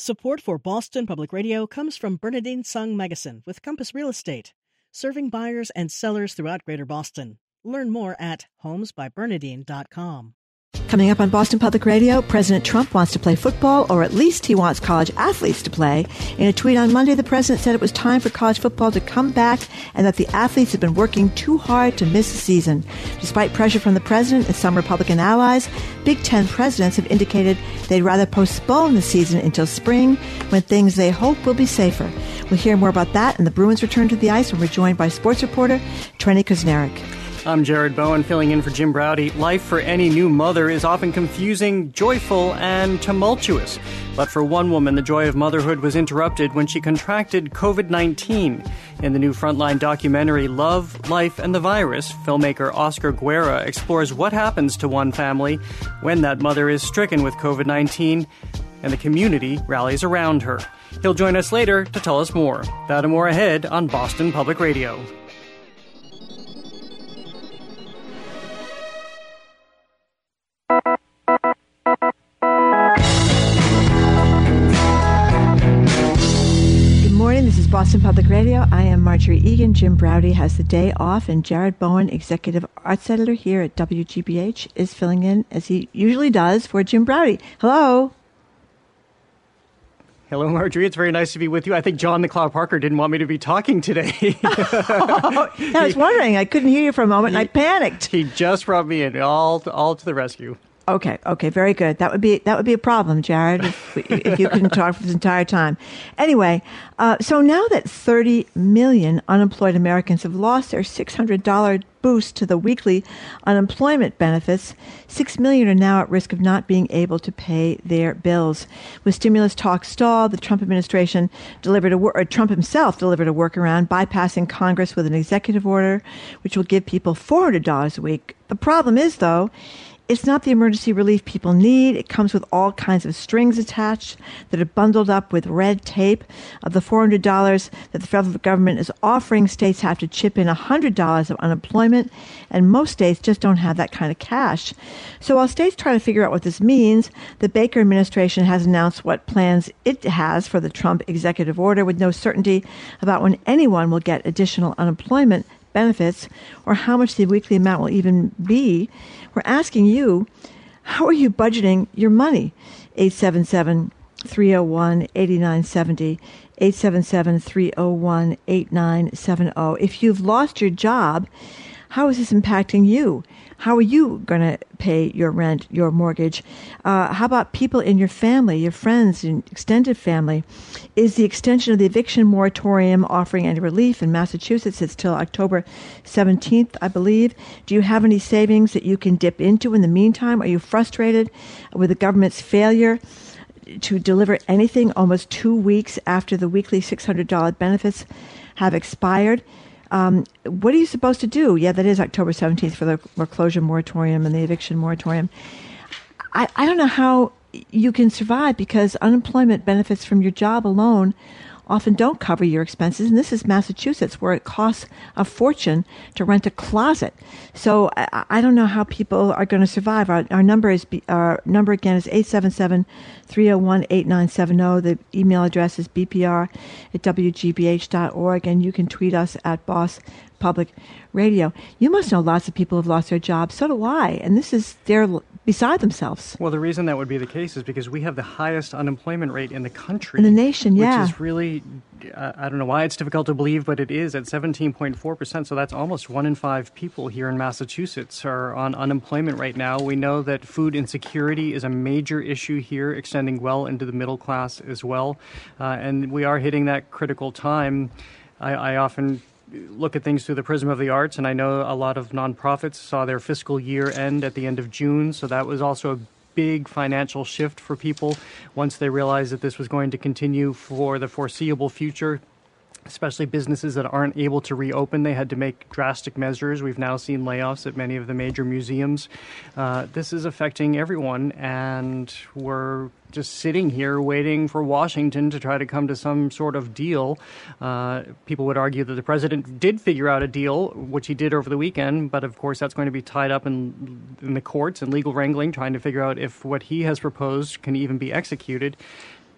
Support for Boston Public Radio comes from Bernadine Sung Magazine with Compass Real Estate, serving buyers and sellers throughout Greater Boston. Learn more at homesbybernadine.com. Coming up on Boston Public Radio, President Trump wants to play football, or at least he wants college athletes to play. In a tweet on Monday, the president said it was time for college football to come back and that the athletes have been working too hard to miss the season. Despite pressure from the president and some Republican allies, Big Ten presidents have indicated they'd rather postpone the season until spring when things they hope will be safer. We'll hear more about that and the Bruins return to the ice when we're joined by sports reporter Trenni Kusnierek. I'm Jared Bowen, filling in for Jim Braude. Life for any new mother is often confusing, joyful, and tumultuous. But for one woman, the joy of motherhood was interrupted when she contracted COVID 19. In the new Frontline documentary Love, Life, and the Virus, filmmaker Oscar Guerra explores what happens to one family when that mother is stricken with COVID 19 and the community rallies around her. He'll join us later to tell us more. That and more ahead on Boston Public Radio. Boston Public Radio. I am Margery Eagan. Jim Braude has the day off, and Jared Bowen, executive arts editor here at WGBH, is filling in as he usually does for Jim Braude. Hello. Hello, Marjorie. It's very nice to be with you. I think John McLeod Parker didn't want me to be talking today. oh, I was wondering. I couldn't hear you for a moment, he, and I panicked. He just brought me in, all all to the rescue. Okay, okay, very good. That would be that would be a problem, Jared, if, if you couldn't talk for this entire time. Anyway, uh, so now that 30 million unemployed Americans have lost their $600 boost to the weekly unemployment benefits, 6 million are now at risk of not being able to pay their bills. With stimulus talks stalled, the Trump administration delivered a or Trump himself delivered a workaround bypassing Congress with an executive order which will give people $400 a week. The problem is though, it's not the emergency relief people need. It comes with all kinds of strings attached that are bundled up with red tape. Of the $400 that the federal government is offering, states have to chip in $100 of unemployment, and most states just don't have that kind of cash. So while states try to figure out what this means, the Baker administration has announced what plans it has for the Trump executive order with no certainty about when anyone will get additional unemployment benefits or how much the weekly amount will even be. We're asking you, how are you budgeting your money? 877 301 8970. 877 301 8970. If you've lost your job, how is this impacting you? How are you going to pay your rent, your mortgage? Uh, how about people in your family, your friends, and extended family? Is the extension of the eviction moratorium offering any relief in Massachusetts? It's till October 17th, I believe. Do you have any savings that you can dip into in the meantime? Are you frustrated with the government's failure? to deliver anything almost two weeks after the weekly $600 benefits have expired. Um, what are you supposed to do? Yeah, that is October 17th for the foreclosure moratorium and the eviction moratorium. I, I don't know how you can survive because unemployment benefits from your job alone often don't cover your expenses. And this is Massachusetts, where it costs a fortune to rent a closet. So I, I don't know how people are going to survive. Our, our number is our number again is 877-301-8970. The email address is bpr at wgbh.org, and you can tweet us at boss public radio. You must know lots of people have lost their jobs. So do I. And this is their beside themselves. Well, the reason that would be the case is because we have the highest unemployment rate in the country. In the nation, yeah. Which is really, uh, I don't know why it's difficult to believe, but it is at 17.4%. So that's almost one in five people here in Massachusetts are on unemployment right now. We know that food insecurity is a major issue here, extending well into the middle class as well. Uh, and we are hitting that critical time. I, I often look at things through the prism of the arts, and I know a lot of nonprofits saw their fiscal year end at the end of June, so that was also a big financial shift for people once they realized that this was going to continue for the foreseeable future especially businesses that aren't able to reopen. They had to make drastic measures. We've now seen layoffs at many of the major museums. Uh, this is affecting everyone, and we're just sitting here waiting for Washington to try to come to some sort of deal. Uh, people would argue that the president did figure out a deal, which he did over the weekend, but of course that's going to be tied up in, in the courts and legal wrangling, trying to figure out if what he has proposed can even be executed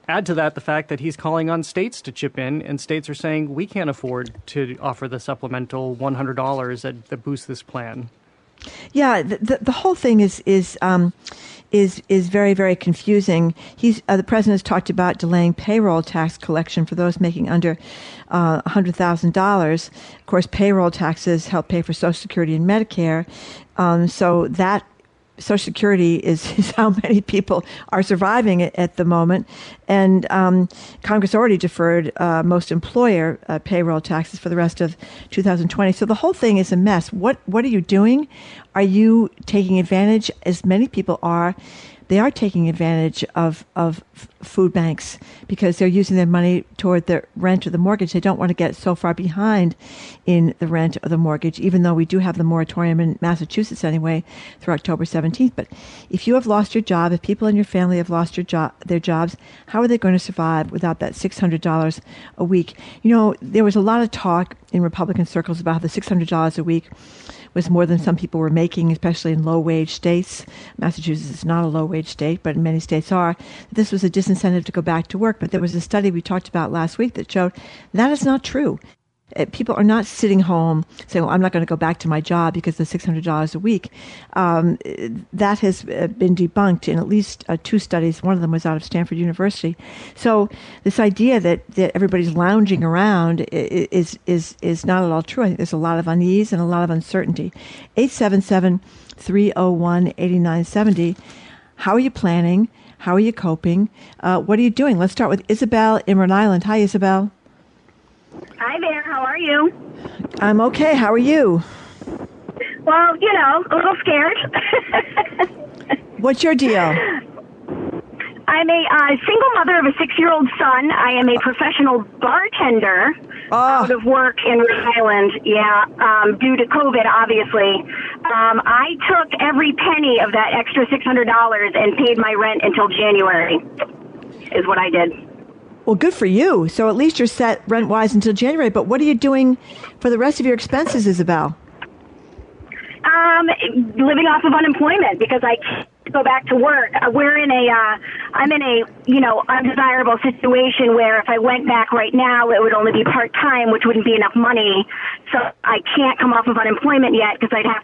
Add to that the fact that he's calling on states to chip in, and states are saying we can't afford to offer the supplemental $100 that, that boosts this plan. Yeah, the, the, the whole thing is is um, is is very very confusing. He's uh, the president has talked about delaying payroll tax collection for those making under uh, hundred thousand dollars. Of course, payroll taxes help pay for Social Security and Medicare, um, so that Social Security is, is how many people are surviving at, at the moment. And um, Congress already deferred uh, most employer uh, payroll taxes for the rest of 2020. So the whole thing is a mess. What what are you doing? Are you taking advantage, as many people are, they are taking advantage of, of food banks because they're using their money toward the rent or the mortgage. They don't want to get so far behind in the rent or the mortgage, even though we do have the moratorium in Massachusetts anyway through October 17th. But if you have lost your job, if people in your family have lost your their jobs, how are they going to survive without that $600 a week? You know, there was a lot of talk in Republican circles about the $600 a week was more than some people were making, especially in low wage states. Massachusetts is not a low wage state, but many states are. This was a disincentive to go back to work. But there was a study we talked about last week that showed that is not true. Uh, people are not sitting home saying, well, I'm not going to go back to my job because the $600 a week. Um, that has uh, been debunked in at least uh, two studies. One of them was out of Stanford University. So this idea that, that everybody's lounging around is, is, is not at all true. I think there's a lot of unease and a lot of uncertainty. 877 301 8970. How are you planning? How are you coping? Uh, what are you doing? Let's start with Isabel in Rhode Island. Hi, Isabel. Hi there. How are you? I'm okay. How are you? Well, you know, a little scared. What's your deal? I'm a uh, single mother of a six-year-old son. I am a professional bartender oh. out of work in Rhode Island. Yeah, um, due to COVID, obviously. Um, I took every penny of that extra six hundred dollars and paid my rent until January. Is what I did. Well, good for you. So at least you're set rent wise until January. But what are you doing for the rest of your expenses, Isabel? Um, living off of unemployment because I can't go back to work. Uh, we're in a, uh, I'm in a, you know, undesirable situation where if I went back right now, it would only be part time, which wouldn't be enough money. So I can't come off of unemployment yet because I'd have.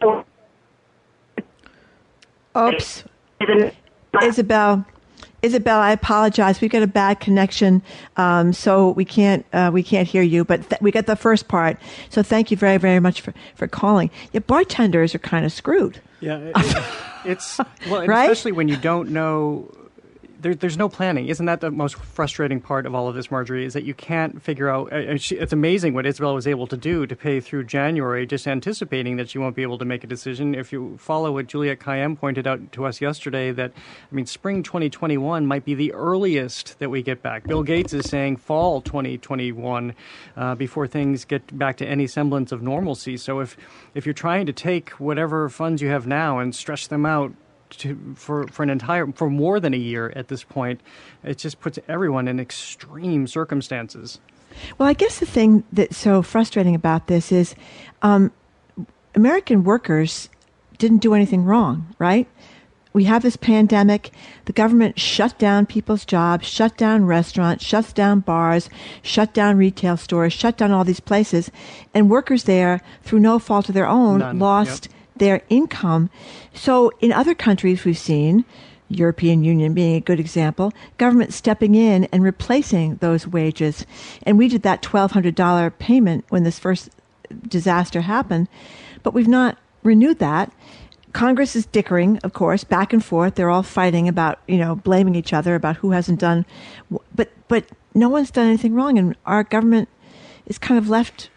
To- Oops. Isabel, Isabel, I apologize. We've got a bad connection, um, so we can't uh, we can't hear you. But th- we got the first part. So thank you very very much for, for calling. Yeah, bartenders are kind of screwed. Yeah, it, it's well, right? especially when you don't know there, there's no planning. Isn't that the most frustrating part of all of this, Margery? Is that you can't figure out. Uh, it's amazing what Isabel was able to do to pay through January, just anticipating that she won't be able to make a decision. If you follow what Juliette Kayyem pointed out to us yesterday, that I mean, spring 2021 might be the earliest that we get back. Bill Gates is saying fall 2021 uh, before things get back to any semblance of normalcy. So if if you're trying to take whatever funds you have now and stretch them out to, for, for an entire for more than a year at this point, it just puts everyone in extreme circumstances. Well, I guess the thing that's so frustrating about this is um, American workers didn't do anything wrong, right? We have this pandemic. The government shut down people's jobs, shut down restaurants, shut down bars, shut down retail stores, shut down all these places. And workers there, through no fault of their own, None. lost yep their income. So in other countries we've seen, European Union being a good example, government stepping in and replacing those wages. And we did that $1,200 payment when this first disaster happened, but we've not renewed that. Congress is dickering, of course, back and forth. They're all fighting about, you know, blaming each other about who hasn't done, but but no one's done anything wrong, and our government is kind of left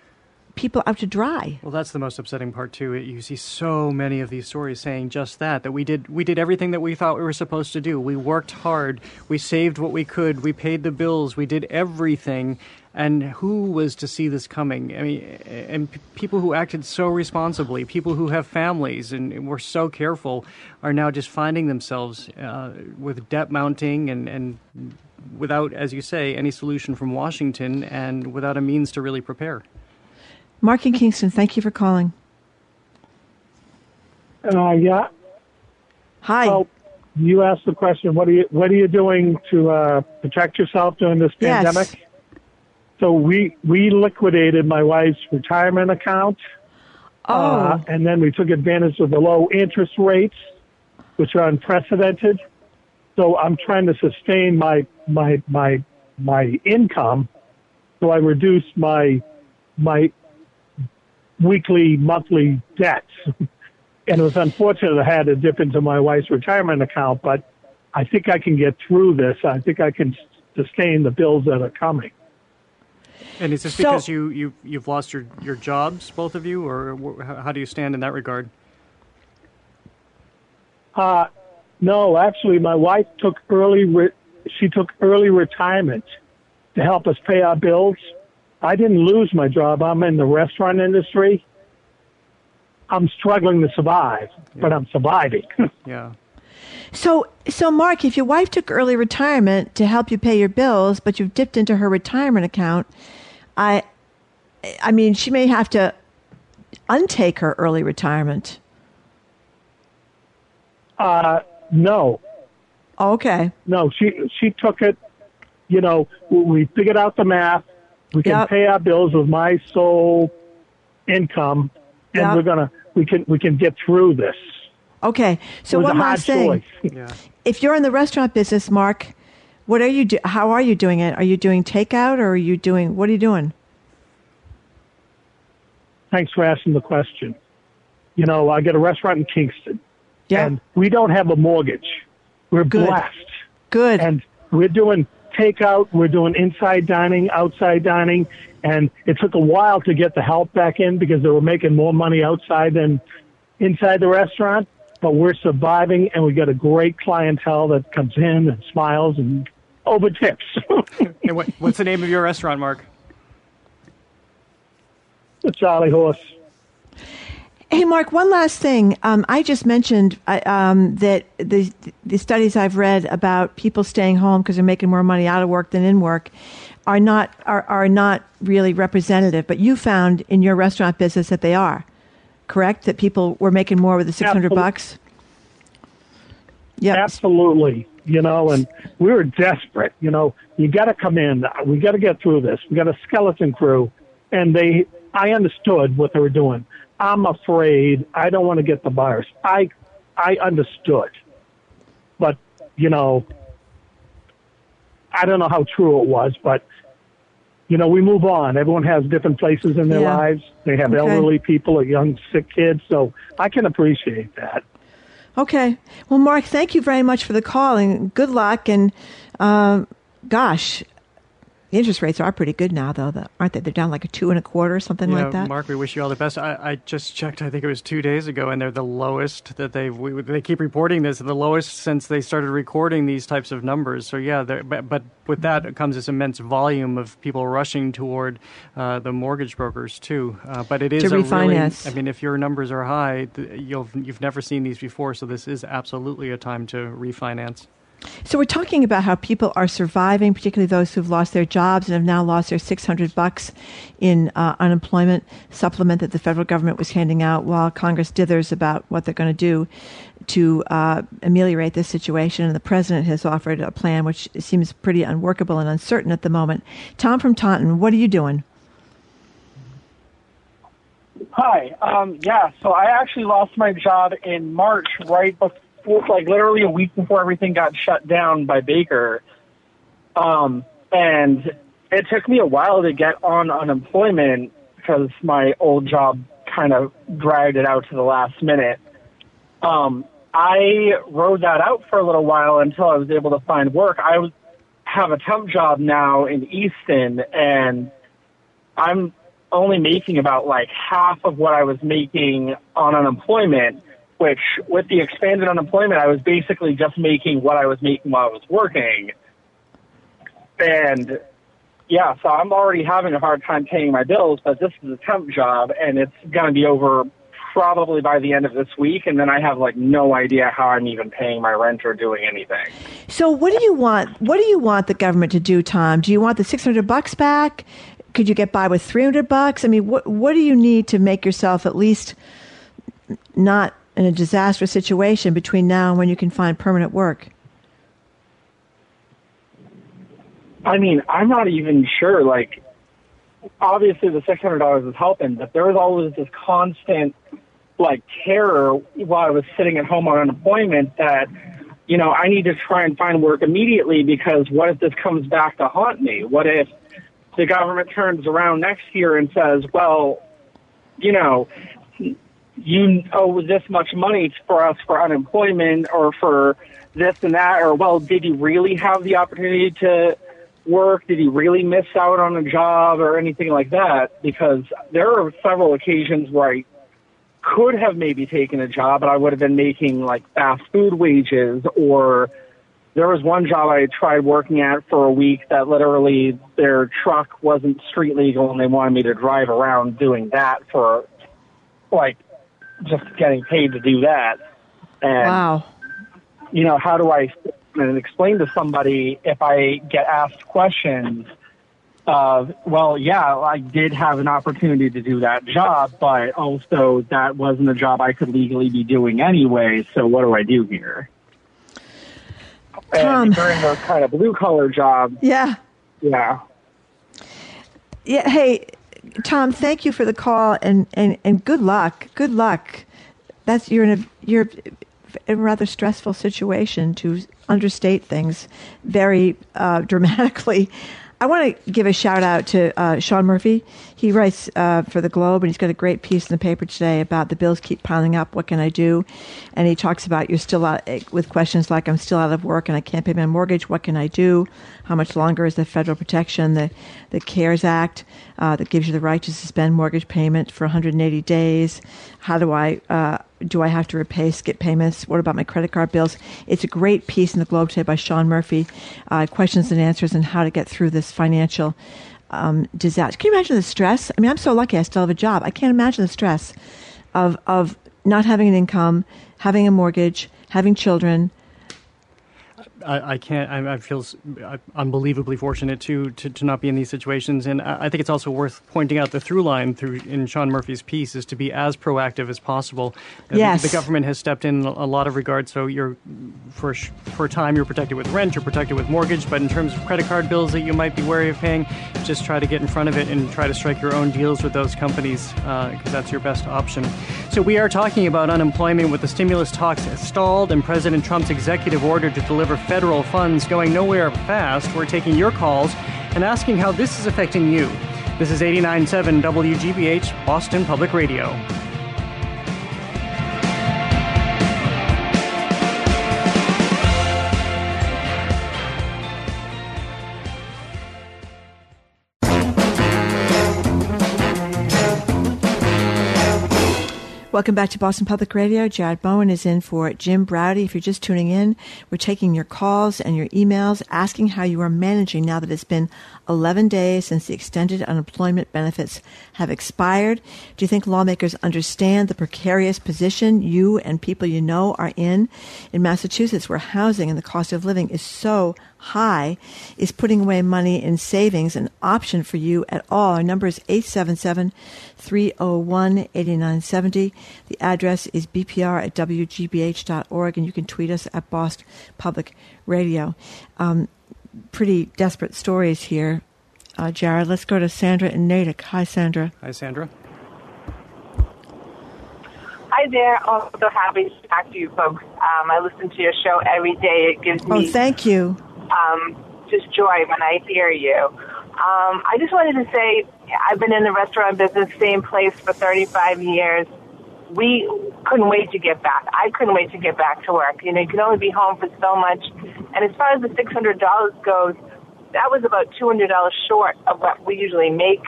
people out to dry. Well, that's the most upsetting part too. You see so many of these stories saying just that that we did we did everything that we thought we were supposed to do. We worked hard, we saved what we could, we paid the bills, we did everything. And who was to see this coming? I mean, and p- people who acted so responsibly, people who have families and were so careful, are now just finding themselves uh, with debt mounting and, and without, as you say, any solution from Washington and without a means to really prepare. Mark in Kingston, thank you for calling. Uh, yeah. Hi. you asked the question, what are you what are you doing to uh, protect yourself during this Yes. pandemic? So we we liquidated my wife's retirement account, Oh, uh, and then we took advantage of the low interest rates, which are unprecedented. So I'm trying to sustain my my my my income, so I reduce my my weekly monthly debts. and it was unfortunate I had to dip into my wife's retirement account, but I think I can get through this. I think I can sustain the bills that are coming. And is this So- because you, you, you've lost your, your jobs, both of you, or how how do you stand in that regard? Uh, no, actually, my wife took early. Re- she took early retirement to help us pay our bills. I didn't lose my job. I'm in the restaurant industry. I'm struggling to survive, but I'm surviving. Yeah. so so Mark, if your wife took early retirement to help you pay your bills, but you've dipped into her retirement account, I, I mean, she may have to untake her early retirement. uh, no, okay. no, she she took it. You know, we figured out the math. We can Yep. pay our bills with my sole income, and Yep. we're gonna we can we can get through this. Okay. So one last thing. Yeah. If you're in the restaurant business, Mark, what are you do- how are you doing it? Are you doing takeout or are you doing what are you doing? Thanks for asking the question. You know, I get a restaurant in Kingston, Yeah. and we don't have a mortgage. We're Good. blessed, Good. and we're doing takeout. We're doing inside dining, outside dining, and it took a while to get the help back in because they were making more money outside than inside the restaurant. But we're surviving, and we got a great clientele that comes in and smiles and over tips. And what, what's the name of your restaurant, Mark? the Charlie Horse. Hey, Mark, one last thing. Um, I just mentioned uh, um, that the, the studies I've read about people staying home because they're making more money out of work than in work are not, are, are not really representative. But you found in your restaurant business that they are, correct? That people were making more with the 600 Absolute- bucks? Yep. Absolutely. You know, and we were desperate. You know, you got to come in. We got to get through this. We got a skeleton crew, and they. I understood what they were doing. I'm afraid. I don't want to get the virus. I, I understood, but you know, I don't know how true it was, but you know, we move on. Everyone has different places in their Yeah. lives. They have Okay. elderly people or young sick kids, so I can appreciate that. Okay. Well, Mark, thank you very much for the call and good luck. And um, gosh, the interest rates are pretty good now, though, aren't they? They're down like a two and a quarter or something Yeah, like that. Mark, we wish you all the best. I, I just checked. I think it was two days ago, and they're the lowest that they've. We, they keep reporting this, the lowest since they started recording these types of numbers. So yeah, but, but with that comes this immense volume of people rushing toward uh, the mortgage brokers too. Uh, but it is To a really. I mean, if your numbers are high, you'll you've never seen these before. So this is absolutely a time to refinance. So we're talking about how people are surviving, particularly those who've lost their jobs and have now lost their 600 bucks in uh, unemployment supplement that the federal government was handing out while Congress dithers about what they're going to do to uh, ameliorate this situation. And the president has offered a plan which seems pretty unworkable and uncertain at the moment. Tom from Taunton, what are you doing? Hi. Um, yeah, so I actually lost my job in March, right before, like literally a week before everything got shut down by Baker. Um, and it took me a while to get on unemployment because my old job kind of dragged it out to the last minute. Um, I rode that out for a little while until I was able to find work. I have a temp job now in Easton, and I'm only making about like half of what I was making on unemployment, which with the expanded unemployment, I was basically just making what I was making while I was working. And yeah, so I'm already having a hard time paying my bills, but this is a temp job and it's going to be over probably by the end of this week. And then I have like no idea how I'm even paying my rent or doing anything. So what do you want? What do you want the government to do, Tom? Do you want the 600 bucks back? Could you get by with 300 bucks? I mean, what what do you need to make yourself at least not in a disastrous situation between now and when you can find permanent work? I mean, I'm not even sure. Like, obviously the six hundred dollars is helping, but there was always this constant like terror while I was sitting at home on unemployment that you know I need to try and find work immediately because what if this comes back to haunt me? What if the government turns around next year and says, well, you know, you owe this much money for us for unemployment or for this and that, or well, did you really have the opportunity to work? Did he really miss out on a job or anything like that? Because there are several occasions where I could have maybe taken a job, but I would have been making like fast food wages or there was one job I tried working at for a week that literally their truck wasn't street legal and they wanted me to drive around doing that for like just getting paid to do that. And Wow. you know, how do I and explain to somebody if I get asked questions of, well, yeah, I did have an opportunity to do that job, but also that wasn't a job I could legally be doing anyway. So what do I do here? Tom. And um, during those kind of blue collar jobs, Yeah. yeah. Yeah. Hey, Tom, thank you for the call and, and, and good luck. Good luck. That's you're in a you're in a rather stressful situation to understate things very uh, dramatically. I want to give a shout out to uh, Sean Murphy. He writes uh, for the Globe, and he's got a great piece in the paper today about the bills keep piling up. What can I do? And he talks about you're still out with questions like I'm still out of work and I can't pay my mortgage. What can I do? How much longer is the federal protection? The the CARES Act uh, that gives you the right to suspend mortgage payment for 180 days. How do I uh, do I have to repay skip payments? What about my credit card bills? It's a great piece in the Globe today by Sean Murphy. Uh, questions and answers on how to get through this financial um, disaster. Can you imagine the stress? I mean, I'm so lucky I still have a job. I can't imagine the stress of of not having an income, having a mortgage, having children. I, I can't. I, I feel uh, unbelievably fortunate to, to to not be in these situations, and I I think it's also worth pointing out the through line through in Sean Murphy's piece is to be as proactive as possible. Uh, the- Yes. the, government has stepped in a lot of regards. So you're for for a time you're protected with rent, you're protected with mortgage, but in terms of credit card bills that you might be wary of paying, just try to get in front of it and try to strike your own deals with those companies because that's your best option. So we are talking about unemployment with the stimulus talks stalled and President Trump's executive order to deliver federal funds going nowhere fast. We're taking your calls and asking how this is affecting you. This is 89.7 WGBH Boston Public Radio. Welcome back to Boston Public Radio. Jared Bowen is in for Jim Braude. If you're just tuning in, we're taking your calls and your emails asking how you are managing now that it's been 11 days since the extended unemployment benefits have expired. Do you think lawmakers understand the precarious position you and people you know are in? In Massachusetts, where housing and the cost of living is so high, is putting away money in savings an option for you at all? Our number is 877 301 8970. The address is bpr at wgbh.org, and you can tweet us at Boston Public Radio. Um, pretty desperate stories here, uh, Jared. Let's go to Sandra and Natick. Hi, Sandra. Hi, Sandra. Hi there. I'm so happy to talk to you folks. Um, I listen to your show every day. It gives me. Oh, thank you. Um, just joy when I hear you. Um, I just wanted to say I've been in the restaurant business, same place for 35 years. We couldn't wait to get back. I couldn't wait to get back to work. You know, you can only be home for so much. And as far as the $600 goes, that was about $200 short of what we usually make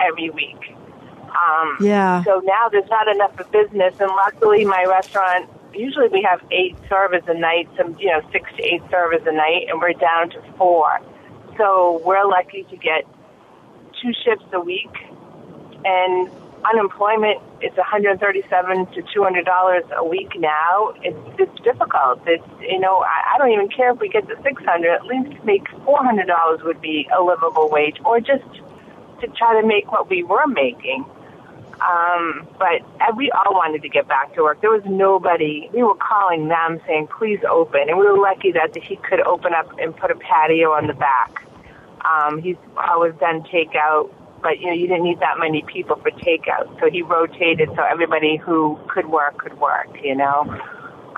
every week. Um, Yeah. so now there's not enough of business, and luckily my restaurant. Usually we have eight servers a night, some you know six to eight servers a night, and we're down to four. So we're lucky to get two shifts a week, and unemployment is 137 to 200 dollars a week now. It's it's difficult. It's you know I, I don't even care if we get to 600. At least make 400 dollars would be a livable wage, or just to try to make what we were making. Um, but uh, we all wanted to get back to work. There was nobody. We were calling them saying, please open. And we were lucky that he could open up and put a patio on the back. Um, he's always done takeout, but you know, you didn't need that many people for takeout. So he rotated so everybody who could work could work, you know.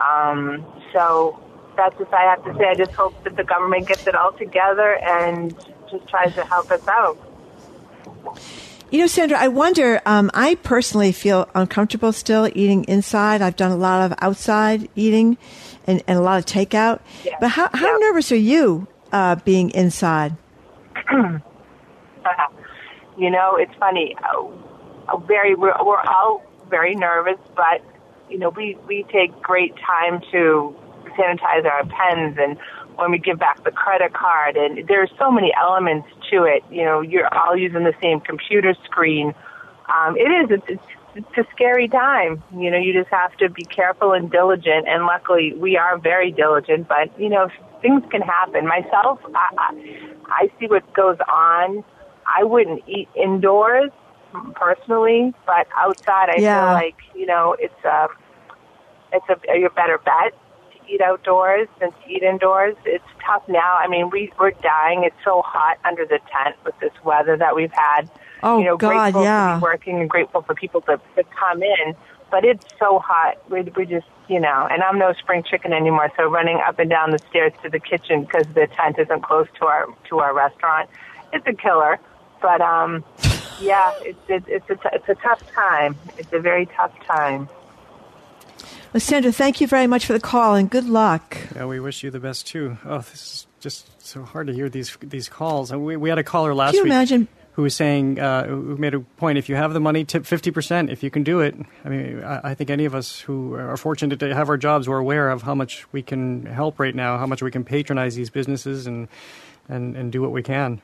Um, so that's just I have to say. I just hope that the government gets it all together and just tries to help us out. You know, Sandra, I wonder. Um, I personally feel uncomfortable still eating inside. I've done a lot of outside eating and, and a lot of takeout. Yeah. But how, how Yeah. nervous are you uh, being inside? you know, it's funny. Uh, very, we're, we're all very nervous, but you know, we we take great time to sanitize our pens and when we give back the credit card, and there's so many elements to it. You know, you're all using the same computer screen. Um, it is. It's, it's it's a scary time. You know, you just have to be careful and diligent. And luckily, we are very diligent. But you know, things can happen. Myself, I, I, I see what goes on. I wouldn't eat indoors personally, but outside, I Yeah. feel like you know it's a it's a, a better bet eat outdoors than to eat indoors. It's tough now. I mean, we we're dying. It's so hot under the tent with this weather that we've had. Oh, you know, God, grateful yeah. to be working and grateful for people to, to come in. But it's so hot. We we just you know, and I'm no spring chicken anymore. So running up and down the stairs to the kitchen because the tent isn't close to our to our restaurant, it's a killer. But um, yeah, it's it's it's a, t- it's a tough time. It's a very tough time. Well, Sandra, thank you very much for the call and good luck. Yeah, we wish you the best too. Oh, this is just so hard to hear these these calls. And we we had a caller last Can you week imagine? who was saying uh, who made a point. If you have the money, tip fifty percent if you can do it. I mean, I, I think any of us who are fortunate to have our jobs, we're aware of how much we can help right now, how much we can patronize these businesses and and and do what we can.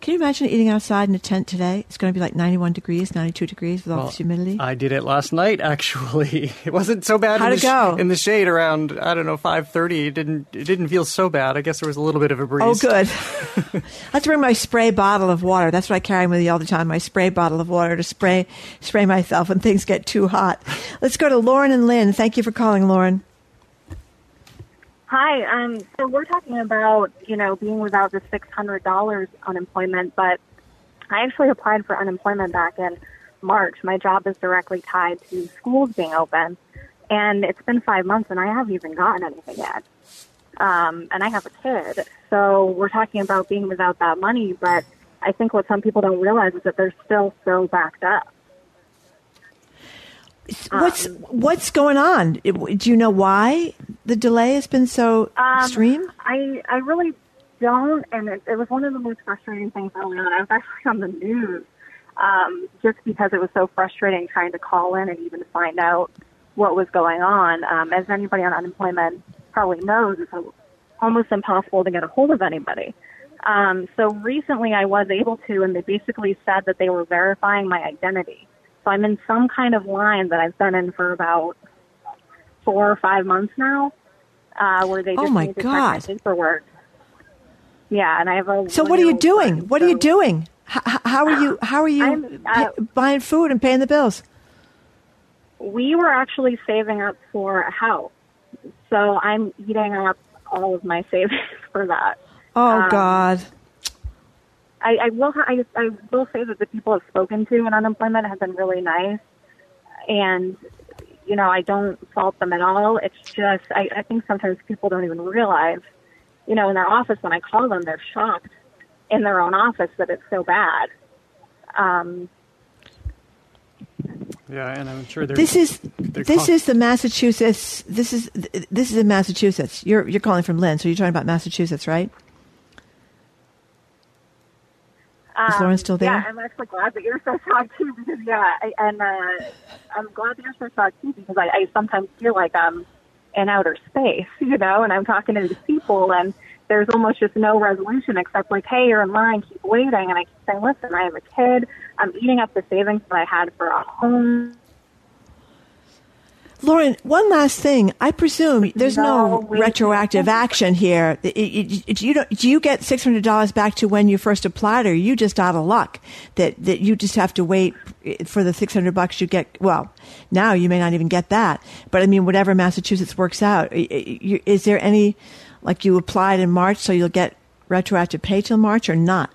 Can you imagine eating outside in a tent today? It's going to be like 91 degrees, 92 degrees with all Well, this humidity. I did it last night. Actually, it wasn't so bad. How'd in it the go? in the shade around I don't know five thirty. It didn't it didn't feel so bad. I guess there was a little bit of a breeze. Oh, good. I have to bring my spray bottle of water. That's what I carry with me all the time. My spray bottle of water to spray spray myself when things get too hot. Let's go to Lauren and Lynn. Thank you for calling, Lauren. Hi. Um, so we're talking about, you know, being without the $600 unemployment, but I actually applied for unemployment back in March. My job is directly tied to schools being open, and it's been five months, and I haven't even gotten anything yet. Um, and I have a kid, so we're talking about being without that money, but I think what some people don't realize is that they're still so backed up. What's what's going on? Do you know why the delay has been so Um, extreme? I I really don't, and it, it was one of the most frustrating things early on. I was actually on the news um, just because it was so frustrating trying to call in and even find out what was going on. Um, as anybody on unemployment probably knows, it's almost impossible to get a hold of anybody. Um, so recently, I was able to, and they basically said that they were verifying my identity. So I'm in some kind of line that I've been in for about four or five months now, uh, where they Oh, just my need to God. check my paperwork. Yeah, and I have a. So what are you doing? son, What are you doing? How, how are you? How are you uh, buying food and paying the bills? We were actually saving up for a house, so I'm eating up all of my savings for that. Oh Um, God! I, I will. I, I will say that the people I've spoken to in unemployment have been really nice, and you know I don't fault them at all. It's just I, I think sometimes people don't even realize, you know, in their office when I call them, they're shocked in their own office that it's so bad. Um, Yeah, and I'm sure they're, This is they're this con- is the Massachusetts. This is this is in Massachusetts. You're you're calling from Lynn, so you're talking about Massachusetts, right? Is Um, Lauren still there? Yeah, I'm actually glad that you're so shocked too. Because yeah, I, and uh, I'm glad that you're so shocked too because I, I sometimes feel like I'm in outer space, you know, and I'm talking to these people and there's almost just no resolution except like, hey, you're in line, keep waiting, and I keep saying, listen, I have a kid, I'm eating up the savings that I had for a home. Lauren, one last thing. I presume there's no, No, retroactive action here. It- it- it- you don't, you get six hundred dollars back to when you first applied, or are you just out of luck that that you just have to wait for the six hundred bucks you get? Well, now you may not even get that, but I mean, whatever Massachusetts works out. i- i- you- Is there any like you applied in March, so you'll get retroactive pay till March, or not?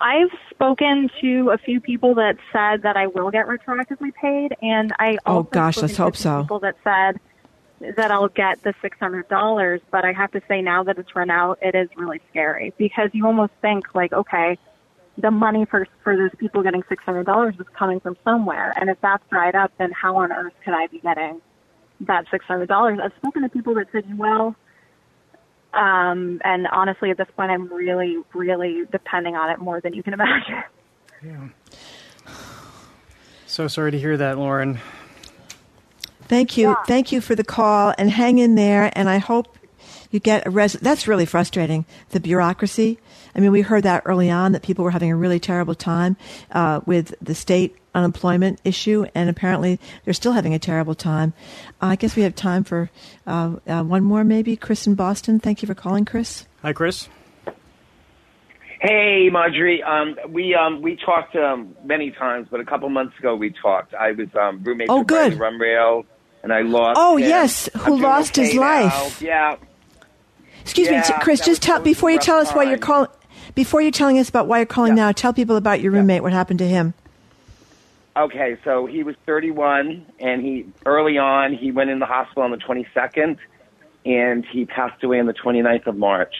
I've spoken to a few people that said that I will get retroactively paid, and I Oh, also gosh, spoken let's to hope so. People that said that I'll get the six hundred dollars, but I have to say now that it's run out, it is really scary because you almost think like, okay, the money for for those people getting six hundred dollars is coming from somewhere, and if that's dried up, then how on earth could I be getting that six hundred dollars? I've spoken to people that said, well. Um, and honestly, at this point, I'm really, really depending on it more than you can imagine. Yeah. So sorry to hear that, Lauren. Thank you. Thank you for the call and hang in there. And I hope you get a res. That's really frustrating. The bureaucracy. I mean, we heard that early on that people were having a really terrible time uh, with the state unemployment issue, and apparently they're still having a terrible time. I guess we have time for uh, uh, one more, maybe. Chris in Boston. Thank you for calling, Chris. Hi, Chris. Hey, Margery. Um, we um, we talked um, many times, but a couple months ago we talked. I was um, roommate Oh, with Brady good. Rumrail, and I lost. Oh, him. yes, I'm who doing lost his okay now. life. Yeah. Excuse me, Yeah, t- Chris. Just was- tell that was a before you tell us why you're calling. Before you're telling us about why you're calling Yeah. now, tell people about your roommate. What happened to him? Okay, so he was 31, and he early on he went in the hospital on the 22nd, and he passed away on the 29th of March.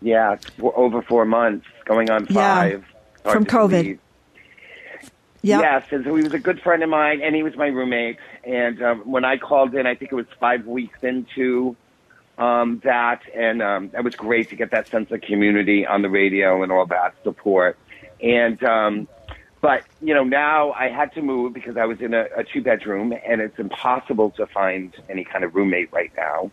Yeah, for over four months, going on five. Hard from COVID. Yep. Yes, and so he was a good friend of mine, and he was my roommate. And um, when I called in, I think it was five weeks into um, that, and um, that was great to get that sense of community on the radio and all that support. And um, but you know, now I had to move because I was in a, a two bedroom, and it's impossible to find any kind of roommate right now.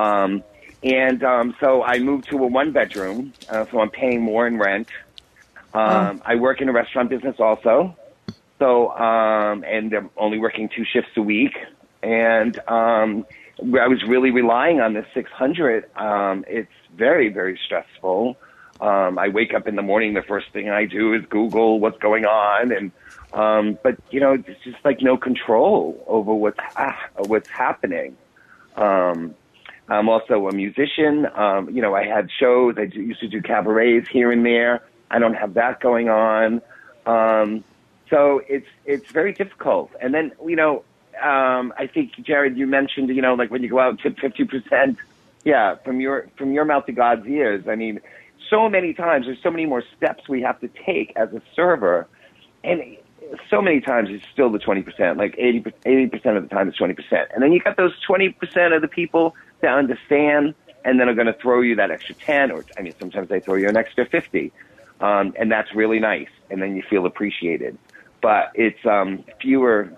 Um, and um, so I moved to a one bedroom, uh, so I'm paying more in rent. Um, I work in a restaurant business also. So, um, and I'm only working two shifts a week. And um, I was really relying on this 600. Um, it's very, very stressful. Um, I wake up in the morning. The first thing I do is Google what's going on, and um, but you know, it's just like no control over what's ha- what's happening. Um, I'm also a musician. Um, you know, I had shows. I used to do cabarets here and there. I don't have that going on. Um, so it's it's very difficult. And then you know, um, I think Jared, you mentioned you know like when you go out tip fifty percent. Yeah, from your from your mouth to God's ears. I mean, so many times there's so many more steps we have to take as a server, and so many times it's still the twenty percent. Like 80 percent of the time it's twenty percent, and then you got those twenty percent of the people that understand and then are going to throw you that extra ten, or I mean sometimes they throw you an extra fifty, um, and that's really nice, and then you feel appreciated. But it's um, fewer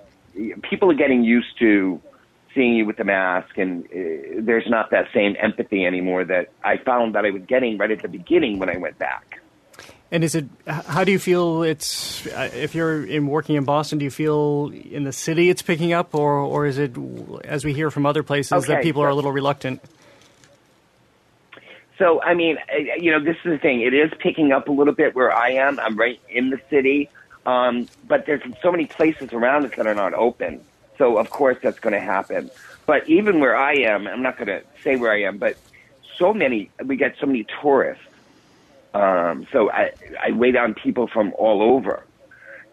people are getting used to seeing you with the mask, and uh, there's not that same empathy anymore that I found that I was getting right at the beginning when I went back. And is it? How do you feel? It's uh, if you're in working in Boston, do you feel in the city it's picking up, or or is it as we hear from other places that Okay, people are a little reluctant? So, I mean, uh, you know, this is the thing. It is picking up a little bit where I am. I'm right in the city. Um, but there's so many places around us that are not open. So, of course, that's going to happen. But even where I am, I'm not going to say where I am, but so many, we get so many tourists. Um, so I, I wait on people from all over.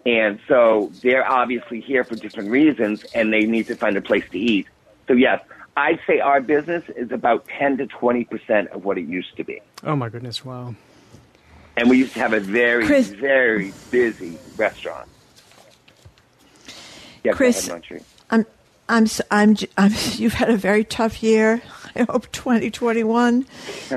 And so they're obviously here for different reasons and they need to find a place to eat. So yes, I'd say our business is about 10 to 20% of what it used to be. Oh my goodness! Wow. And we used to have a very, Chris- very busy restaurant. Yeah, Chris- go ahead, Margery. I'm, I'm, I'm, I'm, you've had a very tough year. I hope 2021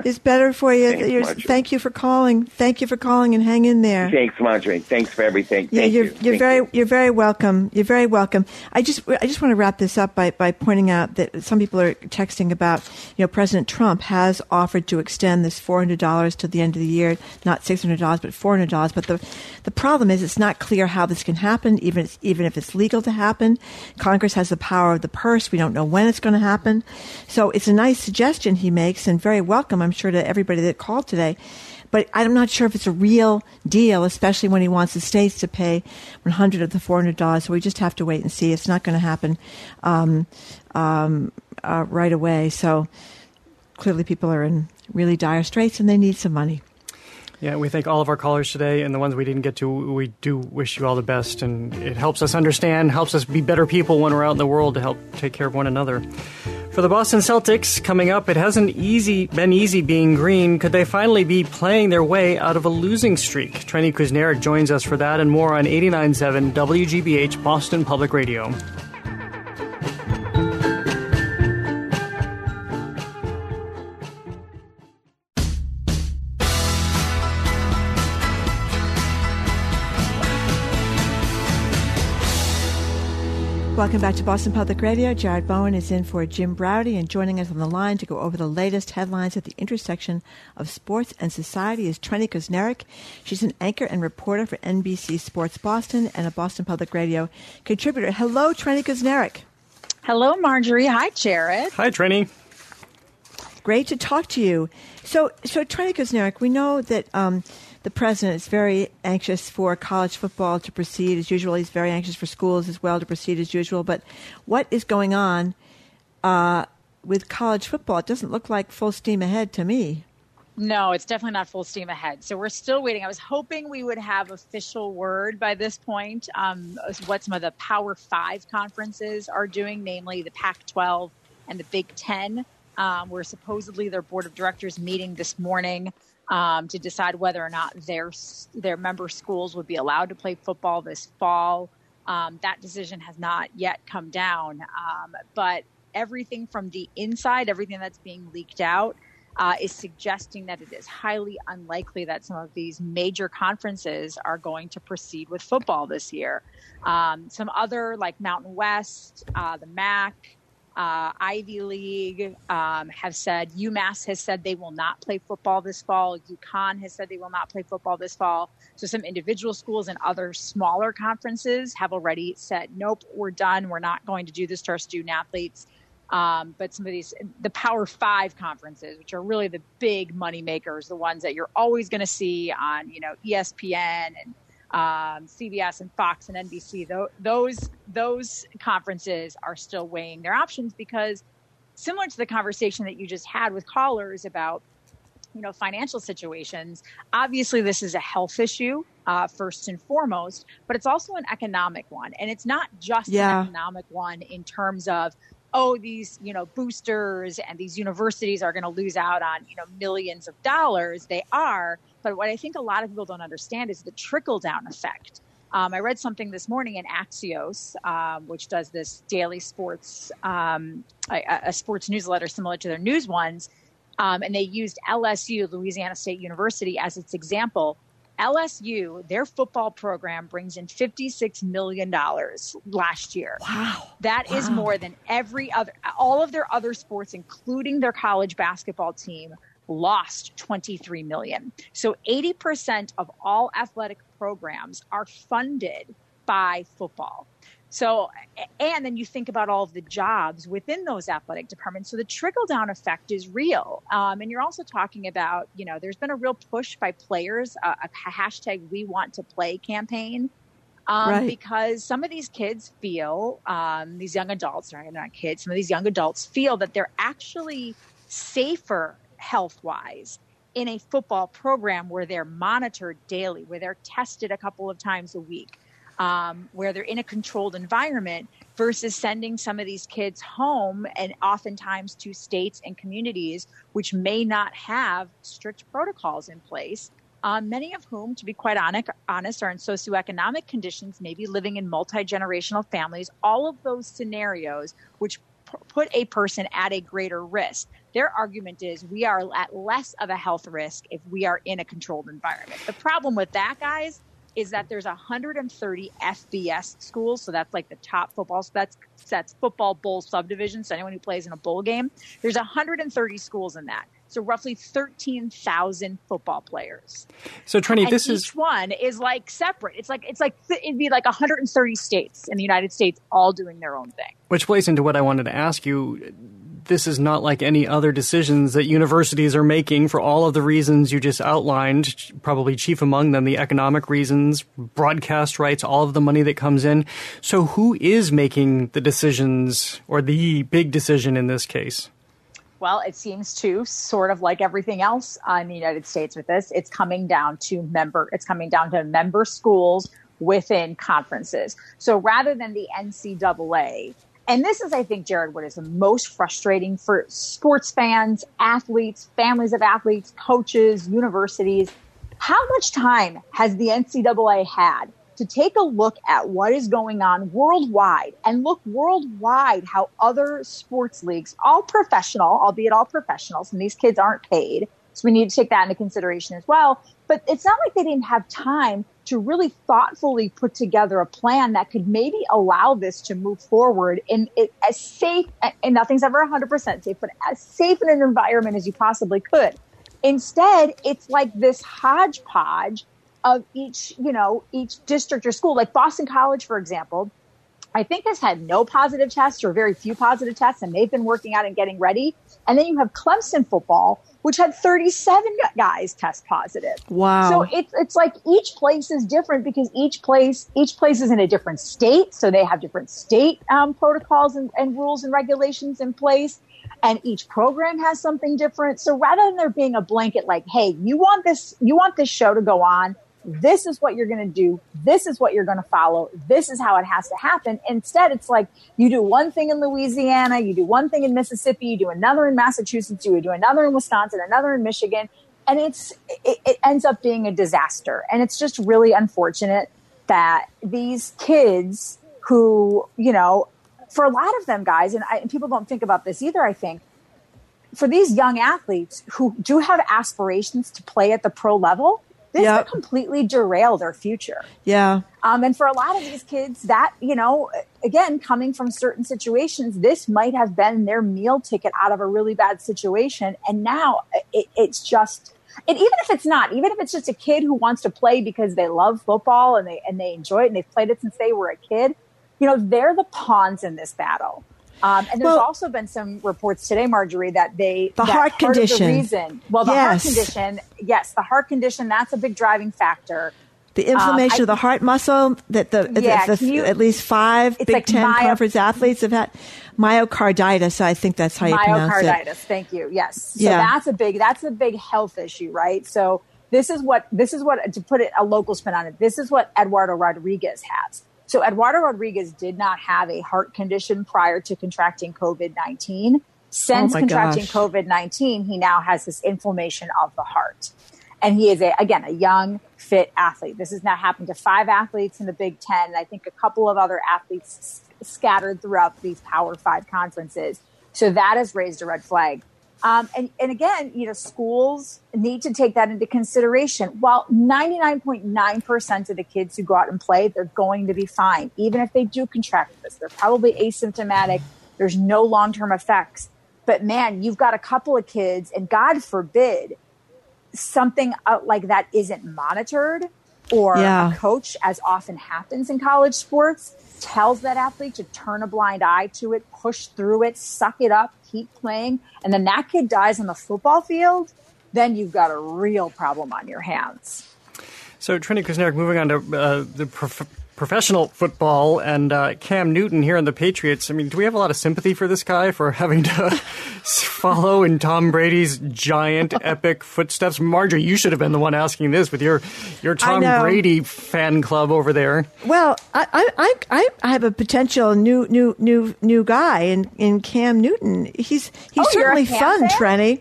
is better for you. Thanks, You're- thank you for calling. Thank you for calling and hang in there. Thanks, Margery. Thanks for everything. Yeah, Thank you're you. you're very you. you're very welcome. You're very welcome. I just I just want to wrap this up by, by pointing out that some people are texting about you know President Trump has offered to extend this four hundred dollars to the end of the year, not six hundred dollars, but four hundred dollars. But the the problem is it's not clear how this can happen, even if, even if it's legal to happen. Congress has the power of the purse. We don't know when it's going to happen. So it's a nice suggestion he makes and very welcome, I'm sure, to everybody that called today but I'm not sure if it's a real deal, especially when he wants the states to pay 100 of the 400 dollars. So we just have to wait and see. It's not going to happen um, um, uh, right away. So clearly, people are in really dire straits and they need some money. Yeah, we thank all of our callers today, and the ones we didn't get to, we do wish you all the best. And it helps us understand, helps us be better people when we're out in the world to help take care of one another. For the Boston Celtics, coming up, it hasn't easy been easy being green. Could they finally be playing their way out of a losing streak? Trenni Kusnierek joins us for that and more on 89.7 WGBH Boston Public Radio. Welcome back to Boston Public Radio. Jared Bowen is in for Jim Braude, and joining us on the line to go over the latest headlines at the intersection of sports and society is Trenni Kusnierek. She's an anchor and reporter for NBC Sports Boston and a Boston Public Radio contributor. Hello, Trenni Kusnierek. Hello, Margery. Hi, Jared. Hi, Trenni. Great to talk to you. So, so Trenni Kusnierek, we know that um, the president is very anxious for college football to proceed as usual. He's very anxious for schools as well to proceed as usual. But what is going on uh, with college football? It doesn't look like full steam ahead to me. No, it's definitely not full steam ahead. So we're still waiting. I was hoping we would have official word by this point. Um, what some of the Power Five conferences are doing, namely the Pac-12 and the Big Ten, um, where supposedly their board of directors meeting this morning um, to decide whether or not their their member schools would be allowed to play football this fall. Um, that decision has not yet come down, um, but everything from the inside, everything that's being leaked out, uh, is suggesting that it is highly unlikely that some of these major conferences are going to proceed with football this year. Um, some other, like Mountain West, uh, the MAC, uh, Ivy League um, have said, UMass has said they will not play football this fall. UConn has said they will not play football this fall. So some individual schools and other smaller conferences have already said, nope, we're done. We're not going to do this to our student athletes. Um, but some of these, the Power Five conferences, which are really the big money makers, the ones that you're always going to see on, you know, ESPN and um, CBS and Fox and NBC. Th- those those conferences are still weighing their options because, similar to the conversation that you just had with callers about, you know, financial situations. Obviously, this is a health issue uh, first and foremost, but it's also an economic one, and it's not just Yeah. an economic one in terms of oh these you know boosters and these universities are going to lose out on you know millions of dollars. They are. But what i think a lot of people don't understand is the trickle down effect. Um, i read something this morning in axios um, which does this daily sports um, a, a sports newsletter similar to their news ones um, and they used lsu louisiana state university as its example LSU, their football program brings in $56 million last year. Wow. That is Wow. more than every other, all of their other sports, including their college basketball team, lost 23 million. So 80% of all athletic programs are funded by football. So, and then you think about all of the jobs within those athletic departments. So the trickle down effect is real. Um, and you're also talking about, you know, there's been a real push by players, uh, a hashtag we want to play campaign. Um, Right. Because some of these kids feel, um, these young adults, they're not kids, some of these young adults feel that they're actually safer health wise in a football program where they're monitored daily, where they're tested a couple of times a week, um, where they're in a controlled environment versus sending some of these kids home and oftentimes to states and communities which may not have strict protocols in place. Um, many of whom, to be quite honest, are in socioeconomic conditions, maybe living in multi generational families. All of those scenarios, which p- put a person at a greater risk. Their argument is we are at less of a health risk if we are in a controlled environment. The problem with that, guys, is that there's 130 FBS schools, so that's like the top football. So that's that's football bowl subdivision. So anyone who plays in a bowl game, there's 130 schools in that. So roughly 13,000 football players. So Trenni, and this each is one is like separate. It's like it's like it'd be like 130 states in the United States all doing their own thing. which plays into what I wanted to ask you. This is not like any other decisions that universities are making for all of the reasons you just outlined, probably chief among them the economic reasons, broadcast rights, all of the money that comes in. So who is making the decisions or the big decision in this case? Well, it seems to sort of like everything else in the United States with this, it's coming down to member, it's coming down to member schools within conferences. So rather than the NCAA, and this is, I think, Jared, what is the most frustrating for sports fans, athletes, families of athletes, coaches, universities. How much time has the NCAA had to take a look at what is going on worldwide and look worldwide how other sports leagues, all professional, albeit all professionals, and these kids aren't paid. So we need to take that into consideration as well. But it's not like they didn't have time to really thoughtfully put together a plan that could maybe allow this to move forward in as safe, and nothing's ever 100% safe, but as safe in an environment as you possibly could. Instead, it's like this hodgepodge of each, you know, each district or school. Like Boston College, for example, I think has had no positive tests or very few positive tests, and they've been working out and getting ready. And then you have Clemson football, which had 37 guys test positive. Wow. So it's it's like each place is different because each place each place is in a different state, so they have different state um, protocols and, and rules and regulations in place. And each program has something different. So rather than there being a blanket like, "Hey, you want this you want this show to go on," this is what you're going to do. This is what you're going to follow. This is how it has to happen. Instead, it's like you do one thing in Louisiana, you do one thing in Mississippi, you do another in Massachusetts, you do another in Wisconsin, another in Michigan. And it's, it, it ends up being a disaster. And it's just really unfortunate that these kids who, you know, for a lot of them guys, and, I, and people don't think about this either, I think, for these young athletes who do have aspirations to play at the pro level, this Yep. could completely derail their future. Yeah. Um, and for a lot of these kids, that, you know, again, coming from certain situations, this might have been their meal ticket out of a really bad situation. And now it, it's just, and even if it's not, even if it's just a kid who wants to play because they love football and they, and they enjoy it and they've played it since they were a kid, you know, they're the pawns in this battle. Um, and there's Well- also been some reports today, Margery, that they The that heart of the condition. reason, well, the Yes. heart condition, yes, the heart condition, that's a big driving factor. The inflammation Um, I- of the heart muscle that the, Yeah, the- can you- at least five Big like Ten myo- conference athletes have had myocarditis. I think that's how you pronounce it. myocarditis. Thank you. Yes. So Yeah. that's a big that's a big health issue, right? So this is what this is what to put it a local spin on it. This is what Eduardo Rodriguez has. So Eduardo Rodriguez did not have a heart condition prior to contracting COVID nineteen. Since Oh contracting. COVID nineteen, he now has this inflammation of the heart. And he is a again a young, fit athlete. This has now happened to five athletes in the Big Ten, and I think a couple of other athletes s- scattered throughout these Power Five conferences. So that has raised a red flag. Um, and, and again, you know, schools need to take that into consideration. While 99.9% of the kids who go out and play, they're going to be fine. Even if they do contract this, they're probably asymptomatic. There's no long-term effects. But man, you've got a couple of kids and God forbid something uh, like that isn't monitored or Yeah. a coach, as often happens in college sports, tells that athlete to turn a blind eye to it, push through it, suck it up, keep playing, and then that kid dies on the football field, then you've got a real problem on your hands. So, Trenni Kusnierek, moving on to uh, the prof- professional football and uh, Cam Newton here in the Patriots. I mean, do we have a lot of sympathy for this guy for having to follow in Tom Brady's giant, epic footsteps? Margery, you should have been the one asking this with your your Tom. Brady fan club over there. Well, I, I, I, I- I have a potential new, new, new, new guy in, in Cam Newton. He's he's Oh, certainly fun, fan? Trenni.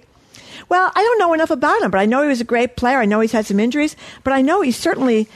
Well, I don't know enough about him, but I know he was a great player. I know he's had some injuries, but I know he's certainly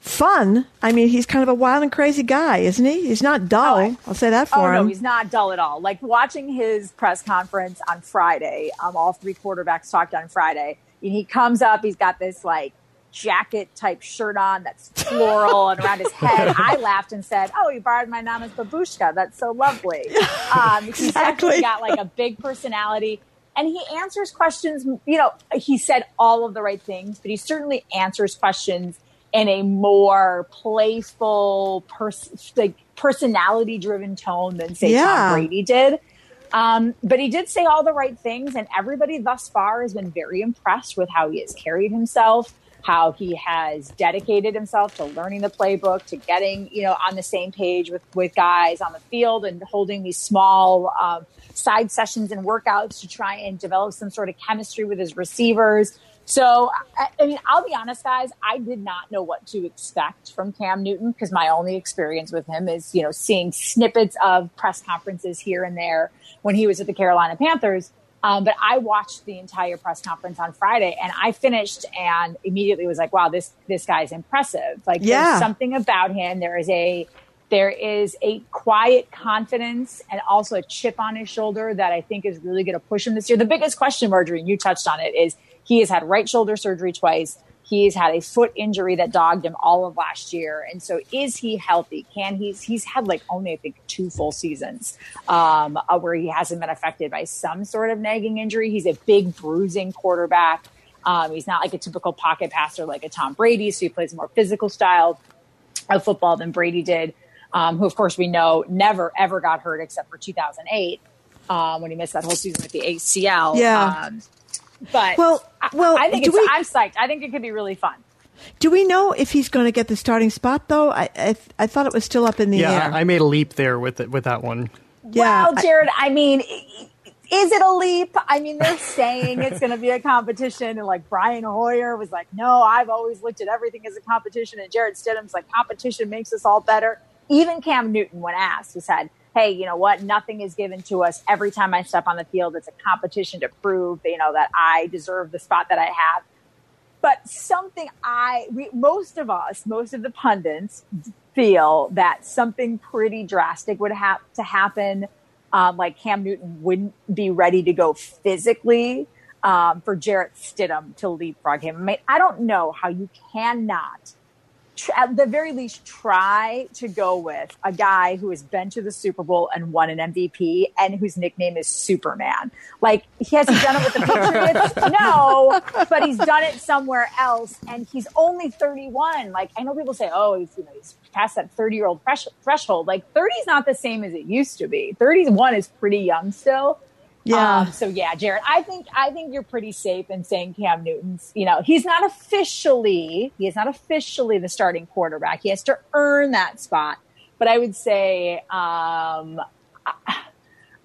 fun. I mean, he's kind of a wild and crazy guy, isn't he? He's not dull. Oh, I, will say that for oh, him. no, he's not dull at all. Like watching his press conference on Friday, um, all three quarterbacks talked on Friday. And he comes up, he's got this like jacket type shirt on that's floral and around his head. I laughed and said, "Oh, you borrowed my nama's babushka. That's so lovely." Um, he's exactly. got like a big personality, and he answers questions. You know, he said all of the right things, but he certainly answers questions in a more playful, pers- like personality driven tone than say Yeah. Tom Brady did. Um, but he did say all the right things, and everybody thus far has been very impressed with how he has carried himself, how he has dedicated himself to learning the playbook, to getting you know on the same page with with guys on the field, and holding these small um, side sessions and workouts to try and develop some sort of chemistry with his receivers. So, I, I mean, I'll be honest, guys. I did not know what to expect from Cam Newton because my only experience with him is, you know, seeing snippets of press conferences here and there when he was at the Carolina Panthers. Um, but I watched the entire press conference on Friday, and I finished and immediately was like, "Wow, this this guy's impressive! Like, Yeah. there's something about him. There is a there is a quiet confidence and also a chip on his shoulder that I think is really going to push him this year. The biggest question, Margery, and you touched on it, is he has had right shoulder surgery twice. He's had a foot injury that dogged him all of last year, and so is he healthy? Can he's he's had like only I think two full seasons um, uh, where he hasn't been affected by some sort of nagging injury. He's a big bruising quarterback. Um, he's not like a typical pocket passer like a Tom Brady, so he plays a more physical style of football than Brady did, um, who of course we know never ever got hurt except for 2008 um, when he missed that whole season with the ACL. Yeah. Um, but Well- I- well, I, think it's, we- I'm psyched. I think it could be really fun. Do we know if he's going to get the starting spot though? I I, I thought it was still up in the yeah, air. I made a leap there with it, with that one. yeah, well, Jared, I mean, is it a leap? I mean, they're saying it's going to be a competition, and like Brian Hoyer was like, "No, I've always looked at everything as a competition," and Jarrett Stidham's like, "Competition makes us all better." Even Cam Newton, when asked, he said, "Hey, you know what? Nothing is given to us. Every time I step on the field, it's a competition to prove, you know, that I deserve the spot that I have." But something I, we, most of us, most of the pundits feel that something pretty drastic would have to happen. Um, like Cam Newton wouldn't be ready to go physically um, for Jarrett Stidham to leapfrog him. I mean, I don't know how you cannot, at the very least, try to go with a guy who has been to the Super Bowl and won an MVP and whose nickname is Superman. Like, he hasn't done it with the Patriots, no, but he's done it somewhere else, and he's only 31. Like, I know people say, oh, he's, you know, he's past that 30 year old threshold. Like, 30 is not the same as it used to be. 31 is pretty young still. Yeah. Um, so yeah, Jared, I think I think you're pretty safe in saying Cam Newton's. You know, he's not officially he is not officially the starting quarterback. He has to earn that spot. But I would say, um,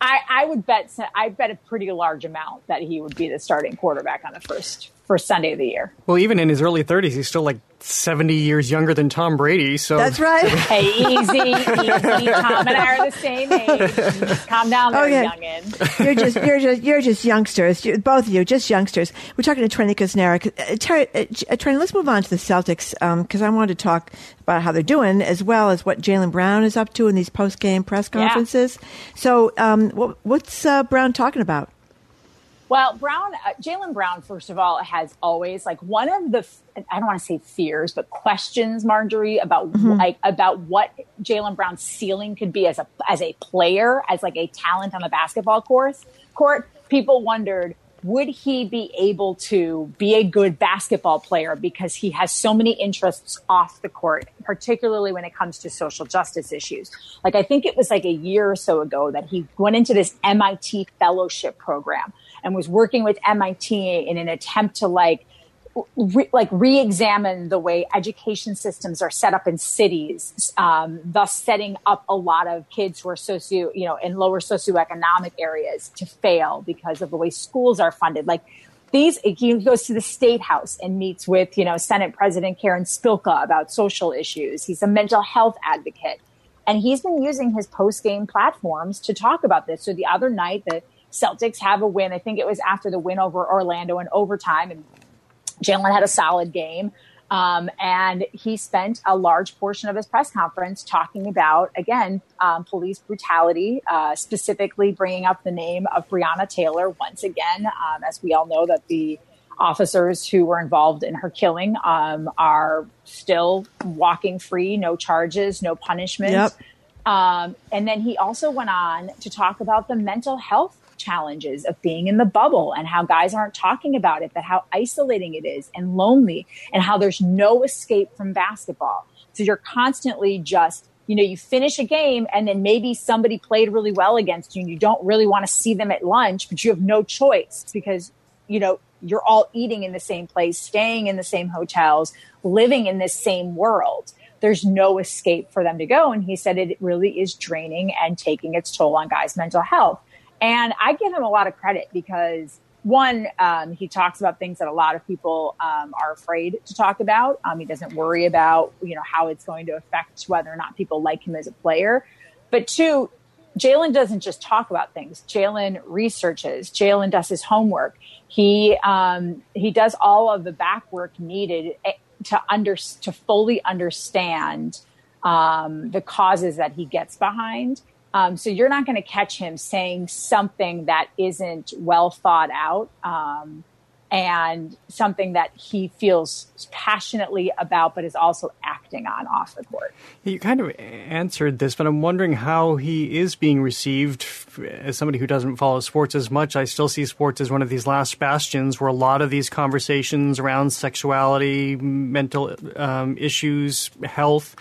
I, I would bet I bet a pretty large amount that he would be the starting quarterback on the first first Sunday of the year. Well, even in his early 30s, he's still like 70 years younger than Tom Brady. So that's right. Hey, easy, easy. Tom and I are the same age. Just calm down, there, Okay. youngin. you're just you're just you're just youngsters. you both of you, just youngsters. We're talking to Trenni Kuznera. Uh, Terry, uh, J- uh, Trenni, let's move on to the Celtics because I wanted to talk about how they're doing as well as what Jaylen Brown is up to in these post game press Yeah. conferences. So, um, what, what's uh, Brown talking about? Well, Brown, uh, Jaylen Brown, first of all, has always like one of the I don't want to say fears, but questions, Margery, about like about what Jaylen Brown's ceiling could be as a as a player, as like a talent on the basketball course court. People wondered would he be able to be a good basketball player because he has so many interests off the court, particularly when it comes to social justice issues. Like I think it was like a year or so ago that he went into this MIT fellowship program and was working with MIT in an attempt to like re- like re-examine the way education systems are set up in cities, um, thus setting up a lot of kids who are socio, you know, in lower socioeconomic areas to fail because of the way schools are funded. Like these, he goes to the state house and meets with, you know, Senate President Karen Spilka about social issues. He's a mental health advocate. And he's been using his post game platforms to talk about this. So the other night, the Celtics have a win. I think it was after the win over Orlando in overtime, and Jaylen had a solid game. Um, and he spent a large portion of his press conference talking about, again, um, police brutality, uh, specifically bringing up the name of Breonna Taylor once again, um, as we all know that the officers who were involved in her killing um, are still walking free, no charges, no punishment. Yep. Um, and then he also went on to talk about the mental health challenges of being in the bubble and how guys aren't talking about it, but how isolating it is and lonely and how there's no escape from basketball. So you're constantly just, you know, you finish a game and then maybe somebody played really well against you and you don't really want to see them at lunch, but you have no choice because, you know, you're all eating in the same place, staying in the same hotels, living in this same world. There's no escape for them to go. And he said it really is draining and taking its toll on guys' mental health. And I give him a lot of credit because one, um, he talks about things that a lot of people um, are afraid to talk about. Um, he doesn't worry about, you know, how it's going to affect whether or not people like him as a player. But two, Jaylen doesn't just talk about things. Jaylen researches. Jaylen does his homework. He um, he does all of the back work needed eh, to under to fully understand um, the causes that he gets behind. Um, so you're not going to catch him saying something that isn't well thought out. Um, and something that he feels passionately about, but is also acting on off the court. You kind of answered this, but I'm wondering how he is being received as somebody who doesn't follow sports as much. I still see sports as one of these last bastions where a lot of these conversations around sexuality, mental um, issues, health,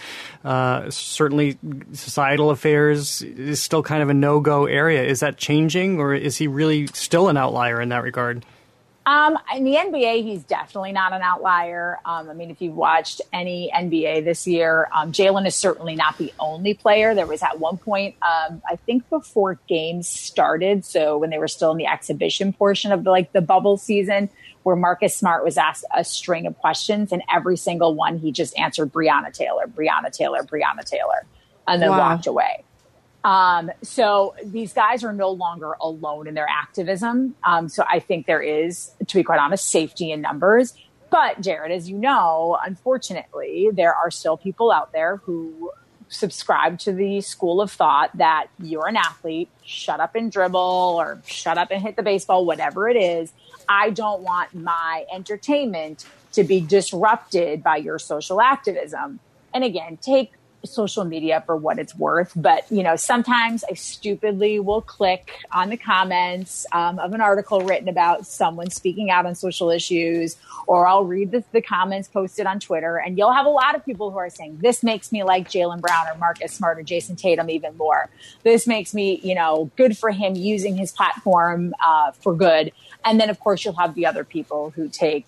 uh, certainly societal affairs is still kind of a no go area. Is that changing, or is he really still an outlier in that regard? Um, in the NBA, he's definitely not an outlier. Um, I mean, if you've watched any NBA this year, um, Jaylen is certainly not the only player. There was at one point, um, I think before games started, so when they were still in the exhibition portion of the, like the bubble season, where Marcus Smart was asked a string of questions, and every single one he just answered Breonna Taylor, Breonna Taylor, Breonna Taylor, and then Wow. walked away. Um, so these guys are no longer alone in their activism. Um, so I think there is, to be quite honest, safety in numbers. But Jared, as you know, unfortunately, there are still people out there who subscribe to the school of thought that you're an athlete, shut up and dribble or shut up and hit the baseball, whatever it is. I don't want my entertainment to be disrupted by your social activism. And again, take social media for what it's worth. But, you know, sometimes I stupidly will click on the comments um, of an article written about someone speaking out on social issues, or I'll read the, the comments posted on Twitter, and you'll have a lot of people who are saying, this makes me like Jaylen Brown or Marcus Smart or Jayson Tatum even more. This makes me, you know, good for him using his platform uh, for good. And then, of course, you'll have the other people who take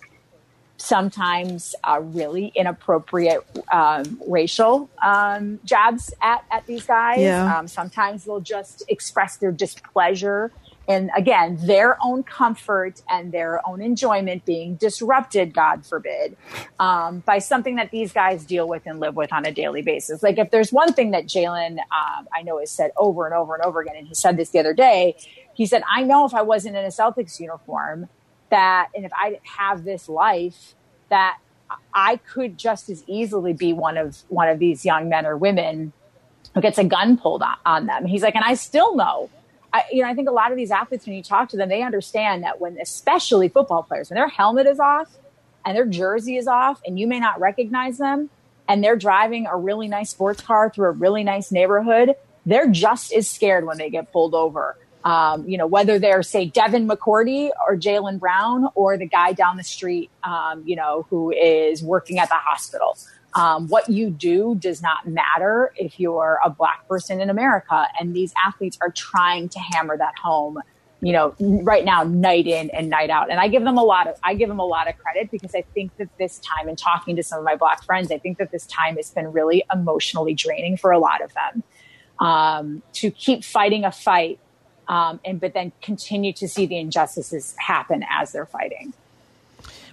sometimes uh, really inappropriate um, racial um, jabs at, at these guys. Yeah. Um, sometimes they'll just express their displeasure and again, their own comfort and their own enjoyment being disrupted, God forbid, um, by something that these guys deal with and live with on a daily basis. Like if there's one thing that Jaylen, um, I know has said over and over and over again, and he said this the other day, he said, I know if I wasn't in a Celtics uniform that, and if I didn't have this life, that I could just as easily be one of one of these young men or women who gets a gun pulled on, on them. He's like, and I still know. I, you know, I think a lot of these athletes, when you talk to them, they understand that when, especially football players, when their helmet is off and their jersey is off, and you may not recognize them, and they're driving a really nice sports car through a really nice neighborhood, they're just as scared when they get pulled over. Um, you know, whether they're say Devin McCourty or Jaylen Brown or the guy down the street, um, you know, who is working at the hospital. Um, what you do does not matter if you're a black person in America. And these athletes are trying to hammer that home, you know, right now, night in and night out. And I give them a lot of, I give them a lot of credit because I think that this time and talking to some of my black friends, I think that this time has been really emotionally draining for a lot of them. Um, to keep fighting a fight, um, and but then continue to see the injustices happen as they're fighting.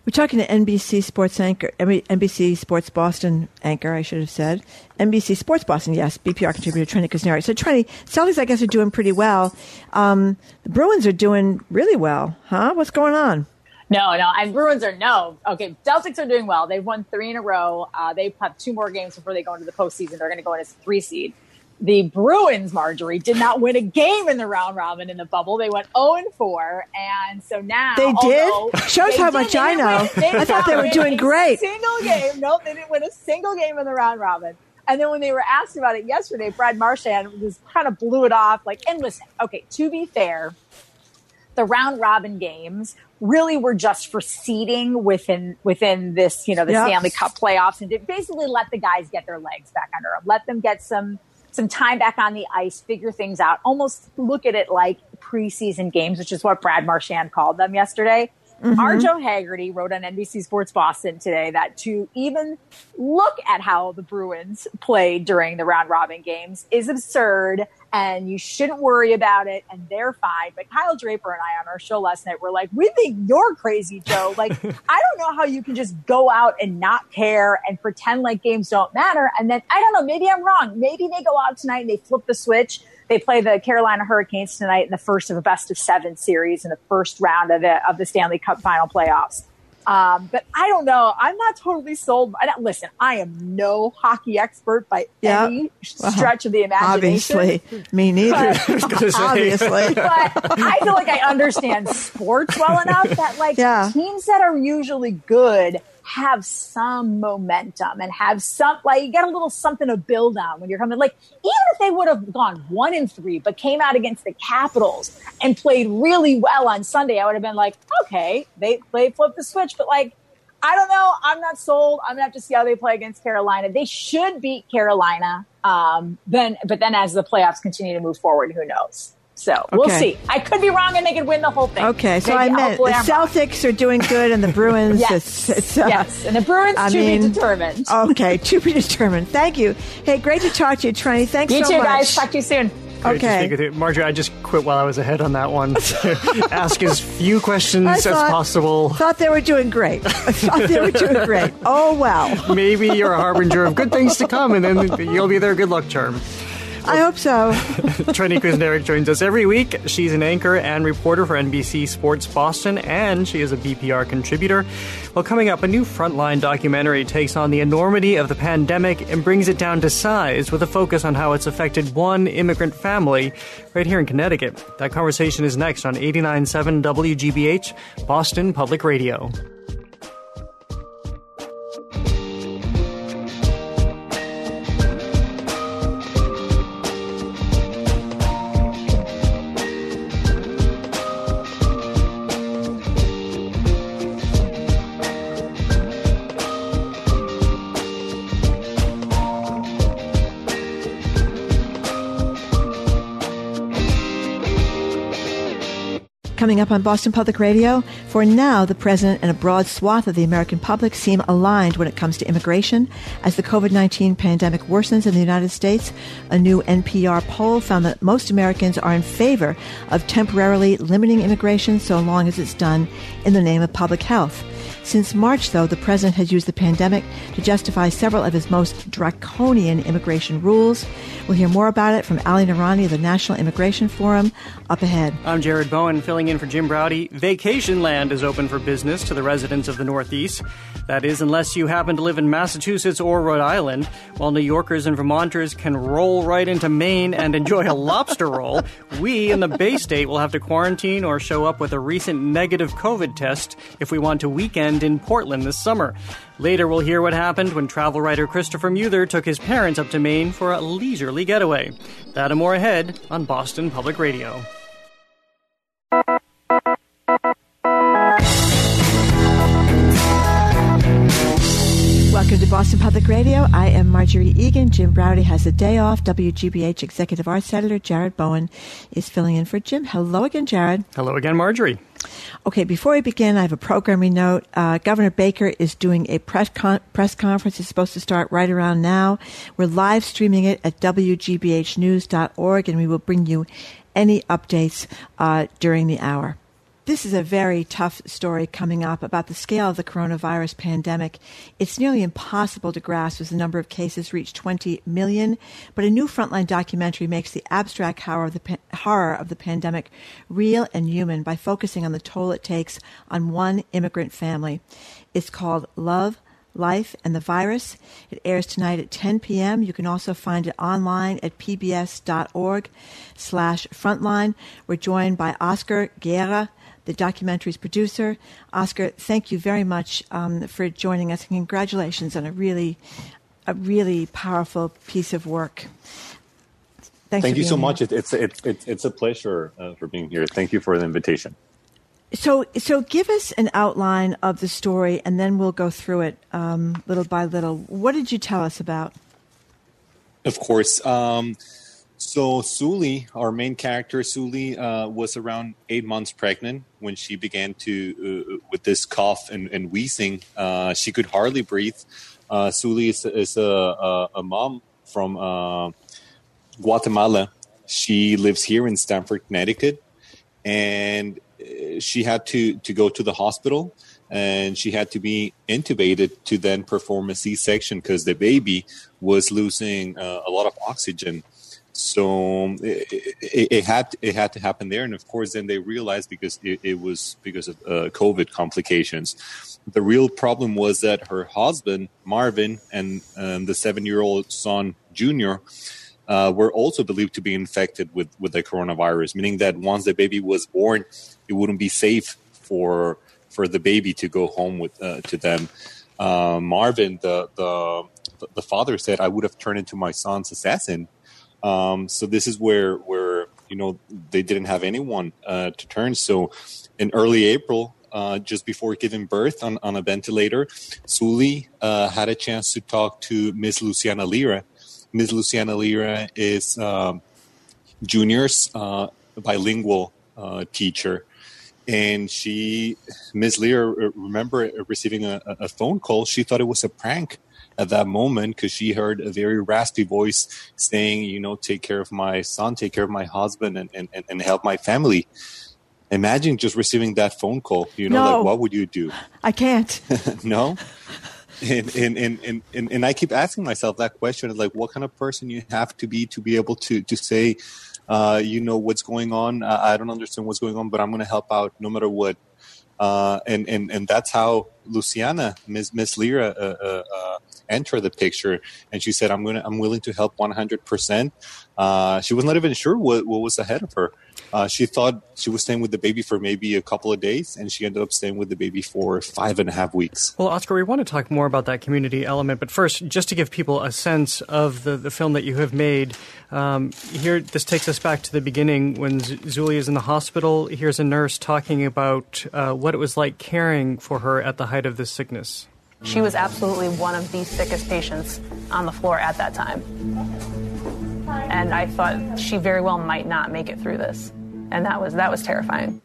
We're talking to NBC Sports anchor, NBC Sports Boston anchor, I should have said. NBC Sports Boston, yes, BPR contributor Trenni Kuznari. So, Trenni, Celtics, I guess, are doing pretty well. Um, the Bruins are doing really well, huh? What's going on? No, no, and Bruins are no. Okay, Celtics are doing well. They've won three in a row. Uh, they have two more games before they go into the postseason. They're going to go in as three seed. The Bruins, Margery, did not win a game in the round robin in the bubble. They went 0 and 4. And so now. They did? Shows they how did, much I know. win- I thought they were doing a great. Single game. Nope, they didn't win a single game in the round robin. And then when they were asked about it yesterday, Brad Marchand just kind of blew it off. Like, and listen, okay, to be fair, the round robin games really were just for seeding within within this, you know, the Yep. Stanley Cup playoffs, and to basically let the guys get their legs back under them, let them get some some time back on the ice, figure things out, almost look at it like preseason games, which is what Brad Marchand called them yesterday. Mhm. Arjo Haggerty wrote on NBC Sports Boston today that to even look at how the Bruins played during the round robin games is absurd and you shouldn't worry about it and they're fine. But Kyle Draper and I on our show last night were like, we think you're crazy, Joe. Like, I don't know how you can just go out and not care and pretend like games don't matter. And then I don't know, maybe I'm wrong. Maybe they go out tonight and they flip the switch. They play the Carolina Hurricanes tonight in the first of a best of seven series in the first round of the of the Stanley Cup final playoffs. Um, but I don't know. I'm not totally sold. I don't, listen, I am no hockey expert by Yeah. any Well, stretch of the imagination. Obviously. Me neither. But- Obviously. but I feel like I understand sports well enough that like Yeah. teams that are usually good have some momentum and have some like you get a little something to build on when you're coming like even if they would have gone one in three but came out against the capitals and played really well on sunday i would have been like okay they they flipped the switch but like I don't know. I'm not sold. I'm gonna have to see how they play against Carolina. They should beat Carolina. Um, then, but then as the playoffs continue to move forward, who knows? So we'll Okay. see. I could be wrong, and they could win the whole thing. Okay, so Maybe- I meant the hopefully I'm wrong. Celtics are doing good and the Bruins. Yes. it's, it's, uh, yes, and the Bruins I to mean- be determined. Okay, to be determined. Thank you. Hey, great to talk to you, Trenni. Thanks you so too, much. guys. Talk to you soon. Great to Okay. speak with you. Margery, I just quit while I was ahead on that one. Ask as few questions I as possible. Thought they were doing great. I thought they were doing great. Oh well. Maybe you're a harbinger of good things to come, and then you'll be their good luck charm. I hope so. Trenni Kusnierek joins us every week. She's an anchor and reporter for NBC Sports Boston, and she is a BPR contributor. Well, coming up, a new Frontline documentary takes on the enormity of the pandemic and brings it down to size with a focus on how it's affected one immigrant family right here in Connecticut. That conversation is next on 89.7 WGBH, Boston Public Radio. Coming up on Boston Public Radio, for now, the president and a broad swath of the American public seem aligned when it comes to immigration. As the COVID 19 pandemic worsens in the United States, a new NPR poll found that most Americans are in favor of temporarily limiting immigration so long as it's done in the name of public health. Since March, though, the president has used the pandemic to justify several of his most draconian immigration rules. We'll hear more about it from Ali Noorani of the National Immigration Forum up ahead. I'm Jared Bowen, filling in for Jim Braude. Vacation Land is open for business to the residents of the Northeast. That is, unless you happen to live in Massachusetts or Rhode Island, while New Yorkers and Vermonters can roll right into Maine and enjoy a lobster roll. We in the Bay State will have to quarantine or show up with a recent negative COVID test if we want to weekend in Portland this summer. Later, we'll hear what happened when travel writer Christopher Muther took his parents up to Maine for a leisurely getaway. That and more ahead on Boston Public Radio. Welcome to Boston Public Radio. I am Margery Eagan. Jim Braude has a day off. WGBH Executive Arts Editor Jared Bowen is filling in for Jim. Hello again, Jared. Hello again, Margery. Okay, before we begin, I have a programming note. Uh, Governor Baker is doing a press, con- press conference. It's supposed to start right around now. We're live streaming it at WGBHnews.org, and we will bring you any updates uh, during the hour. This is a very tough story coming up about the scale of the coronavirus pandemic. It's nearly impossible to grasp as the number of cases reach 20 million, but a new Frontline documentary makes the abstract horror of the, pa- horror of the pandemic real and human by focusing on the toll it takes on one immigrant family. It's called Love, Life and the Virus. It airs tonight at 10 p.m. You can also find it online at pbs.org slash frontline. We're joined by Oscar Guerra, the documentary's producer. Oscar, thank you very much um, for joining us, and congratulations on a really, a really powerful piece of work. Thanks Thank you so here. much. It, it's it's it's it's a pleasure uh, for being here. Thank you for the invitation. So, so give us an outline of the story, and then we'll go through it um, little by little. What did you tell us about? Of course. Um, so Suli, our main character, Suli, uh, was around eight months pregnant when she began to uh, with this cough and, and wheezing. Uh, she could hardly breathe. Uh, Suli is, is a, a, a, mom from uh, Guatemala. She lives here in Stamford, Connecticut, and uh, she had to to go to the hospital and she had to be intubated to then perform a C-section because the baby was losing uh, a lot of oxygen so it, it, it, had it had to happen there, and of course, then they realized because it, it was because of uh, COVID complications. The real problem was that her husband Marvin and um, the seven-year-old son Junior uh, were also believed to be infected with with the coronavirus, meaning that once the baby was born, it wouldn't be safe for for the baby to go home with uh, to them. Uh, Marvin, the the the father said, "I would have turned into my son's assassin." Um, so this is where where you know they didn't have anyone uh, to turn. So in early April, uh, just before giving birth on, on a ventilator, Suli uh, had a chance to talk to Miss Luciana Lira. Miss Luciana Lira is um, Junior's uh, bilingual uh, teacher. And she, Miss Lira, remember receiving a, a phone call. She thought it was a prank at that moment because she heard a very raspy voice saying, you know, take care of my son, take care of my husband, and, and, and help my family. Imagine just receiving that phone call. You know, no, like what would you do? I can't. no. And, and, and, and, and, I keep asking myself that question like, what kind of person you have to be to be able to, to say, uh, you know, what's going on. I don't understand what's going on, but I'm going to help out no matter what. Uh, and, and, and that's how Luciana, Miss, Miss Lira, uh, uh, uh enter the picture. And she said, "I'm to, I'm willing to help 100." percent uh, She was not even sure what, what was ahead of her. Uh, she thought she was staying with the baby for maybe a couple of days, and she ended up staying with the baby for five and a half weeks. Well, Oscar, we want to talk more about that community element, but first, just to give people a sense of the, the film that you have made, um, here this takes us back to the beginning when Suli is in the hospital. Here's a nurse talking about uh, what it was like caring for her at the height of this sickness. She was absolutely one of the sickest patients on the floor at that time. And I thought she very well might not make it through this. And that was that was terrifying.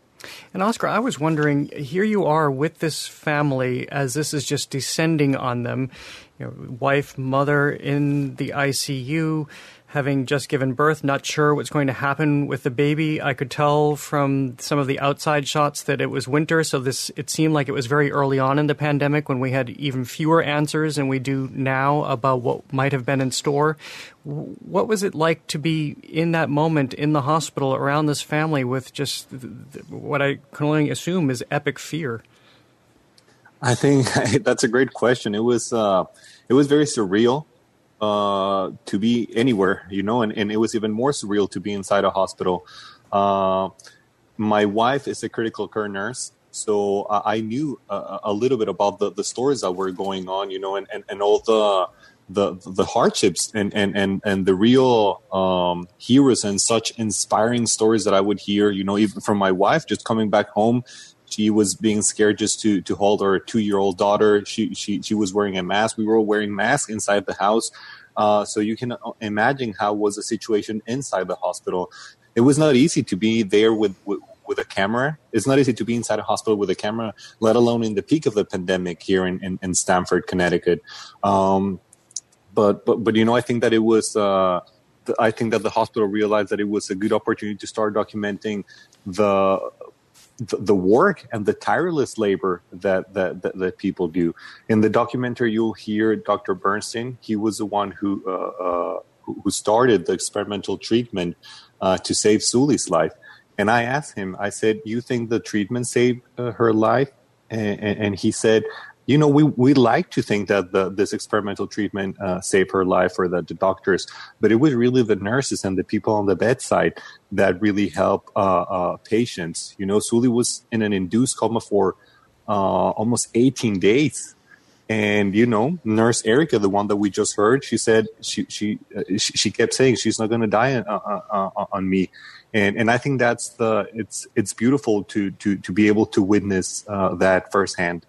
And Oscar, I was wondering, here you are with this family as this is just descending on them. You know, wife, mother in the ICU, having just given birth, not sure what's going to happen with the baby. I could tell from some of the outside shots that it was winter, so this it seemed like it was very early on in the pandemic when we had even fewer answers than we do now about what might have been in store. What was it like to be in that moment in the hospital around this family with just what I can only assume is epic fear? I think that's a great question. It was uh, it was very surreal uh, to be anywhere, you know, and, and it was even more surreal to be inside a hospital. Uh, my wife is a critical care nurse, so I knew a, a, little bit about the, the stories that were going on, you know, and, and, and all the the the hardships and and and, and the real um, heroes and such inspiring stories that I would hear, you know, even from my wife just coming back home she was being scared just to to hold her two year old daughter. She she she was wearing a mask. We were wearing masks inside the house. Uh, so you can imagine how was the situation inside the hospital. It was not easy to be there with, with with a camera. It's not easy to be inside a hospital with a camera, let alone in the peak of the pandemic here in, in, in Stamford, Connecticut. Um, but, but, but, you know, I think that it was, uh, I think that the hospital realized that it was a good opportunity to start documenting the the, work and the tireless labor that, that, that, that, people do. In the documentary, you'll hear Dr. Bernstein. He was the one who, uh, uh, who started the experimental treatment uh, to save Suli's life. And I asked him, I said, You think the treatment saved uh, her life? And, and, and, he said, you know, we, we like to think that the, this experimental treatment uh, saved her life or that the doctors, but it was really the nurses and the people on the bedside that really help uh, uh, patients. You know, Suli was in an induced coma for uh, almost 18 days. And you know, Nurse Erica, the one that we just heard, she said she she uh, she, kept saying she's not going to die on, uh, on me, and and I think that's the it's it's beautiful to to to be able to witness that firsthand.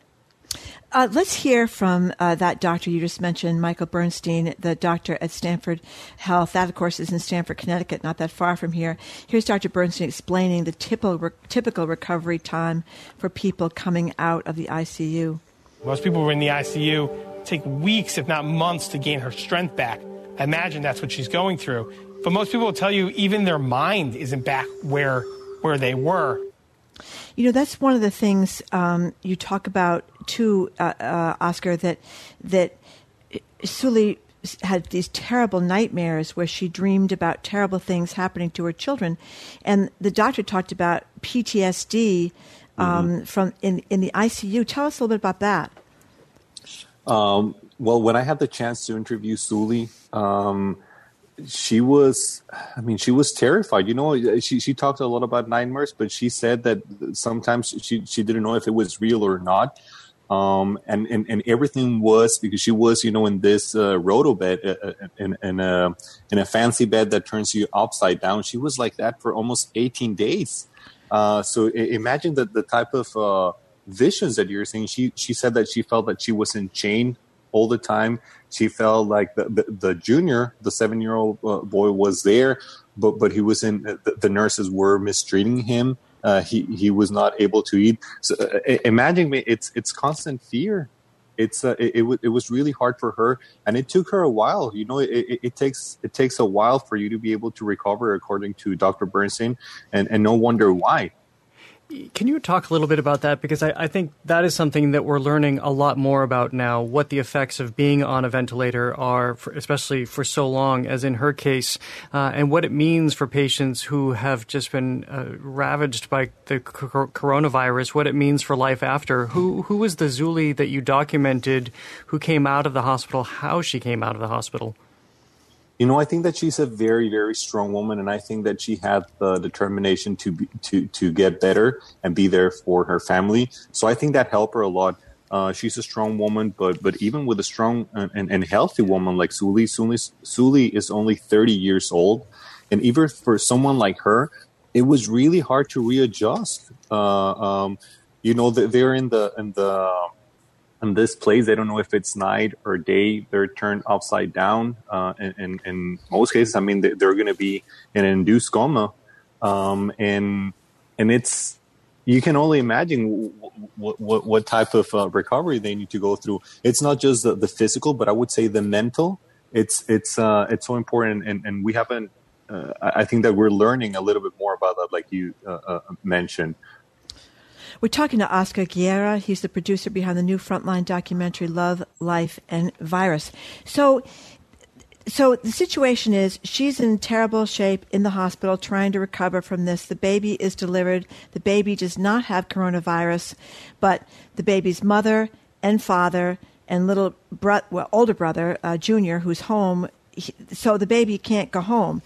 Uh, let's hear from uh, that doctor you just mentioned, Michael Bernstein, the doctor at Stamford Health. That, of course, is in Stamford, Connecticut, not that far from here. Here's Dr. Bernstein explaining the typical, typical recovery time for people coming out of the ICU. Most people who are in the ICU take weeks, if not months, to gain her strength back. I imagine that's what she's going through. But most people will tell you even their mind isn't back where, where they were. You know, that's one of the things um, you talk about too, uh, uh, Oscar. That that Suli had these terrible nightmares where she dreamed about terrible things happening to her children, and the doctor talked about PTSD um, mm-hmm. from in in the ICU. Tell us a little bit about that. Um, well, when I had the chance to interview Suli, um, she was i mean she was terrified. You know she she talked a lot about nightmares but she said that sometimes she she didn't know if it was real or not. Um, and, and and everything was because she was you know in this uh, roto bed uh, uh, in in a in a fancy bed that turns you upside down. She was like that for almost 18 days. Uh, so imagine that the type of uh, visions that you're seeing. She she said that she felt that she was in chain all the time she felt like the, the, the junior, the seven year old uh, boy, was there, but but he was in. The, the nurses were mistreating him. Uh, he he was not able to eat. So uh, imagine me. It's it's constant fear. It's uh, it, it, it was really hard for her, and it took her a while. You know, it, it, it, takes it takes a while for you to be able to recover, according to Dr. Bernstein, and and no wonder why. Can you talk a little bit about that? Because I, I, think that is something that we're learning a lot more about now what the effects of being on a ventilator are, for, especially for so long, as in her case, uh, and what it means for patients who have just been uh, ravaged by the coronavirus, what it means for life after. Who, who was the Suli that you documented who came out of the hospital, how she came out of the hospital? You know, I think that she's a very, very strong woman, and I think that she had the determination to be, to to get better and be there for her family. So I think that helped her a lot. Uh, she's a strong woman, but but even with a strong and, and healthy woman like Suli, Suli, Suli is only 30 years old, and even for someone like her, it was really hard to readjust. Uh, um, you know, they're in the in the in this place, they don't know if it's night or day. They're turned upside down. Uh, in, in, in, most cases, I mean, they're going to be in an induced coma. Um, and, and it's, you can only imagine what, what, what type of uh, recovery they need to go through. It's not just the, the physical, but I would say the mental. It's, it's, uh, it's so important. And, and we haven't, uh, I think that we're learning a little bit more about that, like you uh, uh, mentioned. We're talking to Oscar Guerra. He's the producer behind the new Frontline documentary, Love, Life, and Virus. So, so the situation is she's in terrible shape in the hospital trying to recover from this. The baby is delivered. The baby does not have coronavirus, but the baby's mother and father and little bro- well, older brother, uh, Junior, who's home, he, so the baby can't go home.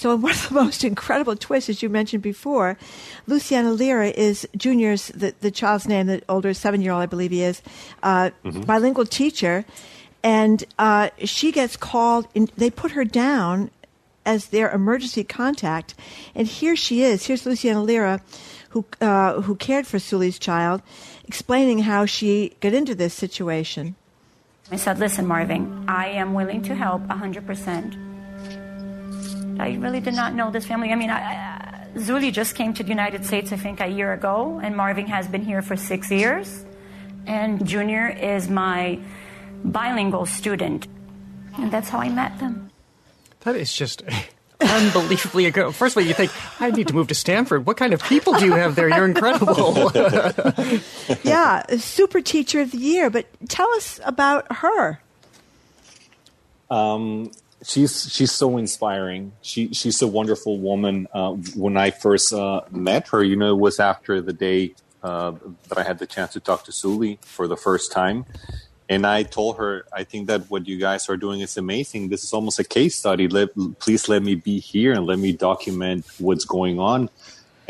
So one of the most incredible twists, as you mentioned before, Luciana Lira is Junior's, the, the child's name, the older seven-year-old, I believe he is, uh, mm-hmm. bilingual teacher. And uh, she gets called, and they put her down as their emergency contact. And here she is. Here's Luciana Lira, who, uh, who cared for Suli's child, explaining how she got into this situation. I said, listen, Marvin, I am willing to help 100%. I really did not know this family. I mean, I, I, Suli just came to the United States, I think, a year ago, and Marvin has been here for six years. And Junior is my bilingual student. And that's how I met them. That is just unbelievably incredible. First of all, you think, I need to move to Stamford. What kind of people do you have there? You're incredible. yeah, super teacher of the year. But tell us about her. Um, she's she's so inspiring. She she's a wonderful woman. Uh, when I first uh, met her, you know, it was after the day uh, that I had the chance to talk to Suli for the first time, and I told her, I think that what you guys are doing is amazing. This is almost a case study. Let, please let me be here and let me document what's going on.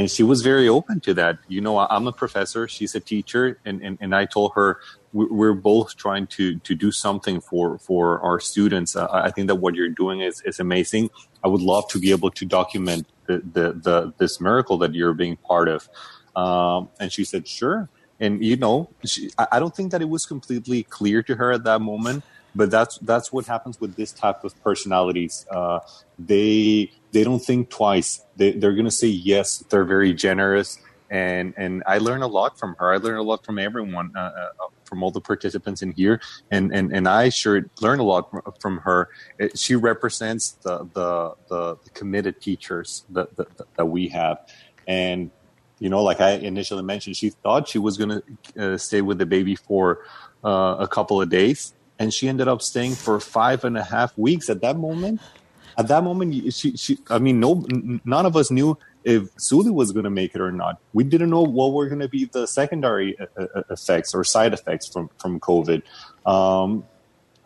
And she was very open to that. You know, I'm a professor, she's a teacher, and, and, and I told her we're both trying to, to do something for, for our students. Uh, I think that what you're doing is, is amazing. I would love to be able to document the, the, the this miracle that you're being part of. Um, and she said, sure and you know, she, I don't think that it was completely clear to her at that moment. But that's that's what happens with this type of personalities. Uh, they they don't think twice. They, they're going to say yes. They're very generous, and and I learned a lot from her. I learned a lot from everyone, uh, uh, from all the participants in here, and and and I sure learned a lot from, her. It, she represents the, the the, the committed teachers that, that that we have, and you know, like I initially mentioned, she thought she was going to uh, stay with the baby for uh, a couple of days, and she ended up staying for five and a half weeks. At that moment, at that moment, she, she I mean, no, none of us knew if Suli was going to make it or not. We didn't know what were going to be the secondary uh, uh, effects or side effects from from COVID. Um,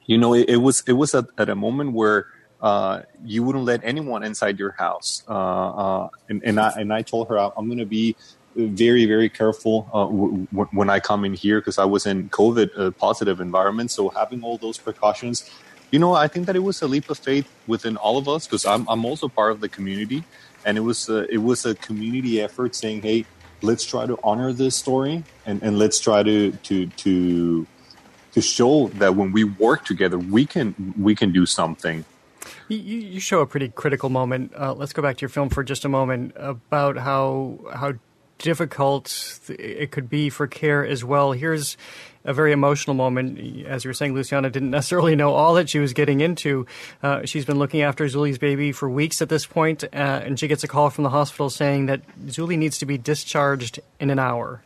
you know, it, it, was it was at, at a moment where uh, you wouldn't let anyone inside your house. Uh, uh, and, and, I, and I told her I'm going to be very, very careful uh, w- w- when I come in here because I was in COVID uh, positive environment. So having all those precautions, you know, I think that it was a leap of faith within all of us because I'm, I'm also part of the community. And it was, a, it was a community effort saying, hey, let's try to honor this story and, and let's try to, to, to, to show that when we work together, we can, we can do something. You, you show a pretty critical moment. Uh, let's go back to your film for just a moment about how how difficult it could be for care as well. Here's a very emotional moment. As you were saying, Luciana didn't necessarily know all that she was getting into. Uh, she's been looking after Suli's baby for weeks at this point, uh, and she gets a call from the hospital saying that Suli needs to be discharged in an hour.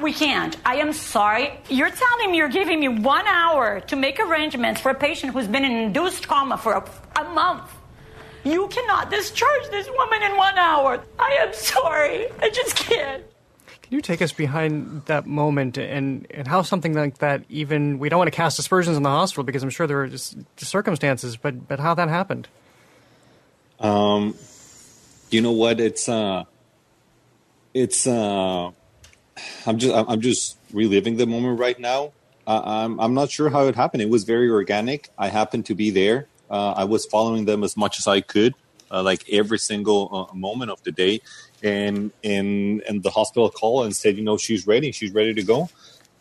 We can't. I am sorry. You're telling me you're giving me one hour to make arrangements for a patient who's been in induced coma for a, a month. You cannot discharge this woman in one hour. I am sorry. I just can't. Can you take us behind that moment and, and how something like that even we don't want to cast aspersions on the hospital because I'm sure there are just circumstances, but but how that happened? Um, you know what? It's uh, it's uh, I'm just I'm just reliving the moment right now. Uh, I'm I'm not sure how it happened. It was very organic. I happened to be there. Uh, I was following them as much as I could, uh, like every single uh, moment of the day. And and and the hospital called and said, you know, she's ready. She's ready to go.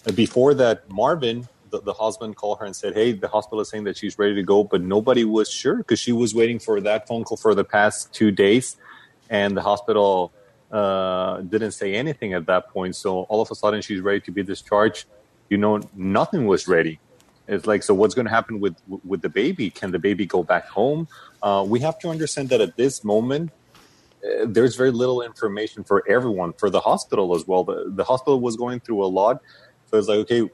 Uh, before that, Marvin, the, the, husband, called her and said, hey, the hospital is saying that she's ready to go, but nobody was sure because she was waiting for that phone call for the past two days, and the hospital uh, didn't say anything at that point. So all of a sudden, she's ready to be discharged. You know, nothing was ready. It's like, so what's going to happen with with the baby? Can the baby go back home? Uh, we have to understand that at this moment, there's very little information for everyone, for the hospital as well. The, the hospital was going through a lot, so it's like, okay,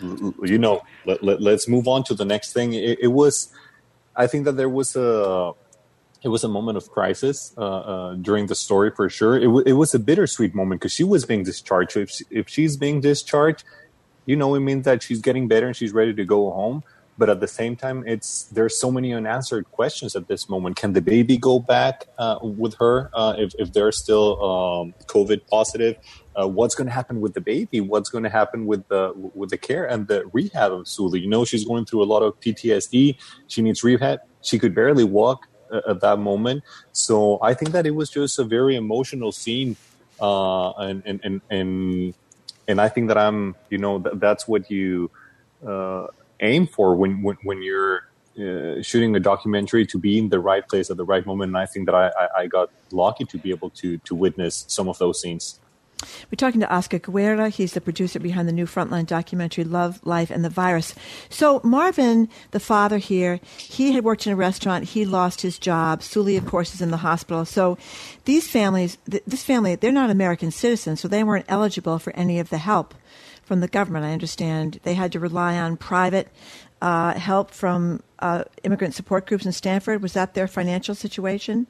you know, let, us let, move on to the next thing. It, it was, I think that there was a it was a moment of crisis uh, uh, during the story for sure. It, it was a bittersweet moment because she was being discharged. If, she, if she's being discharged, you know, it means that she's getting better and she's ready to go home. But at the same time, it's there's so many unanswered questions at this moment. Can the baby go back uh, with her uh, if, if they're still um, COVID positive? Uh, what's going to happen with the baby? What's going to happen with the with the care and the rehab of Suli? You know, she's going through a lot of PTSD. She needs rehab. She could barely walk at that moment. So I think that it was just a very emotional scene, uh, and, and and and and I think that I'm, you know, th- that's what you uh, aim for when when, when you're uh, shooting a documentary to be in the right place at the right moment. And I think that I, I, I got lucky to be able to to witness some of those scenes. We're talking to Oscar Guerra. He's the producer behind the new Frontline documentary, Love, Life, and the Virus. So, Marvin, the father here, he had worked in a restaurant. He lost his job. Suli, of course, is in the hospital. So, these families, th- this family, they're not American citizens, so they weren't eligible for any of the help from the government. I understand they had to rely on private uh, help from uh, immigrant support groups in Stamford. Was that their financial situation?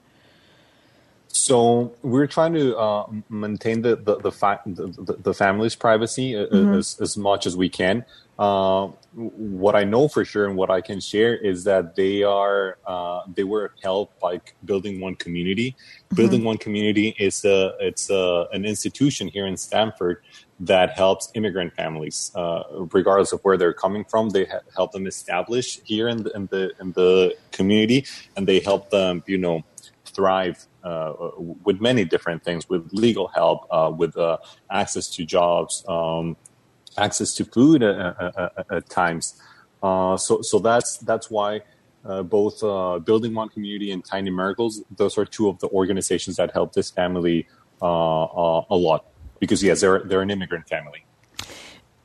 So we're trying to uh, maintain the the the, fa- the, the, family's privacy mm-hmm. as, as much as we can. Uh, what I know for sure and what I can share is that they are uh, they were helped by building one community. Mm-hmm. Building one community is a it's a, an institution here in Stamford that helps immigrant families, uh, regardless of where they're coming from. They ha- help them establish here in the, in the in the community, and they help them, you know, thrive uh, with many different things, with legal help, uh, with uh, access to jobs, um, access to food at, times. so, so that's that's why both Building One Community and Tiny Miracles, those are two of the organizations that help this family a lot. Because yes, they're they're an immigrant family.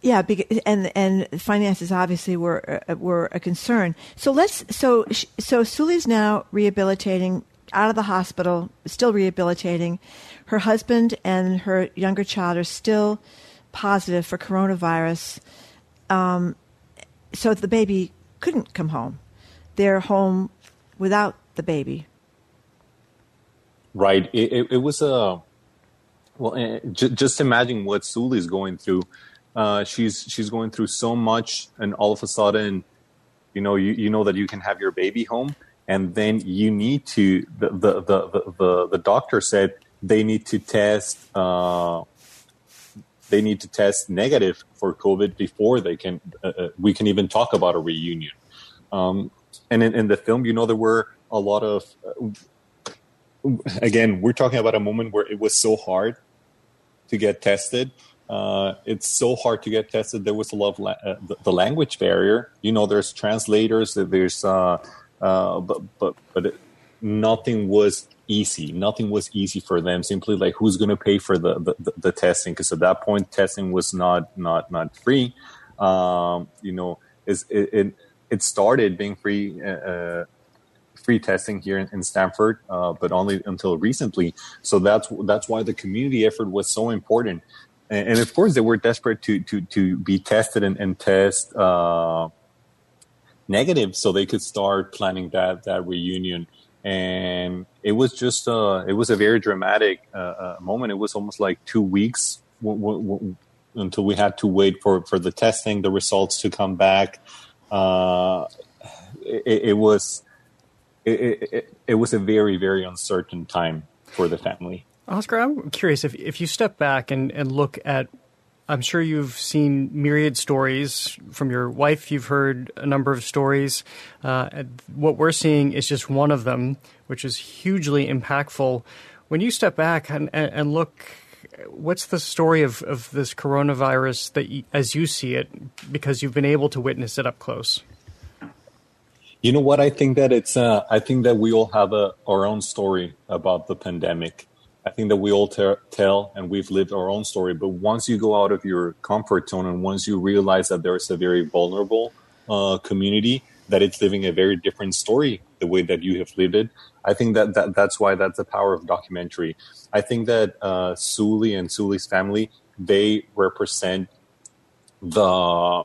Yeah, and and finances obviously were uh, were a concern. So let's so so Suli's now rehabilitating out of the hospital, still rehabilitating. Her husband and her younger child are still positive for coronavirus. Um, so the baby couldn't come home. They're home without the baby. Right. It, it, it was a well. J- just imagine what Suli is going through. Uh, she's she's going through so much, and all of a sudden, you know, you, you know that you can have your baby home, and then you need to the the the the, the doctor said they need to test uh, they need to test negative for COVID before they can uh, uh, we can even talk about a reunion. Um, and in, in, the film, you know, there were a lot of uh, again, we're talking about a moment where it was so hard to get tested. Uh, it's so hard to get tested. There was a lot of la- uh, the, the, language barrier. You know, there's translators. There's uh, uh, but but but it, nothing was easy. Nothing was easy for them. Simply like who's going to pay for the the, the testing? Because at that point, testing was not not not free. Um, you know, it, it it started being free. Free testing here in, in Stamford, uh, but only until recently. So that's that's why the community effort was so important. And, and of course, they were desperate to to to be tested and, and test uh, negative so they could start planning that that reunion and it was just uh it was a very dramatic uh, uh, moment it was almost like two weeks w- w- w- until we had to wait for for the testing the results to come back uh it, it was it, it, was a very very uncertain time for the family Oscar, I'm curious if, if you step back and, and look at I'm sure you've seen myriad stories from your wife. You've heard a number of stories. Uh, what we're seeing is just one of them, which is hugely impactful. When you step back and, and look, what's the story of, of this coronavirus that, you, as you see it, because you've been able to witness it up close? You know what? I think that it's. Uh, I think that we all have a, our own story about the pandemic. I think that we all ter- tell and we've lived our own story. But once you go out of your comfort zone and once you realize that there is a very vulnerable uh, community that it's living a very different story the way that you have lived it, I think that, that that's why that's the power of documentary. I think that uh, Suli and Suli's family they represent the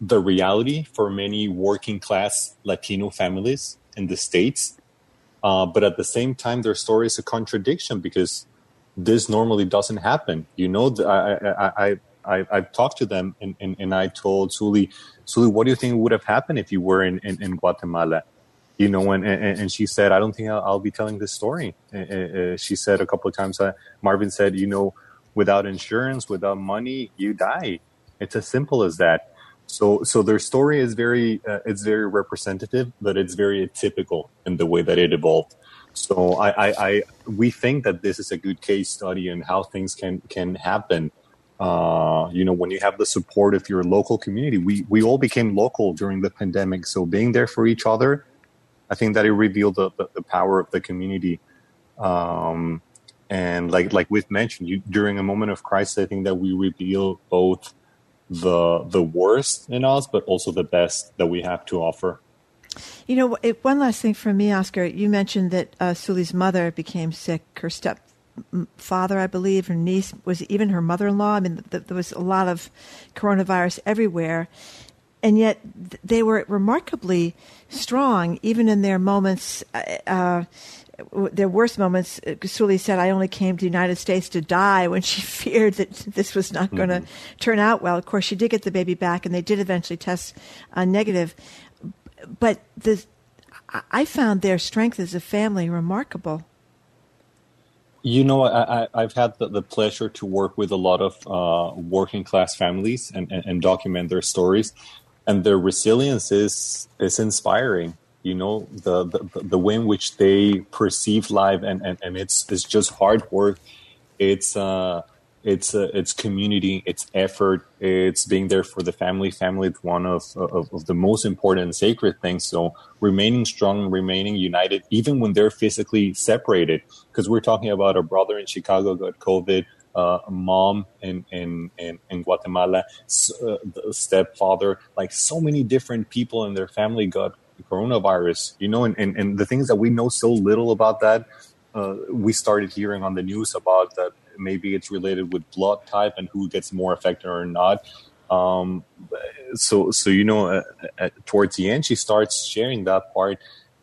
the reality for many working class Latino families in the states uh, but at the same time, their story is a contradiction because this normally doesn't happen. You know, I, I, I, I, I talked to them and, and, and I told Suli, Suli, what do you think would have happened if you were in, in, in Guatemala? You know, and, and, and, she said, I don't think I'll, I'll be telling this story. Uh, she said a couple of times, uh, Marvin said, you know, without insurance, without money, you die. It's as simple as that. So, so their story is very, uh, it's very representative, but it's very atypical in the way that it evolved. So, I, I, I, we think that this is a good case study in how things can can happen. Uh, you know, when you have the support of your local community, we we all became local during the pandemic. So, being there for each other, I think that it revealed the, the, the power of the community. Um, and like like we've mentioned, you, during a moment of crisis, I think that we reveal both the the worst in us, but also the best that we have to offer. You know, one last thing from me, Oscar. You mentioned that uh, mother became sick. Her stepfather, I believe, her niece was even her mother-in-law. I mean, th- there was a lot of coronavirus everywhere, and yet th- they were remarkably strong, even in their moments. Uh, uh their worst moments, uh, Suli said, I only came to the United States to die when she feared that this was not going to mm-hmm. turn out well. Of course, she did get the baby back, and they did eventually test uh, negative but the, I found their strength as a family remarkable. You know, I, have had the, the, pleasure to work with a lot of uh, working class families and, and, and, document their stories, and their resilience is is inspiring. You know, the the, the way in which they perceive life, and, and, and it's it's just hard work. It's uh, it's uh, it's community, it's effort, it's being there for the family. Family is one of, of, of the most important and sacred things. So remaining strong, remaining united, even when they're physically separated, because we're talking about a brother in Chicago got COVID, uh, mom in in in, in Guatemala, uh, stepfather, like so many different people in their family got coronavirus. You know, and, and and the things that we know so little about that. Uh, we started hearing on the news about that maybe it's related with blood type and who gets more affected or not. Um, so, so you know, uh, uh, towards the end, she starts sharing that part.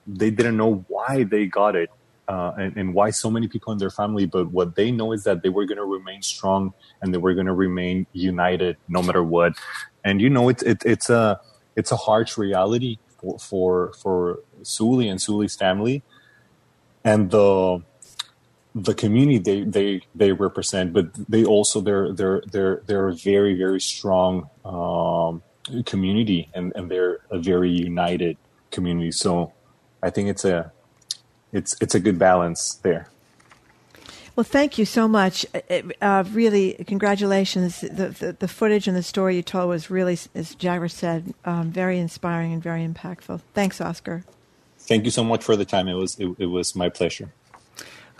They didn't know why they got it. Uh, and, and, why so many people in their family, but what they know is that they were going to remain strong and they were going to remain united no matter what. And you know, it's it, it's a it's a harsh reality for for Suli and Suli's family, and the the community they, they they represent, but they also they're they're they're they're a very very strong um, community and, and they're a very united community. So I think it's a it's it's a good balance there. Well, thank you so much. Uh, uh really, congratulations. The, the, the footage and the story you told was really, as Jagger said, um, very inspiring and very impactful. Thanks, Oscar. Thank you so much for the time. It was it, it was my pleasure.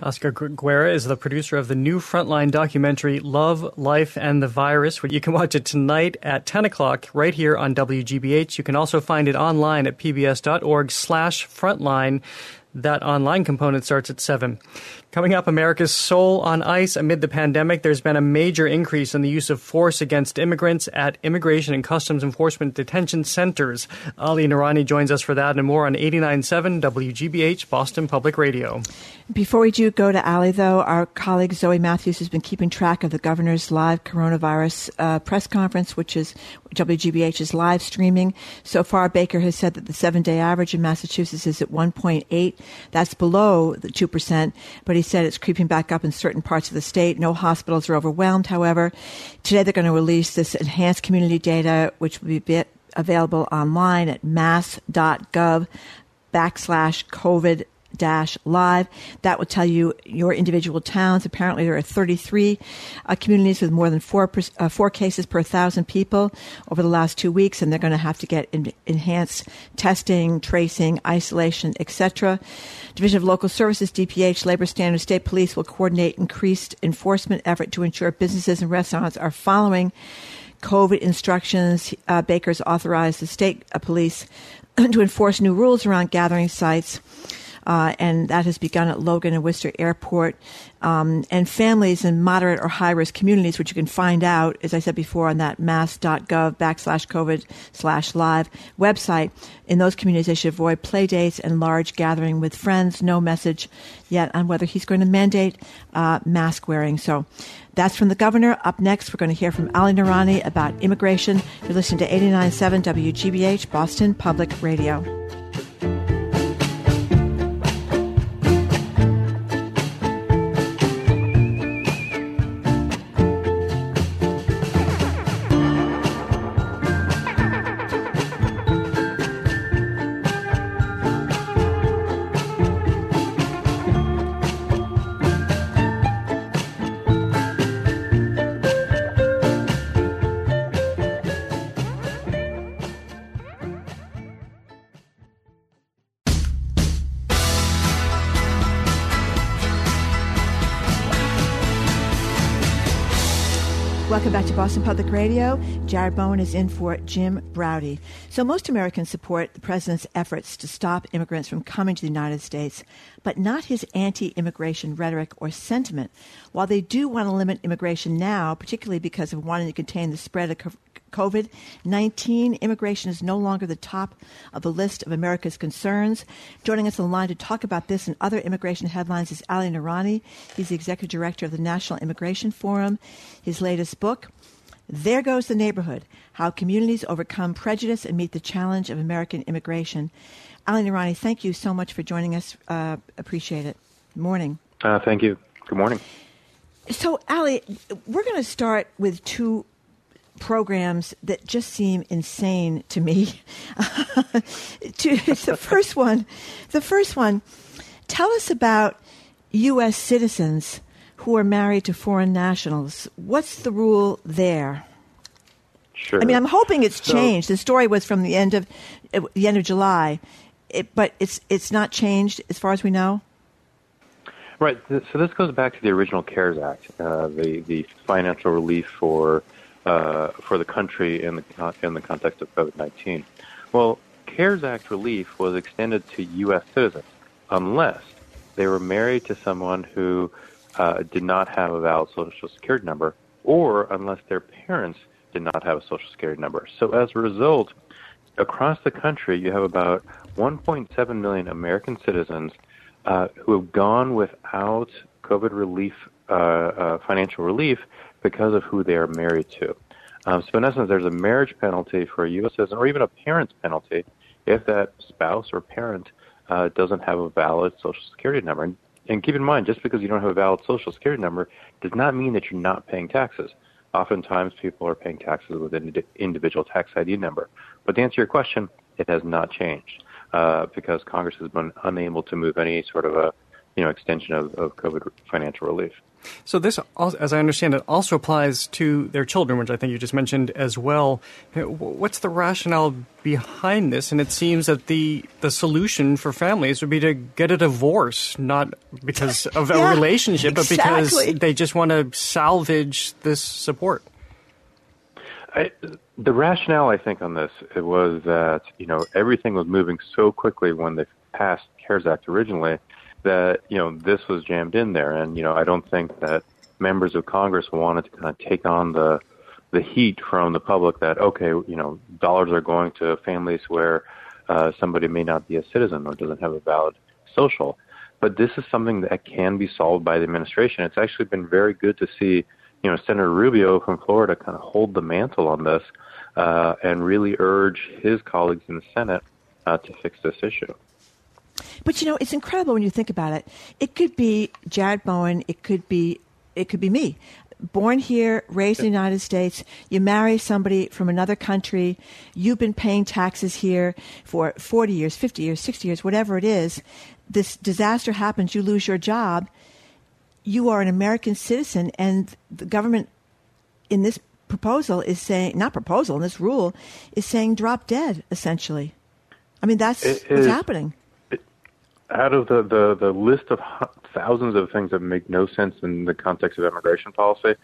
Oscar Guerra is the producer of the new Frontline documentary Love, Life, and the Virus. You can watch it tonight at 10 o'clock right here on WGBH. You can also find it online at pbs.org slash frontline. That online component starts at 7. Coming up, America's soul on ice amid the pandemic. There's been a major increase in the use of force against immigrants at immigration and customs enforcement detention centers. Ali Noorani joins us for that and more on 89.7 WGBH Boston Public Radio. Before we do go to Ali, though, our colleague Zoe Matthews has been keeping track of the governor's live coronavirus uh, press conference, which is WGBH is live streaming. So far, Baker has said that the seven day average in Massachusetts is at 1.8. That's below the 2%, but he said it's creeping back up in certain parts of the state. No hospitals are overwhelmed, however. Today, they're going to release this enhanced community data, which will be available online at mass.gov backslash COVID dash live. That will tell you your individual towns. Apparently, there are 33 uh, communities with more than four per, uh, four cases per thousand people over the last two weeks, and they're going to have to get in, enhanced testing, tracing, isolation, etc. Division of Local Services (DPH) Labor Standards State Police will coordinate increased enforcement effort to ensure businesses and restaurants are following. COVID instructions. Uh, Baker's authorized the state uh, police to enforce new rules around gathering sites uh, and that has begun at Logan and Worcester Airport. Um, and families in moderate or high risk communities, which you can find out, as I said before, on that mass.gov backslash COVID slash live website. In those communities, they should avoid play dates and large gathering with friends. No message yet on whether he's going to mandate uh, mask wearing. So that's from the governor. Up next, we're going to hear from Ali Noorani about immigration. You're listening to 89.7 WGBH, Boston Public Radio. Boston Public Radio. Jared Bowen is in for Jim Braude. So, most Americans support the president's efforts to stop immigrants from coming to the United States, but not his anti immigration rhetoric or sentiment. While they do want to limit immigration now, particularly because of wanting to contain the spread of COVID 19, immigration is no longer the top of the list of America's concerns. Joining us on the line to talk about this and other immigration headlines is Ali Noorani. He's the executive director of the National Immigration Forum. His latest book, There Goes the Neighborhood How Communities Overcome Prejudice and Meet the Challenge of American Immigration. Ali Noorani, thank you so much for joining us. Uh, appreciate it. Good Morning. Uh, thank you. Good morning. So, Ali, we're going to start with two programs that just seem insane to me. to, the first one, the first one, tell us about U.S. citizens who are married to foreign nationals. What's the rule there? Sure. I mean, I'm hoping it's So- changed. The story was from the end of uh, the end of July, it, but it's it's not changed as far as we know. Right. So this goes back to the original CARES Act, uh, the the financial relief for uh, for the country in the in the context of COVID nineteen. Well, CARES Act relief was extended to U.S. citizens unless they were married to someone who uh, did not have a valid Social Security number, or unless their parents did not have a Social Security number. So as a result, across the country, you have about 1.7 million American citizens uh, who have gone without COVID relief, uh, uh, financial relief, because of who they are married to. Um, so, in essence, there's a marriage penalty for a U.S. citizen, or even a parent's penalty, if that spouse or parent uh, doesn't have a valid Social Security number. And, and keep in mind, just because you don't have a valid Social Security number does not mean that you're not paying taxes. Oftentimes, people are paying taxes with an individual tax ID number. But to answer your question, it has not changed uh, because Congress has been unable to move any sort of a you know extension of, of COVID financial relief. So this, as I understand it, also applies to their children, which I think you just mentioned as well. What's the rationale behind this? And it seems that the the solution for families would be to get a divorce, not because of Yeah, a relationship, but because they just want to salvage this support. I, the rationale, I think, on this it was that you know everything was moving so quickly when they passed CARES Act originally that you know this was jammed in there, and you know I don't think that members of Congress wanted to kind of take on the the heat from the public that okay, you know, dollars are going to families where uh, somebody may not be a citizen or doesn't have a valid social. But this is something that can be solved by the administration. It's actually been very good to see, you know, Senator Rubio from Florida kind of hold the mantle on this uh, and really urge his colleagues in the Senate uh, to fix this issue. But you know, it's incredible when you think about it. It could be Jared Bowen. It could be it could be me. Born here, raised in the United States, you marry somebody from another country, you've been paying taxes here for 40 years, 50 years, 60 years, whatever it is. This disaster happens, you lose your job. You are an American citizen, and the government in this proposal is saying, not proposal, in this rule, is saying drop dead, essentially. I mean, that's It what's is- happening. Out of the, the, the list of thousands of things that make no sense in the context of immigration policy,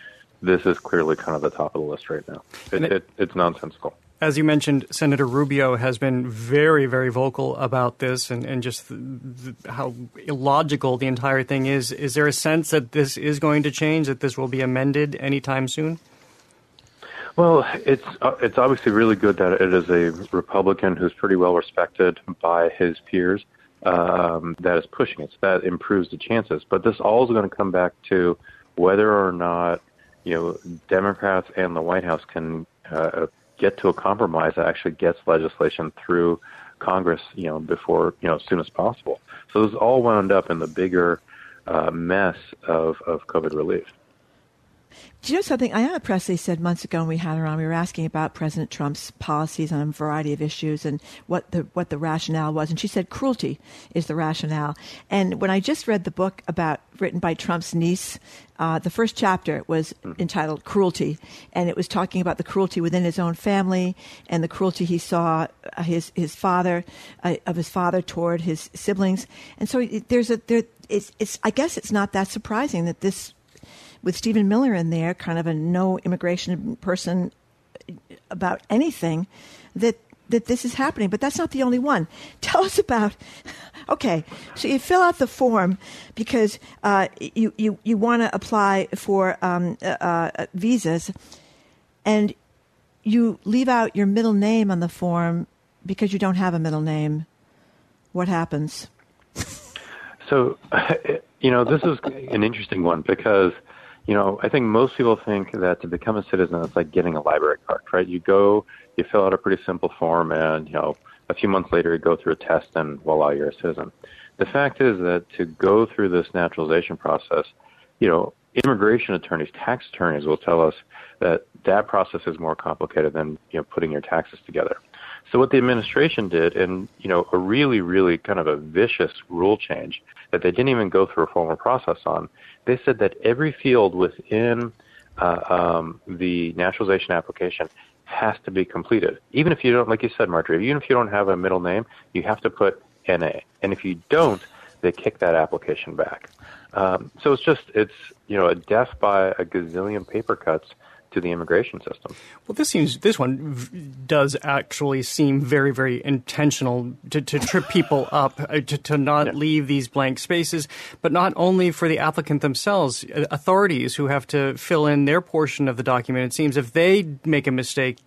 this is clearly kind of the top of the list right now. It, it, it's nonsensical. As you mentioned, Senator Rubio has been very, very vocal about this and, and just th- th- how illogical the entire thing is. Is there a sense that this is going to change, that this will be amended anytime soon? Well, it's uh, it's obviously really good that it is a Republican who's pretty well respected by his peers um, that is pushing it. So that improves the chances. But this all is going to come back to whether or not you know Democrats and the White House can uh, get to a compromise that actually gets legislation through Congress, you know, before you know as soon as possible. So this all wound up in the bigger uh, mess of of COVID relief. Do you know something? Ayanna Pressley said months ago when we had her on, we were asking about President Trump's policies on a variety of issues and what the what the rationale was, and she said cruelty is the rationale. And when I just read the book about written by Trump's niece, uh, the first chapter was entitled "Cruelty," and it was talking about the cruelty within his own family and the cruelty he saw uh, his his father uh, of his father toward his siblings. And so it, there's a there. It's, it's I guess it's not that surprising that this with Stephen Miller in there, kind of a no immigration person about anything, that that this is happening. But that's not the only one. Tell us about. Okay, so you fill out the form because uh, you you you want to apply for um, uh, uh, visas, and you leave out your middle name on the form because you don't have a middle name. What happens? So, you know, this is an interesting one because, you know, I think most people think that to become a citizen, it's like getting a library card, right? You go, you fill out a pretty simple form, and, you know, a few months later, you go through a test, and voila, you're a citizen. The fact is that to go through this naturalization process, you know, immigration attorneys, tax attorneys will tell us that that process is more complicated than, you know, putting your taxes together. So what the administration did, and you know, a really, really kind of a vicious rule change that they didn't even go through a formal process on, they said that every field within uh, um, the naturalization application has to be completed. Even if you don't, like you said, Margery, even if you don't have a middle name, you have to put NA. And if you don't, they kick that application back. Um, so it's just, it's, you know, a death by a gazillion paper cuts to the immigration system. Well, this seems this one v- does actually seem very, very intentional to, to trip people up, uh, to, to not yeah. leave these blank spaces, but not only for the applicant themselves, uh, authorities who have to fill in their portion of the document. It seems if they make a mistake,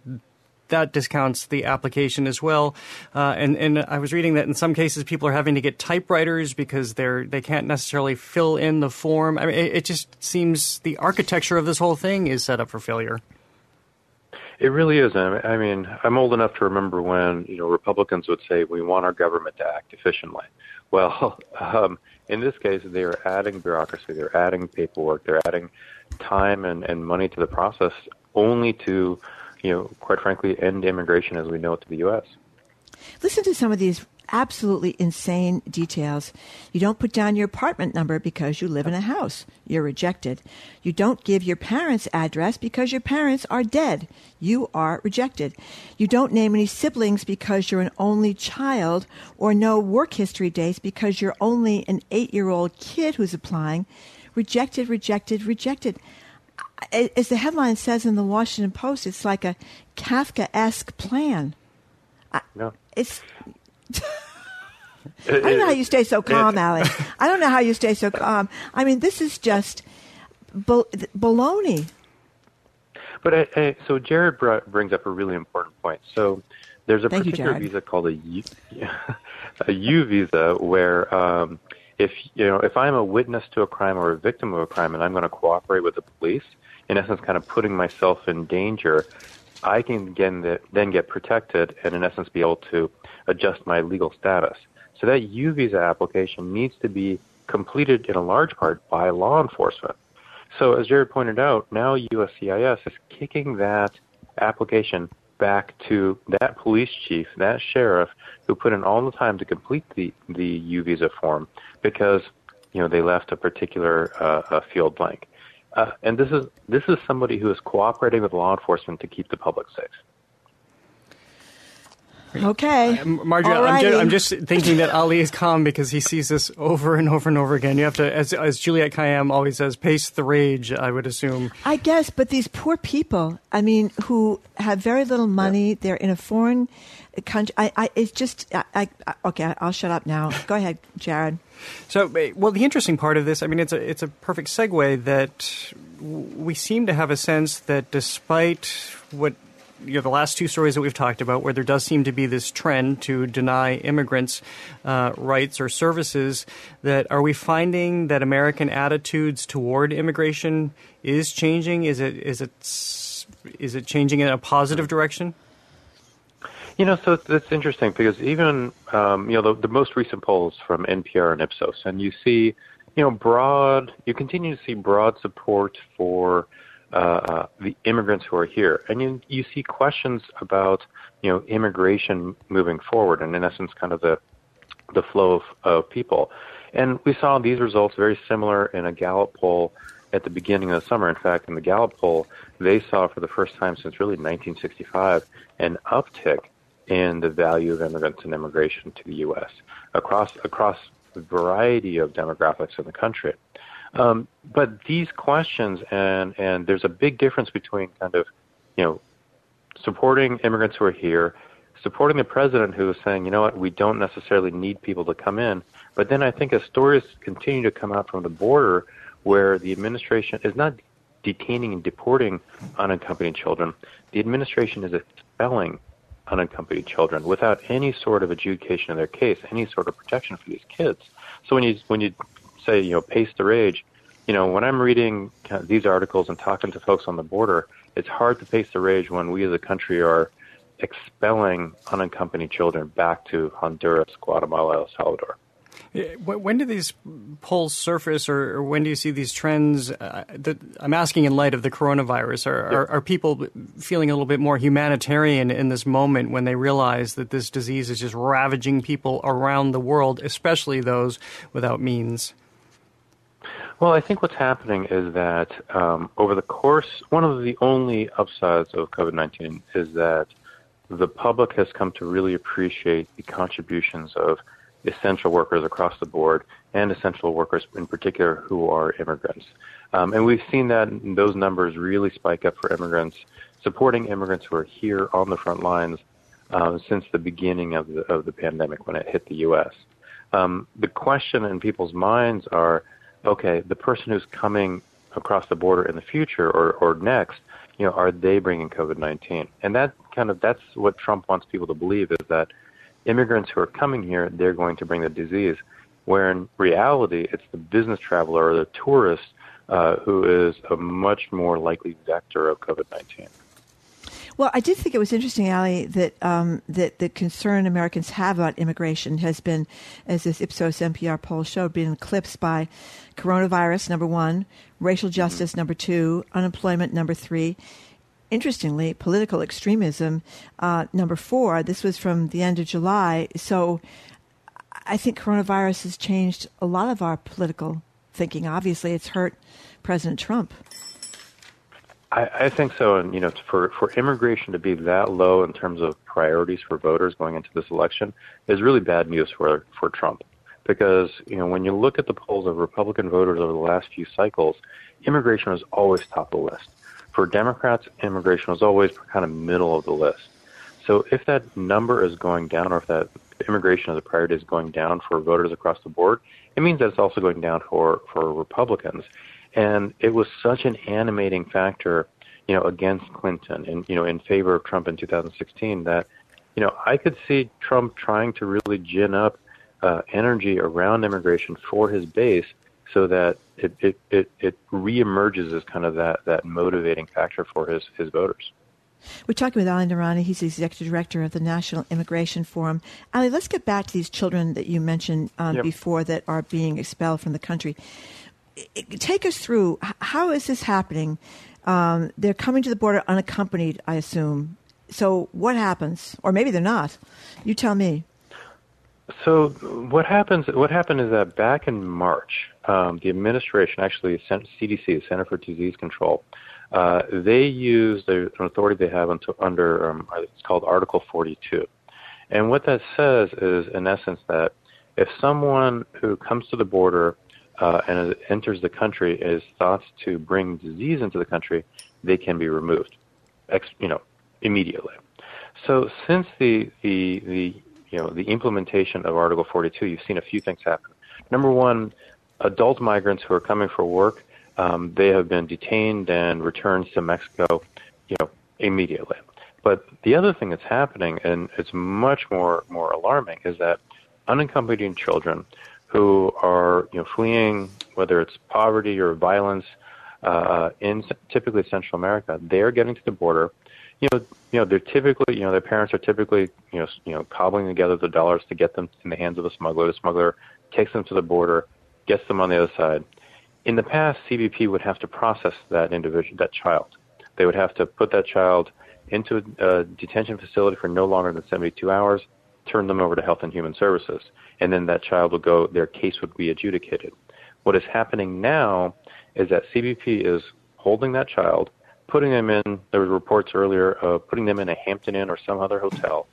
that discounts the application as well. Uh, and, and I was reading that in some cases people are having to get typewriters because they're they can't necessarily fill in the form. I mean, it, it just seems the architecture of this whole thing is set up for failure. It really is. I mean, I'm old enough to remember when you know Republicans would say we want our government to act efficiently. Well, um, in this case, they are adding bureaucracy, they're adding paperwork, they're adding time and, and money to the process only to you know, quite frankly, end immigration as we know it to the U.S. Listen to some of these absolutely insane details. You don't put down your apartment number because you live in a house. You're rejected. You don't give your parents' address because your parents are dead. You are rejected. You don't name any siblings because you're an only child or no work history dates because you're only an eight year old kid who's applying. Rejected, rejected, rejected as the headline says in the Washington Post, it's like a Kafka-esque plan. No. It's. I don't know how you stay so calm, Ali. I don't know how you stay so calm. I mean, this is just baloney. But I, I, so Jared brings up a really important point. So there's a Thank particular you, visa called a U, a U visa where um, if you know if I'm a witness to a crime or a victim of a crime and I'm going to cooperate with the police, in essence, kind of putting myself in danger, I can again then get protected and in essence be able to adjust my legal status. So that U visa application needs to be completed in a large part by law enforcement. So as Jared pointed out, now USCIS is kicking that application back to that police chief, that sheriff who put in all the time to complete the the U visa form because you know they left a particular uh, field blank. Uh, and this is this is somebody who is cooperating with law enforcement to keep the public safe. Okay, uh, Margery, I'm just, I'm just, thinking that Ali is calm because he sees this over and over and over again. You have to, as, as Juliette Kayyem always says, pace the rage. I would assume. I guess, but these poor people, I mean, who have very little money, yeah. they're in a foreign country. I, I it's just, I, I, okay, I'll shut up now. Go ahead, Jared. So, well, the interesting part of this, I mean, it's a it's a perfect segue that we seem to have a sense that despite what you know the last two stories that we've talked about, where there does seem to be this trend to deny immigrants uh, rights or services, that are we finding that American attitudes toward immigration is changing? Is it is it is it changing in a positive direction? You know, so that's interesting because even um, you know the, the most recent polls from NPR and Ipsos, and you see, you know, broad. You continue to see broad support for uh, the immigrants who are here, and you you see questions about you know immigration moving forward, and in essence, kind of the the flow of, of people. And we saw these results very similar in a Gallup poll at the beginning of the summer. In fact, in the Gallup poll, they saw for the first time since really 1965 an uptick in the value of immigrants and immigration to the U.S. across across a variety of demographics in the country. Um, but these questions, and and there's a big difference between kind of, you know, supporting immigrants who are here, supporting the president who is saying, you know what, we don't necessarily need people to come in. But then I think as stories continue to come out from the border, where the administration is not detaining and deporting unaccompanied children, the administration is expelling unaccompanied children without any sort of adjudication of their case, any sort of protection for these kids. So when you when you say you know pace the rage, you know when I'm reading these articles and talking to folks on the border, it's hard to pace the rage when we as a country are expelling unaccompanied children back to Honduras, Guatemala, El Salvador. When do these polls surface, or, when do you see these trends? Uh, that, I'm asking in light of the coronavirus. Are, are, are, people feeling a little bit more humanitarian in this moment when they realize that this disease is just ravaging people around the world, especially those without means? Well, I think what's happening is that um, over the course, one of the only upsides of COVID 19 is that the public has come to really appreciate the contributions of essential workers across the board and essential workers in particular who are immigrants. Um, and we've seen that those numbers really spike up for immigrants, supporting immigrants who are here on the front lines um, since the beginning of the, of the pandemic when it hit the U.S. Um, the question in people's minds are, okay, the person who's coming across the border in the future or, or next, you know, are they bringing COVID-19? And that kind of, that's what Trump wants people to believe is that immigrants who are coming here, they're going to bring the disease. Where in reality, it's the business traveler or the tourist uh, who is a much more likely vector of COVID 19. Well, I did think it was interesting, Ali, that um, that the concern Americans have about immigration has been, as this Ipsos NPR poll showed, been eclipsed by coronavirus number one, racial justice mm-hmm. number two, unemployment number three, interestingly, political extremism, uh, number four. This was from the end of July. So I think coronavirus has changed a lot of our political thinking. Obviously, it's hurt President Trump. I, I think so, and you know, for for immigration to be that low in terms of priorities for voters going into this election is really bad news for for Trump, because you know when you look at the polls of Republican voters over the last few cycles, immigration was always top of the list for Democrats, immigration was always kind of middle of the list. So if that number is going down, or if that immigration as a priority is going down for voters across the board, it means that it's also going down for for Republicans. And it was such an animating factor, you know, against Clinton and you know in favor of Trump in 2016 that you know I could see Trump trying to really gin up uh, energy around immigration for his base so that it, it, it, it reemerges as kind of that, that motivating factor for his, his voters. We're talking with Ali Noorani. He's the executive director of the National Immigration Forum. Ali, let's get back to these children that you mentioned um, yep. before that are being expelled from the country. Take us through how is this happening? Um, they're coming to the border unaccompanied, I assume. So what happens? Or maybe they're not. You tell me. So what happens? What happened is that back in March, um, the administration, actually sent CDC, the Center for Disease Control, uh, they used an authority they have until, under um, it's called Article 42, and what that says is, in essence, that if someone who comes to the border uh, and enters the country is thought to bring disease into the country, they can be removed, ex, you know, immediately. So since the the the you know, the implementation of Article 42, you've seen a few things happen. Number one, adult migrants who are coming for work, um, they have been detained and returned to Mexico, you know, immediately. But the other thing that's happening, and it's much more more alarming, is that unaccompanied children who are you know fleeing whether it's poverty or violence uh, in typically Central America, they are getting to the border you know, you know, they're typically, you know, their parents are typically, you know, you know, cobbling together the dollars to get them in the hands of a smuggler. The smuggler takes them to the border, gets them on the other side. In the past, CBP would have to process that individual, that child. They would have to put that child into a detention facility for no longer than 72 hours, turn them over to Health and Human Services, and then that child would go, their case would be adjudicated. What is happening now is that CBP is holding that child, putting them in, there were reports earlier of putting them in a Hampton Inn or some other hotel,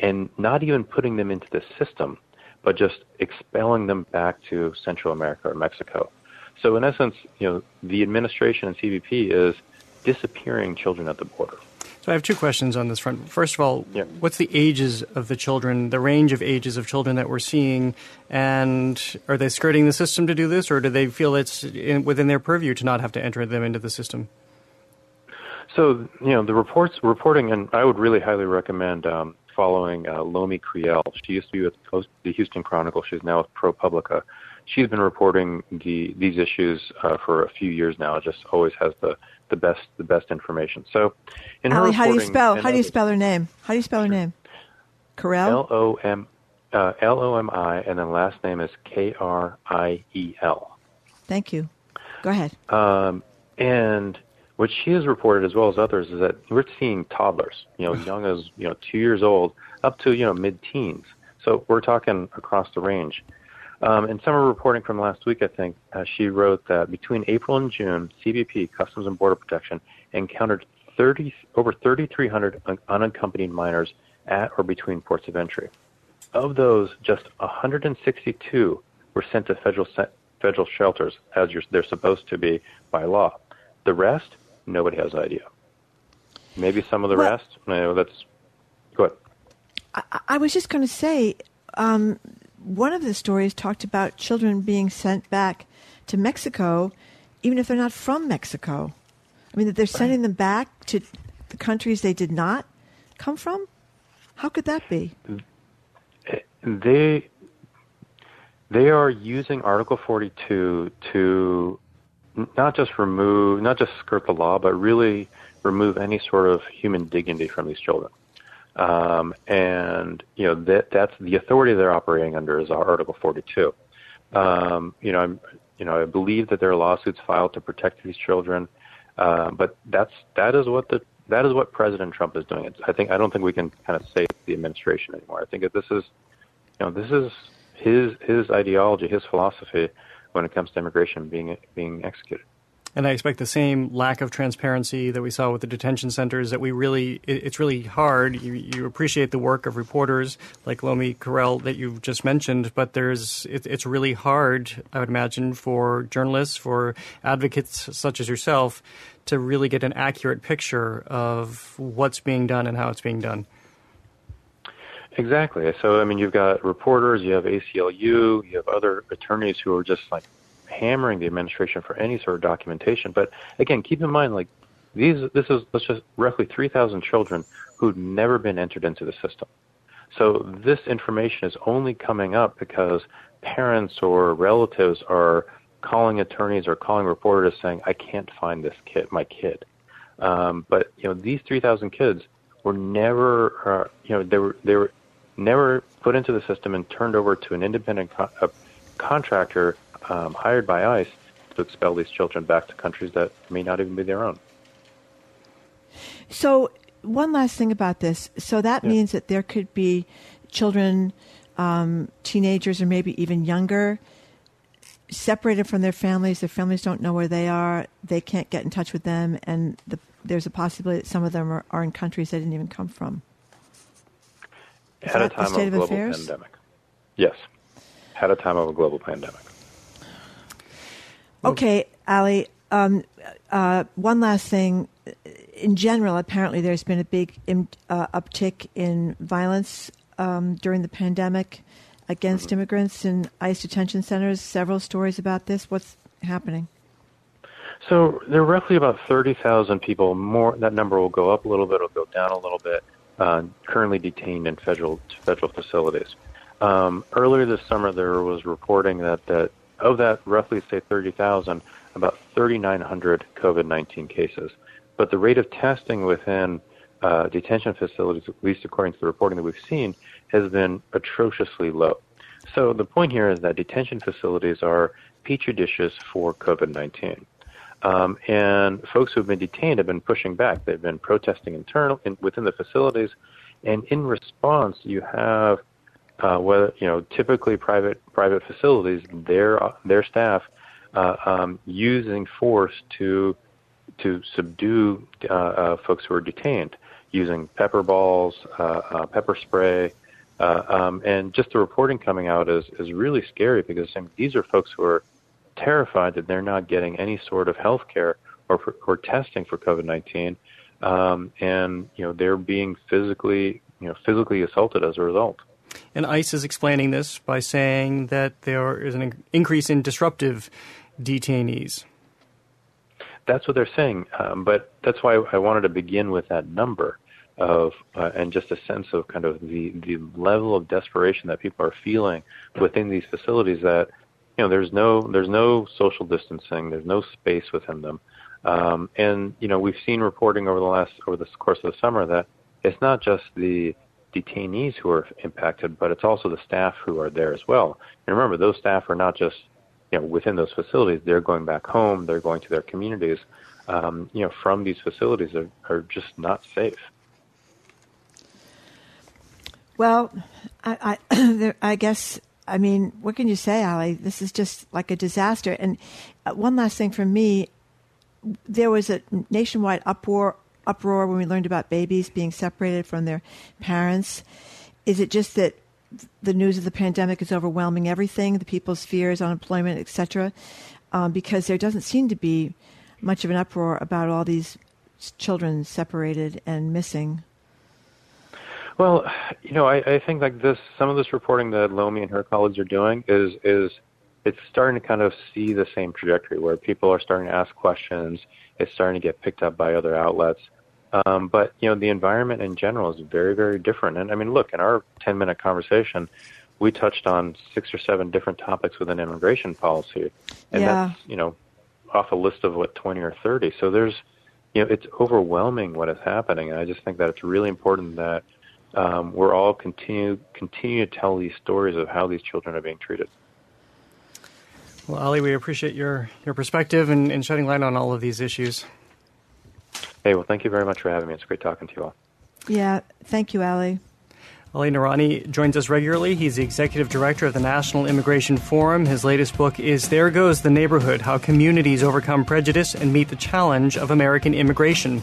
and not even putting them into the system, but just expelling them back to Central America or Mexico. So in essence, you know, the administration and CBP is disappearing children at the border. So I have two questions on this front. First of all, what's the ages of the children, the range of ages of children that we're seeing, and are they skirting the system to do this, or do they feel it's in, within their purview to not have to enter them into the system? So you know the reports reporting, and I would really highly recommend um, following uh, Lomi Kriel. She used to be with the Houston Chronicle. She's now with ProPublica. She's been reporting the these issues uh, for a few years now. Just always has the the best the best information. So, in her how do you spell? How do you spell her name? How do you spell her name? Kriel. L O M uh, L O M I, and then last name is K R I E L. Thank you. Go ahead. Um, and what she has reported, as well as others, is that we're seeing toddlers, you know, young as you know two years old, up to you know mid-teens. So we're talking across the range. Um, in summer reporting from last week, I think uh, she wrote that between April and June, CBP, Customs and Border Protection, encountered 30 over 3,300 un- unaccompanied minors at or between ports of entry. Of those, just 162 were sent to federal se- federal shelters as you're, they're supposed to be by law. The rest, nobody has idea. Maybe some of the Well- rest. No, that's go ahead. I, I was just going to say, um, one of the stories talked about children being sent back to Mexico, even if they're not from Mexico. I mean, that they're sending them back to the countries they did not come from. How could that be? they they are using Article 42 to not just remove, not just skirt the law, but really remove any sort of human dignity from these children. Um, and you know that that's the authority they're operating under is Article 42. Um, you know, I'm, you know, I believe that there are lawsuits filed to protect these children, uh, but that's that is what the that is what President Trump is doing. It's, I think I don't think we can kind of say the administration anymore. I think that this is you know, this is his his ideology, his philosophy when it comes to immigration being being executed. And I expect the same lack of transparency that we saw with the detention centers. That we really, it, it's really hard. You, you appreciate the work of reporters like Lomi Kriel that you've just mentioned, but there's, it, it's really hard. I would imagine for journalists, for advocates such as yourself, to really get an accurate picture of what's being done and how it's being done. Exactly. So I mean, you've got reporters, you have ACLU, you have other attorneys who are just like hammering the administration for any sort of documentation. But again, keep in mind, like these, this is let's just roughly 3,000 children who'd never been entered into the system. So this information is only coming up because parents or relatives are calling attorneys or calling reporters saying, "I can't find this kid, my kid." Um, but you know, these 3,000 kids were never, uh, you know, they were they were never put into the system and turned over to an independent co- contractor um, hired by ICE to expel these children back to countries that may not even be their own. So, one last thing about this. So that means that there could be children, um, teenagers, or maybe even younger, separated from their families. Their families don't know where they are. They can't get in touch with them, and the, there's a possibility that some of them are, are in countries they didn't even come from. Is At a time state of of global affairs? pandemic. Yes. At a time of a global pandemic. Okay, Ali. Um, uh, one last thing. In general, apparently there's been a big uh, uptick in violence um, during the pandemic against immigrants in ICE detention centers. Several stories about this. What's happening? So there are roughly about 30,000 people. More that number will go up a little bit, it'll go down a little bit. Uh, currently detained in federal federal facilities. Um, earlier this summer, there was reporting that that of that roughly say 30,000, about 3,900 COVID-19 cases. But the rate of testing within uh, detention facilities, at least according to the reporting that we've seen, has been atrociously low. So the point here is that detention facilities are petri dishes for COVID-19. Um, and folks who have been detained have been pushing back. They've been protesting internal in, within the facilities, and in response, you have uh, whether you know typically private private facilities, their their staff uh, um, using force to to subdue uh, uh, folks who are detained, using pepper balls, uh, uh, pepper spray, uh, um, and just the reporting coming out is is really scary because I mean, these are folks who are terrified that they're not getting any sort of health care or, for, or testing for COVID-19, um, and you know they're being physically you know physically assaulted as a result. And ICE is explaining this by saying that there is an increase in disruptive detainees. That's what they're saying, um, but that's why I wanted to begin with that number of uh, and just a sense of kind of the the level of desperation that people are feeling within these facilities. That you know, there's no there's no social distancing, there's no space within them, um, and you know, we've seen reporting over the last over the course of the summer that it's not just the detainees who are impacted, but it's also the staff who are there as well. And remember, those staff are not just you know within those facilities; they're going back home, they're going to their communities. Um, you know, from these facilities are, are just not safe. Well, I, I, I guess I mean, what can you say, Ali? This is just like a disaster. And uh, one last thing from me: there was a nationwide uproar uproar when we learned about babies being separated from their parents. Is it just that the news of the pandemic is overwhelming everything, the people's fears, unemployment, etc.? Um, because there doesn't seem to be much of an uproar about all these children separated and missing. Well, you know, I, I think like this, some of this reporting that Lomi and her colleagues are doing is is it's starting to kind of see the same trajectory where people are starting to ask questions. It's starting to get picked up by other outlets. Um, but you know, the environment in general is very, very different. And I mean, look, in our 10-minute conversation, we touched on six or seven different topics within immigration policy, and yeah. that's you know off a list of what 20 or 30. So there's you know, it's overwhelming what is happening. And I just think that it's really important that um, we're all continue continue to tell these stories of how these children are being treated. Well, Ali, we appreciate your, your perspective and, and shedding light on all of these issues. Hey, well, thank you very much for having me. It's great talking to you all. Yeah, thank you, Ali. Ali Noorani joins us regularly. He's the executive director of the National Immigration Forum. His latest book is There Goes the Neighborhood How Communities Overcome Prejudice and Meet the Challenge of American Immigration.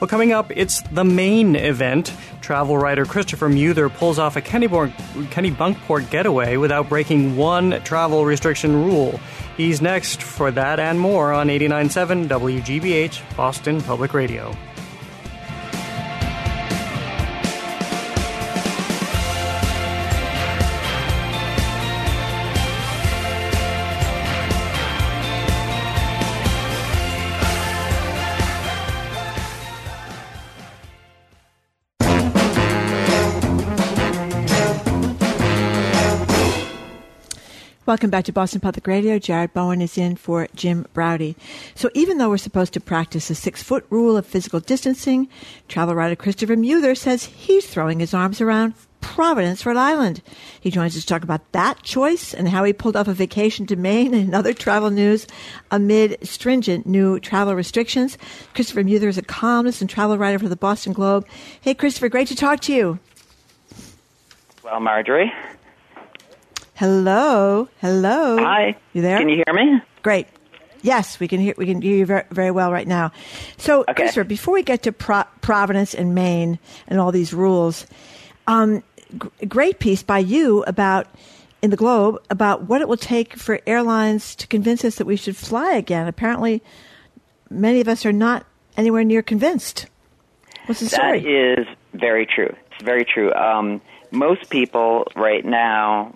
Well, coming up, it's the main event. Travel writer Christopher Muther pulls off a Kenny Kennebunkport getaway without breaking one travel restriction rule. He's next for that and more on 89.7 WGBH, Boston Public Radio. Welcome back to Boston Public Radio. Jared Bowen is in for Jim Braude. So even though we're supposed to practice a six foot rule of physical distancing, travel writer Christopher Muther says he's throwing his arms around Providence, Rhode Island. He joins us to talk about that choice and how he pulled off a vacation to Maine and other travel news amid stringent new travel restrictions. Christopher Muther is a columnist and travel writer for the Boston Globe. Hey, Christopher, great to talk to you. Well, Margery. Hello, hello. Hi. You there? Can you hear me? Great. Yes, we can hear we can hear you very, very well right now. So, Okay. Christopher, before we get to Pro- Providence and Maine and all these rules, um, g- great piece by you about in the Globe about what it will take for airlines to convince us that we should fly again. Apparently, many of us are not anywhere near convinced. What's the story? That is very true. It's very true. Um, most people right now,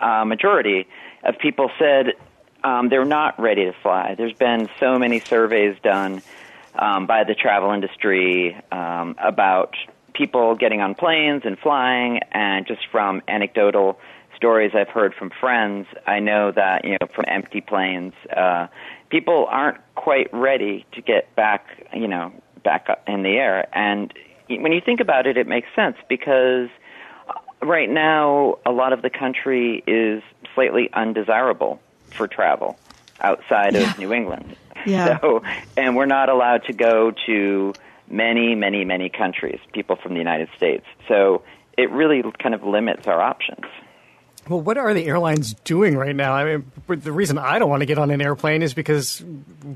uh, majority of people said um, they're not ready to fly. There's been so many surveys done um, by the travel industry um, about people getting on planes and flying, and just from anecdotal stories I've heard from friends, I know that you know from empty planes, uh, people aren't quite ready to get back, you know, back up in the air. And when you think about it, it makes sense because right now a lot of the country is slightly undesirable for travel outside of New England. Yeah. So, and we're not allowed to go to many, many, many countries, people from the United States. So it really kind of limits our options. Well, what are the airlines doing right now? I mean, the reason I don't want to get on an airplane is because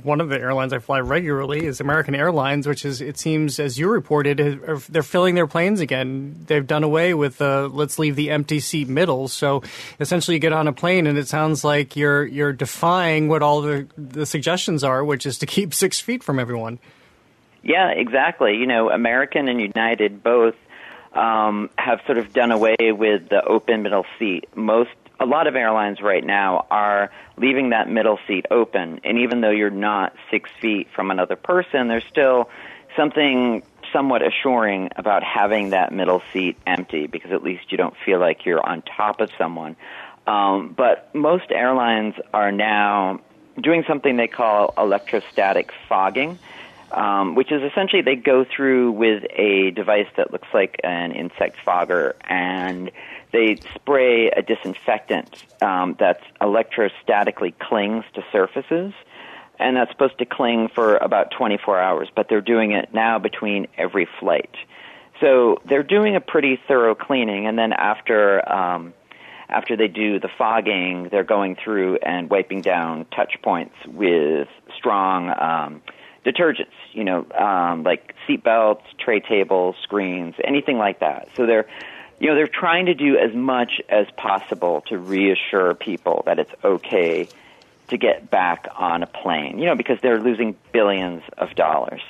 one of the airlines I fly regularly is American Airlines, which is, it seems, as you reported, they're filling their planes again. They've done away with let's leave the empty seat middle. So essentially, you get on a plane, and it sounds like you're you're defying what all the the suggestions are, which is to keep six feet from everyone. Yeah, exactly. You know, American and United both um, have sort of done away with the open middle seat. Most, a lot of airlines right now are leaving that middle seat open, and even though you're not six feet from another person, there's still something somewhat assuring about having that middle seat empty because at least you don't feel like you're on top of someone. Um, but most airlines are now doing something they call electrostatic fogging um, which is essentially they go through with a device that looks like an insect fogger and they spray a disinfectant um, that electrostatically clings to surfaces. And that's supposed to cling for about 24 hours, but they're doing it now between every flight. So they're doing a pretty thorough cleaning, and then after um, after they do the fogging, they're going through and wiping down touch points with strong um, detergents, you know, um, like seat belts, tray tables, screens, anything like that. So they're, you know, they're trying to do as much as possible to reassure people that it's okay to get back on a plane, you know, because they're losing billions of dollars.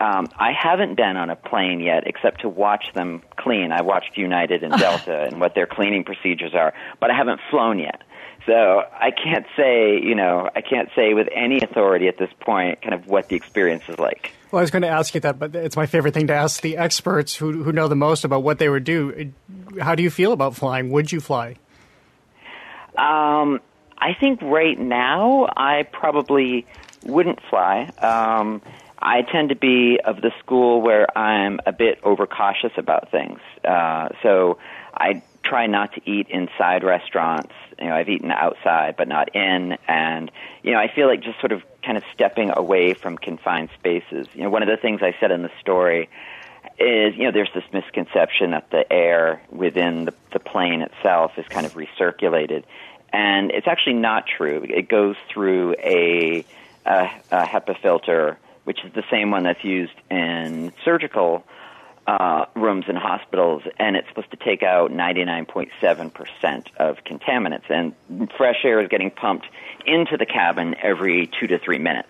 Um, I haven't been on a plane yet, except to watch them clean. I watched United and Delta and what their cleaning procedures are, but I haven't flown yet. So I can't say, you know, I can't say with any authority at this point kind of what the experience is like. Well, I was going to ask you that, but it's my favorite thing to ask the experts who, who know the most about what they would do. How do you feel about flying? Would you fly? Um, I think right now I probably wouldn't fly. Um, I tend to be of the school where I'm a bit overcautious about things. Uh, so I try not to eat inside restaurants. You know, I've eaten outside, but not in. And, you know, I feel like just sort of kind of stepping away from confined spaces. You know, one of the things I said in the story is, you know, there's this misconception that the air within the, the plane itself is kind of recirculated. And it's actually not true. It goes through a, a, a HEPA filter, which is the same one that's used in surgical uh, rooms in hospitals, and it's supposed to take out 99.7% of contaminants. And fresh air is getting pumped into the cabin every two to three minutes.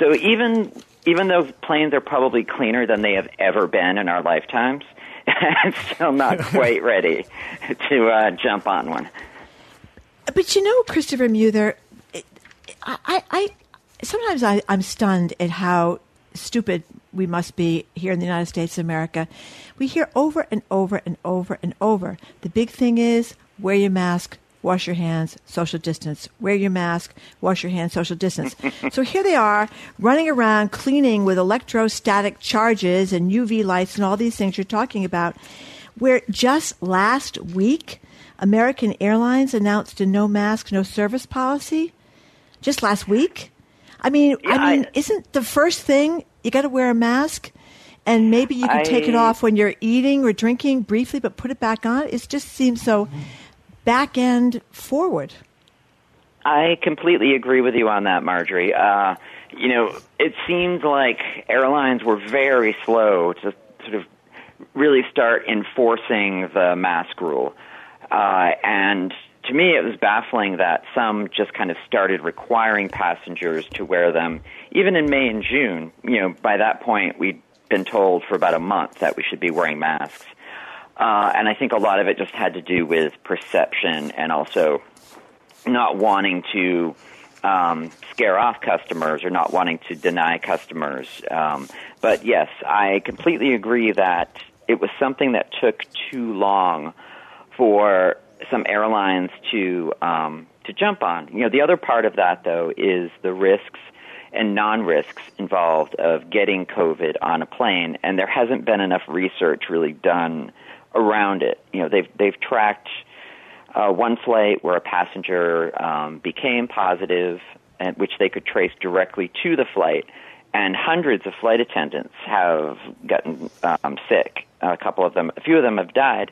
So even even though planes are probably cleaner than they have ever been in our lifetimes, I'm still not quite ready to uh, jump on one. But you know, Christopher Muther, I, I sometimes I, I'm stunned at how stupid we must be here in the United States of America. We hear over and over and over and over. The big thing is wear your mask, wash your hands, social distance. Wear your mask, wash your hands, social distance. so here they are running around cleaning with electrostatic charges and UV lights and all these things you're talking about. Where just last week, American Airlines announced a no mask, no service policy. Just last week. I mean, yeah, I mean, I, isn't the first thing you got to wear a mask? And maybe you can I, take it off when you're eating or drinking briefly, but put it back on. It just seems so back end forward. I completely agree with you on that, Margery. Uh, you know, it seems like airlines were very slow to sort of really start enforcing the mask rule. Uh, and to me, it was baffling that some just kind of started requiring passengers to wear them, even in May and June. You know, by that point, we'd been told for about a month that we should be wearing masks. Uh, and I think a lot of it just had to do with perception and also not wanting to um, scare off customers or not wanting to deny customers. Um, but yes, I completely agree that it was something that took too long for some airlines to um, to jump on. You know, the other part of that though is the risks and non-risks involved of getting COVID on a plane, and there hasn't been enough research really done around it. You know, they've they've tracked uh, one flight where a passenger um, became positive, and which they could trace directly to the flight, and hundreds of flight attendants have gotten um, sick. A couple of them, a few of them have died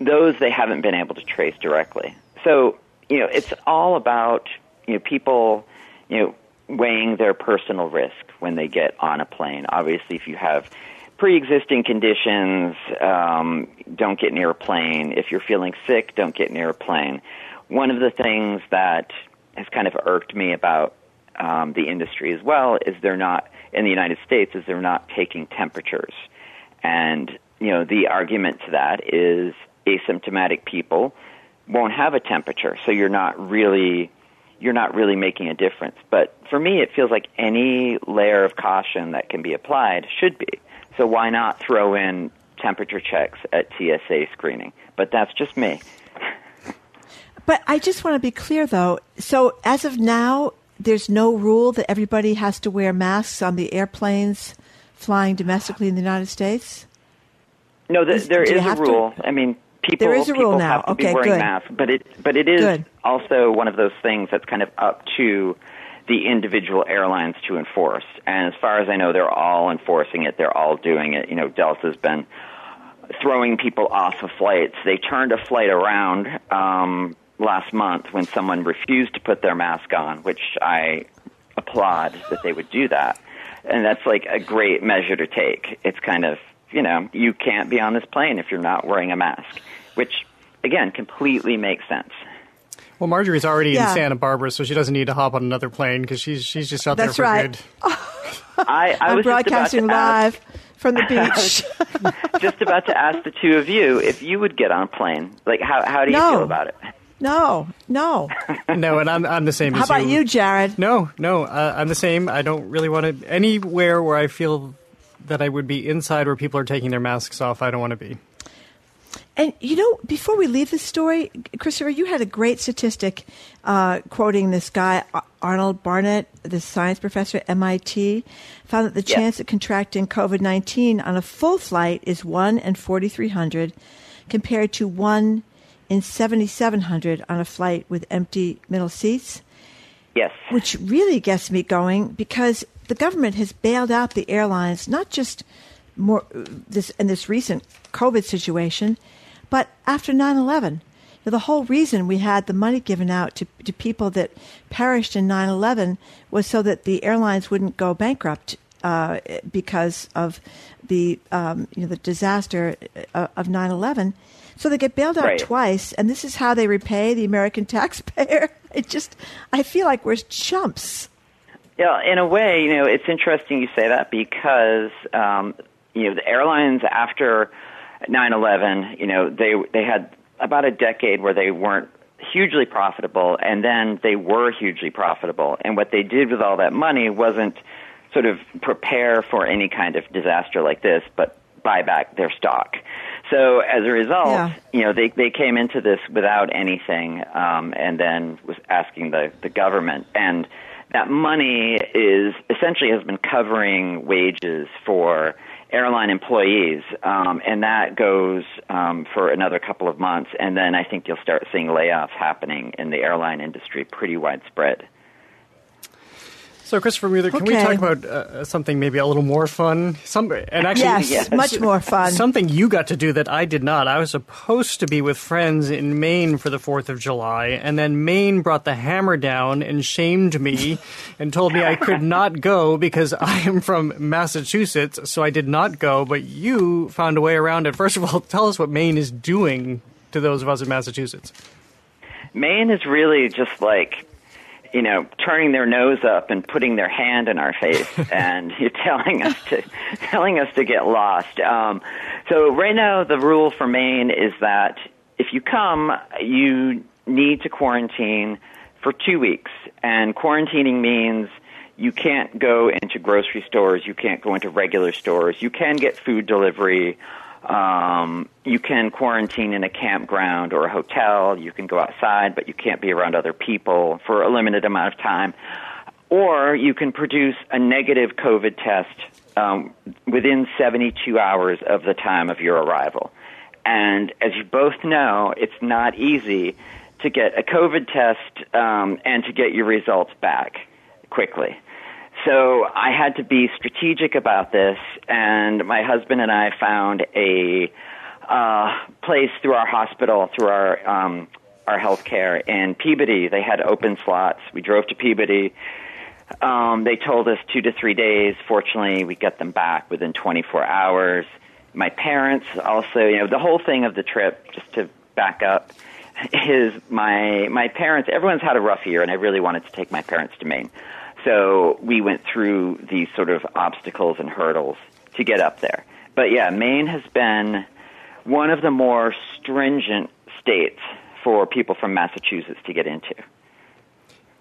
those they haven't been able to trace directly. So, you know, it's all about, you know, people, you know, weighing their personal risk when they get on a plane. Obviously, if you have pre-existing conditions, um, don't get near a plane. If you're feeling sick, don't get near a plane. One of the things that has kind of irked me about um, the industry as well is they're not in the United States is they're not taking temperatures, and you know the argument to that is asymptomatic people won't have a temperature, so you're not really you're not really making a difference. But for me, it feels like any layer of caution that can be applied should be. So why not throw in temperature checks at TSA screening? But that's just me. But I just want to be clear, though. So as of now, there's no rule that everybody has to wear masks on the airplanes flying domestically in the United States. No, th- there do a have to- rule. I mean, people There is a rule now. Okay, be wearing good. masks, but it but it is Good. also one of those things that's kind of up to the individual airlines to enforce. And as far as I know, they're all enforcing it. They're all doing it. You know, Delta's been throwing people off of flights. They turned a flight around um, last month when someone refused to put their mask on, which I applaud that they would do that. And that's like a great measure to take. It's kind of, you know, you can't be on this plane if you're not wearing a mask, which, again, completely makes sense. Well, Margery's already Yeah. in Santa Barbara, so she doesn't need to hop on another plane because she's she's just out That's there for right. good. I, I I'm was broadcasting just about to ask, live from the beach. just about to ask the two of you if you would get on a plane. Like, how how do you No. feel about it? no, no. no, and I'm I'm the same. How as about you, Jared? No, no, uh, I'm the same. I don't really want to anywhere where I feel that I would be inside where people are taking their masks off. I don't want to be. And you know, before we leave this story, Christopher, you had a great statistic uh, quoting this guy Arnold Barnett, the science professor at MIT, found that the Yeah. chance of contracting COVID nineteen on a full flight is one in forty three hundred, compared to one in seventy seven hundred on a flight with empty middle seats. Yes. Which really gets me going because the government has bailed out the airlines, not just more this in this recent COVID situation, but after 9/11. The whole reason we had the money given out to, to people that perished in 9/11 was so that the airlines wouldn't go bankrupt uh, because of the um, you know the disaster uh, of 9/11. So they get bailed out Right. twice, and this is how they repay the American taxpayer. It just, I feel like we're chumps. Yeah, in a way, you know, it's interesting you say that because um, you know the airlines after 9/11, you know, they they had about a decade where they weren't hugely profitable, and then they were hugely profitable. And what they did with all that money wasn't sort of prepare for any kind of disaster like this, but buy back their stock. So as a result, Yeah. you know, they they came into this without anything, um, and then was asking the the government and that money is essentially has been covering wages for airline employees, um, and that goes um, for another couple of months, and then I think you'll start seeing layoffs happening in the airline industry pretty widespread. So, Christopher Muther, can we talk about uh, something maybe a little more fun? Some and actually, Yes, Yes. much more fun. Something you got to do that I did not. I was supposed to be with friends in Maine for the Fourth of July, and then Maine brought the hammer down and shamed me and told me I could not go because I am from Massachusetts. So I did not go. But you found a way around it. First of all, tell us what Maine is doing to those of us in Massachusetts. Maine is really just like, you know, turning their nose up and putting their hand in our face and telling us to telling us to get lost. Um, so right now, the rule for Maine is that if you come, you need to quarantine for two weeks, and quarantining means. You can't go into grocery stores. You can't go into regular stores. You can get food delivery. Um, you can quarantine in a campground or a hotel. You can go outside, but you can't be around other people for a limited amount of time. Or you can produce a negative COVID test um, within 72 hours of the time of your arrival. And as you both know, it's not easy to get a COVID test um, and to get your results back quickly. So I had to be strategic about this, and my husband and I found a uh, place through our hospital, through our um, our healthcare. In Peabody, they had open slots. We drove to Peabody. Um, they told us two to three days. Fortunately, we got them back within 24 hours. My parents also, you know, the whole thing of the trip, just to back up, is my my parents. Everyone's had a rough year, and I really wanted to take my parents to Maine. So we went through these sort of obstacles and hurdles to get up there. But yeah, Maine has been one of the more stringent states for people from Massachusetts to get into.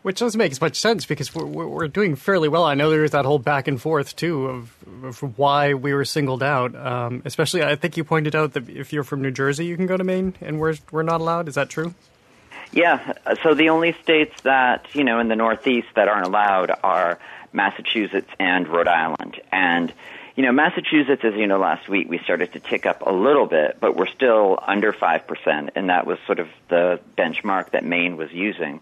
Which doesn't make as much sense because we're, we're doing fairly well. I know there's that whole back and forth too of, of why we were singled out. Um, especially, I think you pointed out that if you're from New Jersey, you can go to Maine, and we're we're not allowed. Is that true? Yeah. So the only states that you know in the Northeast that aren't allowed are Massachusetts and Rhode Island, and you know, Massachusetts, as you know, last week we started to tick up a little bit, but we're still under 5%, and that was sort of the benchmark that Maine was using.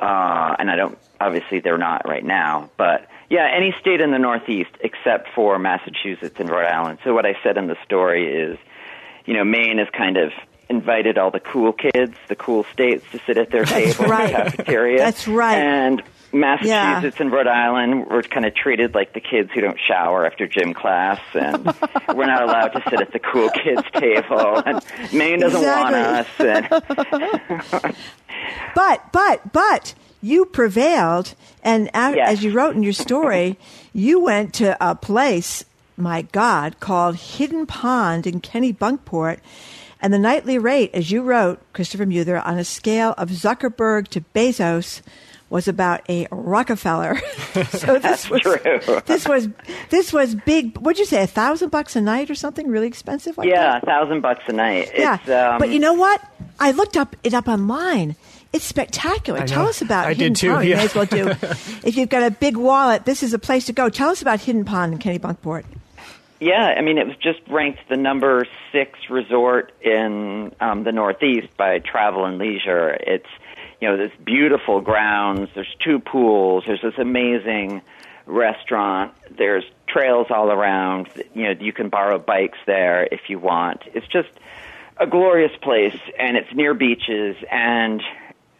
Uh, and I don't, obviously they're not right now, but yeah, any state in the Northeast except for Massachusetts and Rhode Island. So what I said in the story is, you know, Maine has kind of invited all the cool kids, the cool states to sit at their table right. in the cafeteria. That's right. And Massachusetts Yeah. and Rhode Island were kind of treated like the kids who don't shower after gym class, and we're not allowed to sit at the cool kids table. And Maine doesn't want us. And But but but you prevailed, and as you wrote in your story, you went to a place, my God, called Hidden Pond in Kennebunkport. And the nightly rate, as you wrote, Christopher Muther, on a scale of Zuckerberg to Bezos, was about a Rockefeller. so this was true. this was this was big. What'd you say? A thousand bucks a night or something? Really expensive? Like yeah, that? a thousand bucks a night. Yeah, It's, um, but you know what? I looked up it up online. It's spectacular. I Tell know. us about I Hidden did too, Pond. You may as well do. if you've got a big wallet, this is a place to go. Tell us about Hidden Pond in Kennebunkport. Yeah, I mean, it was just ranked the number six resort in um, the Northeast by Travel and Leisure. It's, you know, this beautiful grounds. There's two pools. There's this amazing restaurant. There's trails all around. You know, you can borrow bikes there if you want. It's just a glorious place, and it's near beaches, and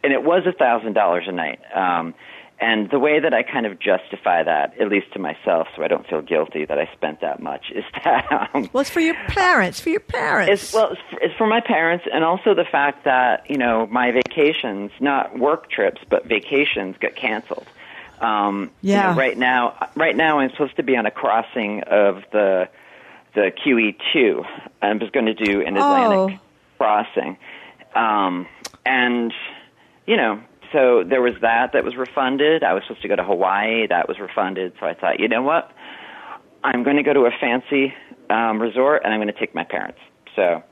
and it was a thousand dollars a night. Um, and the way that I kind of justify that, at least to myself, so I don't feel guilty that I spent that much, is that um, Well, it's for your parents. For your parents. it's well, it's for, it's for my parents, and also the fact that you know my vacations, not work trips, but vacations, got canceled. Um, you Yeah. know, right now, right now, I'm supposed to be on a crossing of the the QE2. I'm just going to do an Atlantic Oh. crossing, um, and you know, so there was that that was refunded. I was supposed to go to Hawaii, that was refunded. So I thought, you know what, I'm going to go to a fancy um, resort, and I'm going to take my parents. So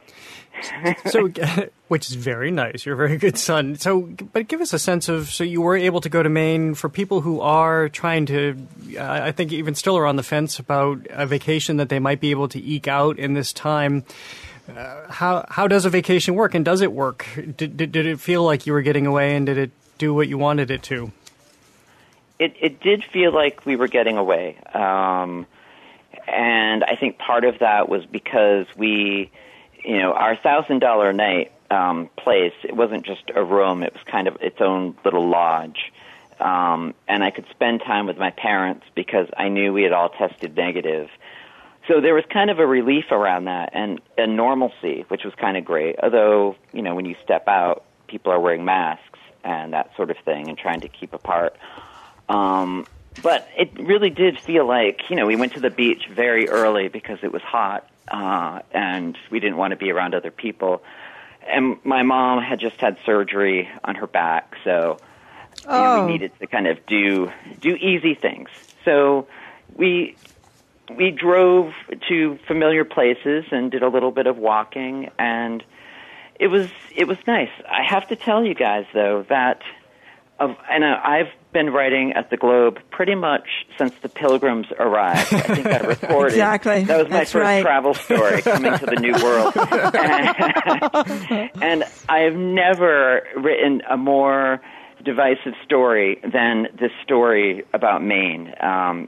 so, which is very nice. You're a very good son. So, but give us a sense of. So, you were able to go to Maine for people who are trying to. Uh, I think even still are on the fence about a vacation that they might be able to eke out in this time. Uh, how how does a vacation work, and does it work? Did, did did it feel like you were getting away, and did it do what you wanted it to? it it did feel like we were getting away. Um, and I think part of that was because we, you know, our thousand dollar night um, place. It wasn't just a room; it was kind of its own little lodge. Um, and I could spend time with my parents because I knew we had all tested negative. So there was kind of a relief around that and a normalcy, which was kind of great. Although, you know, when you step out, people are wearing masks and that sort of thing and trying to keep apart. Um, but it really did feel like, you know, we went to the beach very early because it was hot, uh, and we didn't want to be around other people. And my mom had just had surgery on her back, so you know, Oh. we needed to kind of do do easy things. So we we drove to familiar places and did a little bit of walking and it was it was nice. I have to tell you guys though that of and uh, I've been writing at the Globe pretty much since the Pilgrims arrived. I think I reported Exactly. that was my That's first right. travel story coming to the New World, and, and I've never written a more divisive story than this story about Maine. Um,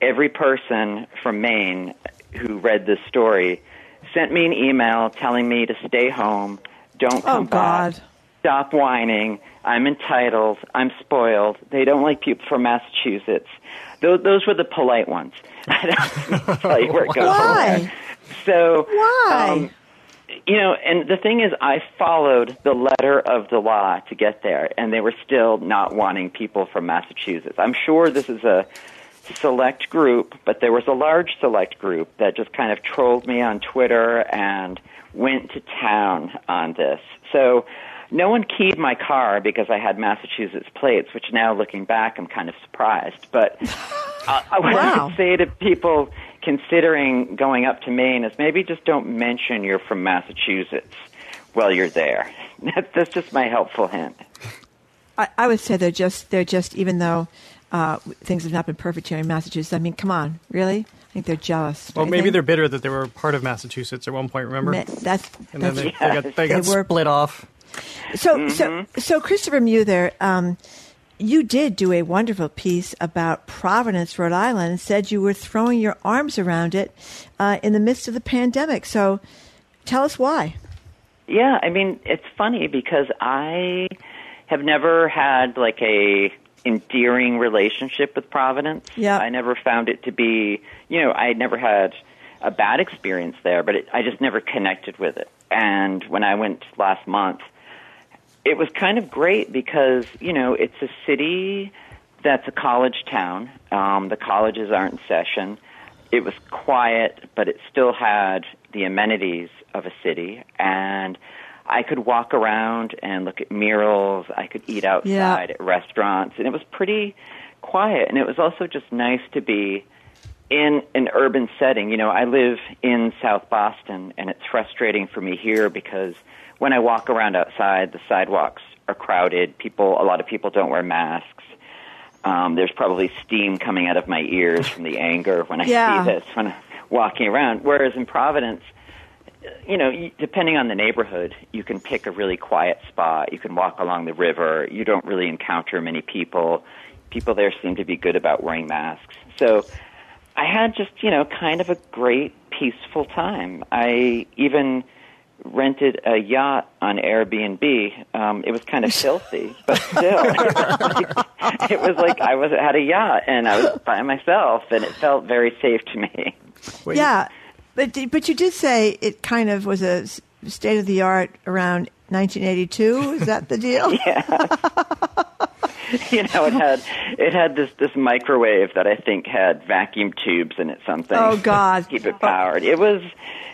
every person from Maine who read this story sent me an email telling me to stay home, don't come Oh, God. back, stop whining, I'm entitled, I'm spoiled. They don't like people from Massachusetts. Those, those were the polite ones. Tell you where it goes. Why? So, Why? um, you know, and the thing is, I followed the letter of the law to get there, and they were still not wanting people from Massachusetts. I'm sure this is a select group, but there was a large select group that just kind of trolled me on Twitter and went to town on this. So no one keyed my car because I had Massachusetts plates, which now looking back, I'm kind of surprised. But uh, what I Wow. would say to people considering going up to Maine is maybe just don't mention you're from Massachusetts while you're there. That's, that's just my helpful hint. I, I would say they're just they're just even though uh, things have not been perfect here in Massachusetts. I mean, come on, really? I think they're jealous. Well, don't maybe think? they're bitter that they were part of Massachusetts at one point. Remember? Ma- that's- and then that's- they, they got, they They were- split off. So, so, so, Christopher Muther, um, you did do a wonderful piece about Providence, Rhode Island, and said you were throwing your arms around it uh, in the midst of the pandemic. So, tell us why. Yeah, I mean, it's funny because I have never had like a endearing relationship with Providence. Yeah. I never found it to be, you know, I had never had a bad experience there, but it, I just never connected with it. And when I went last month, it was kind of great because, you know, it's a city that's a college town. Um, the colleges aren't in session. It was quiet, but it still had the amenities of a city. And I could walk around and look at murals. I could eat outside at restaurants. And it was pretty quiet. And it was also just nice to be in an urban setting. You know, I live in South Boston, and it's frustrating for me here because when I walk around outside, the sidewalks are crowded. People, a lot of people don't wear masks. Um, there's probably steam coming out of my ears from the anger when I Yeah. see this when I'm walking around. Whereas in Providence, you know, depending on the neighborhood, you can pick a really quiet spot. You can walk along the river. You don't really encounter many people. People there seem to be good about wearing masks. So I had just, you know, kind of a great, peaceful time. I even rented a yacht on Airbnb. Um, it was kind of filthy, but still, it was like I was had a yacht and I was by myself, and it felt very safe to me. yeah, but but you did say it kind of was a state of the art around 1982. Is that the deal? yeah. you know, it had it had this this microwave that I think had vacuum tubes in it. Something. Oh, God. to keep it powered. It was,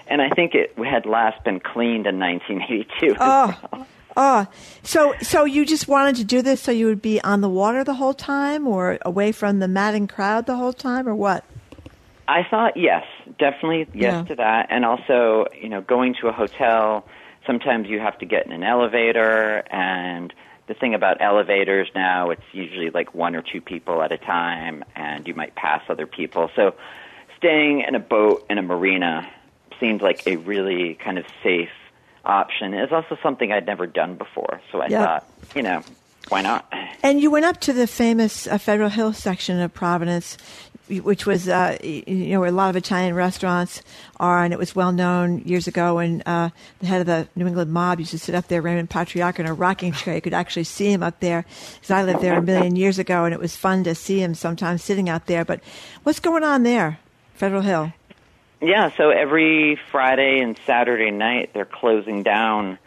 and I think it had last been cleaned in 1982. Oh, oh, so so you just wanted to do this so you would be on the water the whole time, or away from the madding crowd the whole time, or what? I thought yes, definitely yes Yeah. to that, and also you know going to a hotel. Sometimes you have to get in an elevator, and the thing about elevators now, it's usually like one or two people at a time, and you might pass other people. So staying in a boat in a marina seemed like a really kind of safe option. It's also something I'd never done before, so I Yeah. thought, you know, why not? And you went up to the famous uh, Federal Hill section of Providence, which was uh, you know where a lot of Italian restaurants are, and it was well known years ago. when uh, the head of the New England mob used to sit up there, Raymond Patriarca, in a rocking chair. You could actually see him up there. Because I lived there a million years ago, and it was fun to see him sometimes sitting out there. But what's going on there, Federal Hill? Yeah, so every Friday and Saturday night they're closing down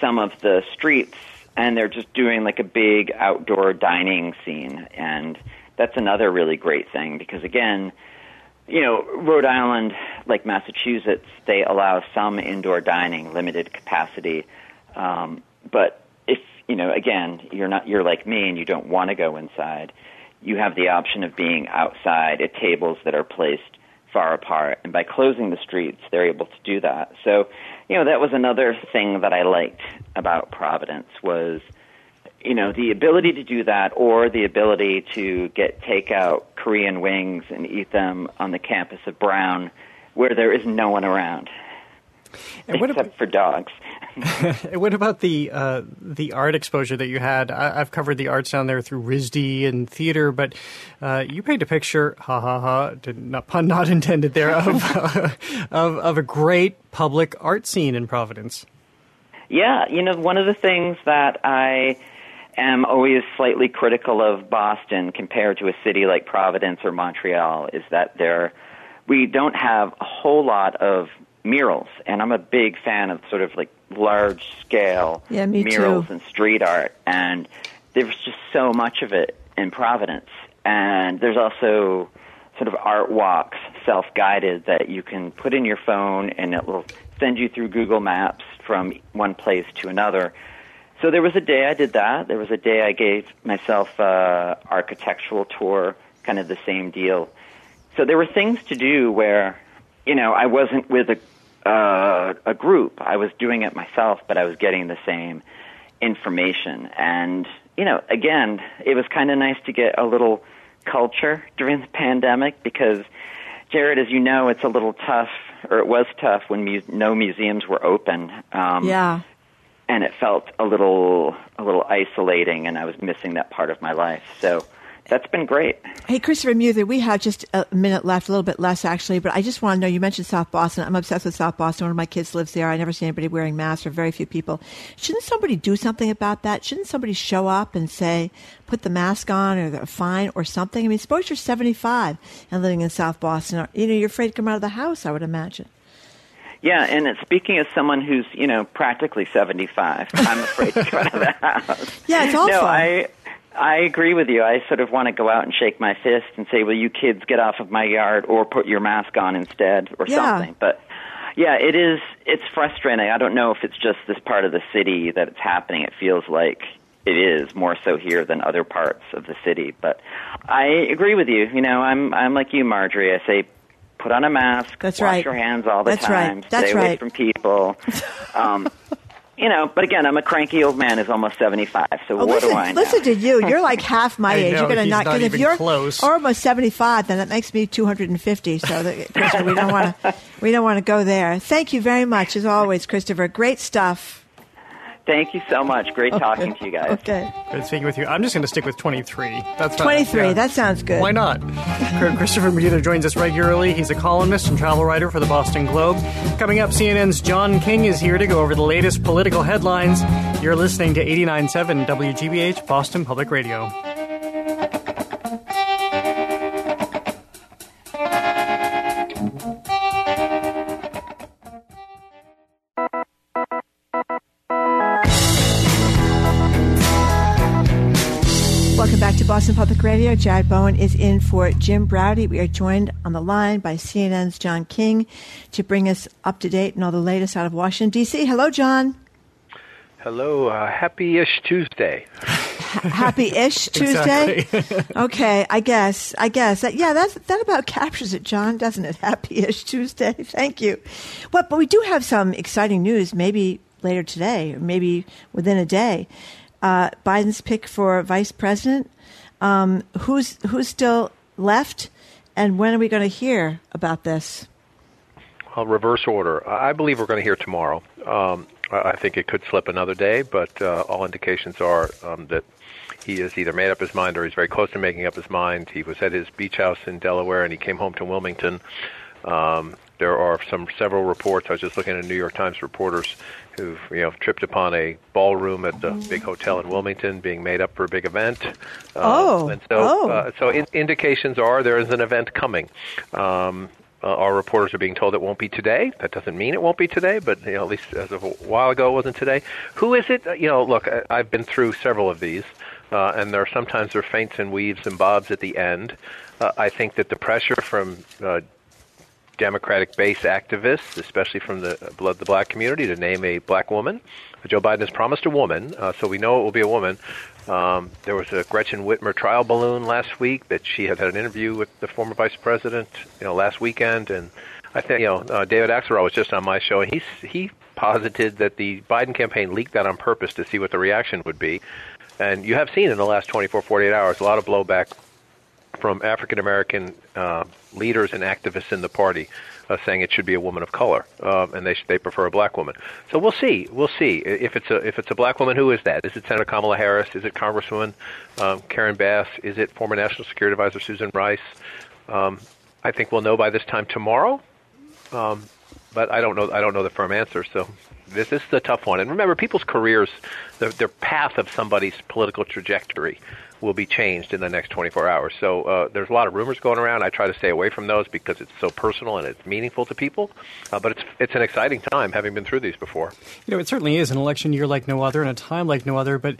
some of the streets and they're just doing like a big outdoor dining scene and that's another really great thing because again, you know, Rhode Island, like Massachusetts, they allow some indoor dining, limited capacity. Um, but if, you know, again, you're not you're like me and you don't want to go inside, you have the option of being outside at tables that are placed far apart. And by closing the streets, they're able to do that. So, you know, that was another thing that I liked about Providence was, you know, the ability to do that or the ability to get takeout Korean wings and eat them on the campus of Brown where there is no one around. And what except for dogs. what about the uh, the art exposure that you had? I, have covered the arts down there through RISD and theater, but uh, you paint a picture, ha ha ha, did not, pun not intended there, of, of of a great public art scene in Providence. Yeah, you know, one of the things that I am always slightly critical of Boston compared to a city like Providence or Montreal is that there we don't have a whole lot of murals, and I'm a big fan of sort of like large scale yeah, murals too. and street art, and there's just so much of it in Providence. And there's also sort of art walks, self guided, that you can put in your phone and it will send you through Google Maps from one place to another. So there was a day I did that. There was a day I gave myself a architectural tour, kind of the same deal. So there were things to do where, you know, I wasn't with a uh, a group. I was doing it myself, but I was getting the same information. And you know, again, it was kind of nice to get a little culture during the pandemic because, Jared, as you know, it's a little tough, or it was tough when mu- no museums were open. Um, yeah. And it felt a little, a little isolating, and I was missing that part of my life. So that's been great. Hey, Christopher Muther, we have just a minute left, a little bit less actually, but I just want to know you mentioned South Boston. I'm obsessed with South Boston. One of my kids lives there. I never see anybody wearing masks or very few people. Shouldn't somebody do something about that? Shouldn't somebody show up and say, put the mask on or the fine or something? I mean, suppose you're 75 and living in South Boston. You know, you're afraid to come out of the house, I would imagine. Yeah, and speaking as someone who's you know practically seventy five, I'm afraid to come out of the house. Yeah, it's awful. No, I I agree with you. I sort of want to go out and shake my fist and say, "Well, you kids get off of my yard or put your mask on instead or yeah. something." But yeah, it is it's frustrating. I don't know if it's just this part of the city that it's happening. It feels like it is more so here than other parts of the city, but I agree with you. You know, I'm I'm like you, Margery. I say put on a mask, That's wash right. your hands all the That's time, right. That's stay away right. from people. Um, you know, but again, I'm a cranky old man who's almost 75. So Oh, what listen, do I know? listen to you. You're like half my age. know, you're gonna he's not not because if you're close. almost 75, then that makes me 250. So that, Christopher, we don't want to we don't want to go there. Thank you very much as always, Christopher. Great stuff. Thank you so much. Great Okay. talking to you guys. Okay. Good speaking with you. I'm just going to stick with 23. That's fine. 23. Yeah. That sounds good. Why not? Christopher Muther joins us regularly. He's a columnist and travel writer for the Boston Globe. Coming up, CNN's John King is here to go over the latest political headlines. You're listening to 89.7 WGBH Boston Public Radio. Boston Public Radio. Jared Bowen is in for Jim Braude. We are joined on the line by CNN's John King to bring us up to date and all the latest out of Washington, D.C. Hello, John. Hello, uh, happy-ish Tuesday. Happy-ish Tuesday. okay, I guess. I guess. Yeah, that's, that about captures it, John, doesn't it? Happy-ish Tuesday. Thank you. But, but we do have some exciting news, maybe later today, or maybe within a day. Uh, Biden's pick for vice president. Um, who's who's still left, and when are we going to hear about this? Well, reverse order. I believe we're going to hear tomorrow. Um, I think it could slip another day, but uh, all indications are um, that he has either made up his mind or he's very close to making up his mind. He was at his beach house in Delaware and he came home to Wilmington. Um, there are some several reports. I was just looking at a New York Times reporters who've you know tripped upon a ballroom at the big hotel in Wilmington being made up for a big event. Uh, Oh, and so oh. uh, so in, indications are there is an event coming. Um, uh, our reporters are being told it won't be today. That doesn't mean it won't be today, but you know, at least as of a while ago, it wasn't today. Who is it? Uh, You know, look, I, I've been through several of these, uh, and there are sometimes there are feints and weaves and bobs at the end. Uh, I think that the pressure from uh, Democratic base activists, especially from the the black community, to name a black woman. Joe Biden has promised a woman, uh, so we know it will be a woman. Um, there was a Gretchen Whitmer trial balloon last week that she had had an interview with the former vice president, you know, last weekend, and I think you know uh, David Axelrod was just on my show, and he he posited that the Biden campaign leaked that on purpose to see what the reaction would be, and you have seen in the last 24, 48 hours a lot of blowback from African American uh, leaders and activists in the party. uh, saying it should be a woman of color, um, and they they prefer a black woman. So we'll see. We'll see if it's a if it's a black woman. Who is that? Is it Senator Kamala Harris? Is it Congresswoman um, Karen Bass? Is it former National Security Advisor Susan Rice? Um, I think we'll know by this time tomorrow. Um, but I don't know. I don't know the firm answer. So this, this is a tough one. And remember, people's careers, the, their path of somebody's political trajectory will be changed in the next 24 hours. So uh, there's a lot of rumors going around. I try to stay away from those because it's so personal and it's meaningful to people. Uh, but it's it's an exciting time, having been through these before. You know, it certainly is an election year like no other and a time like no other. But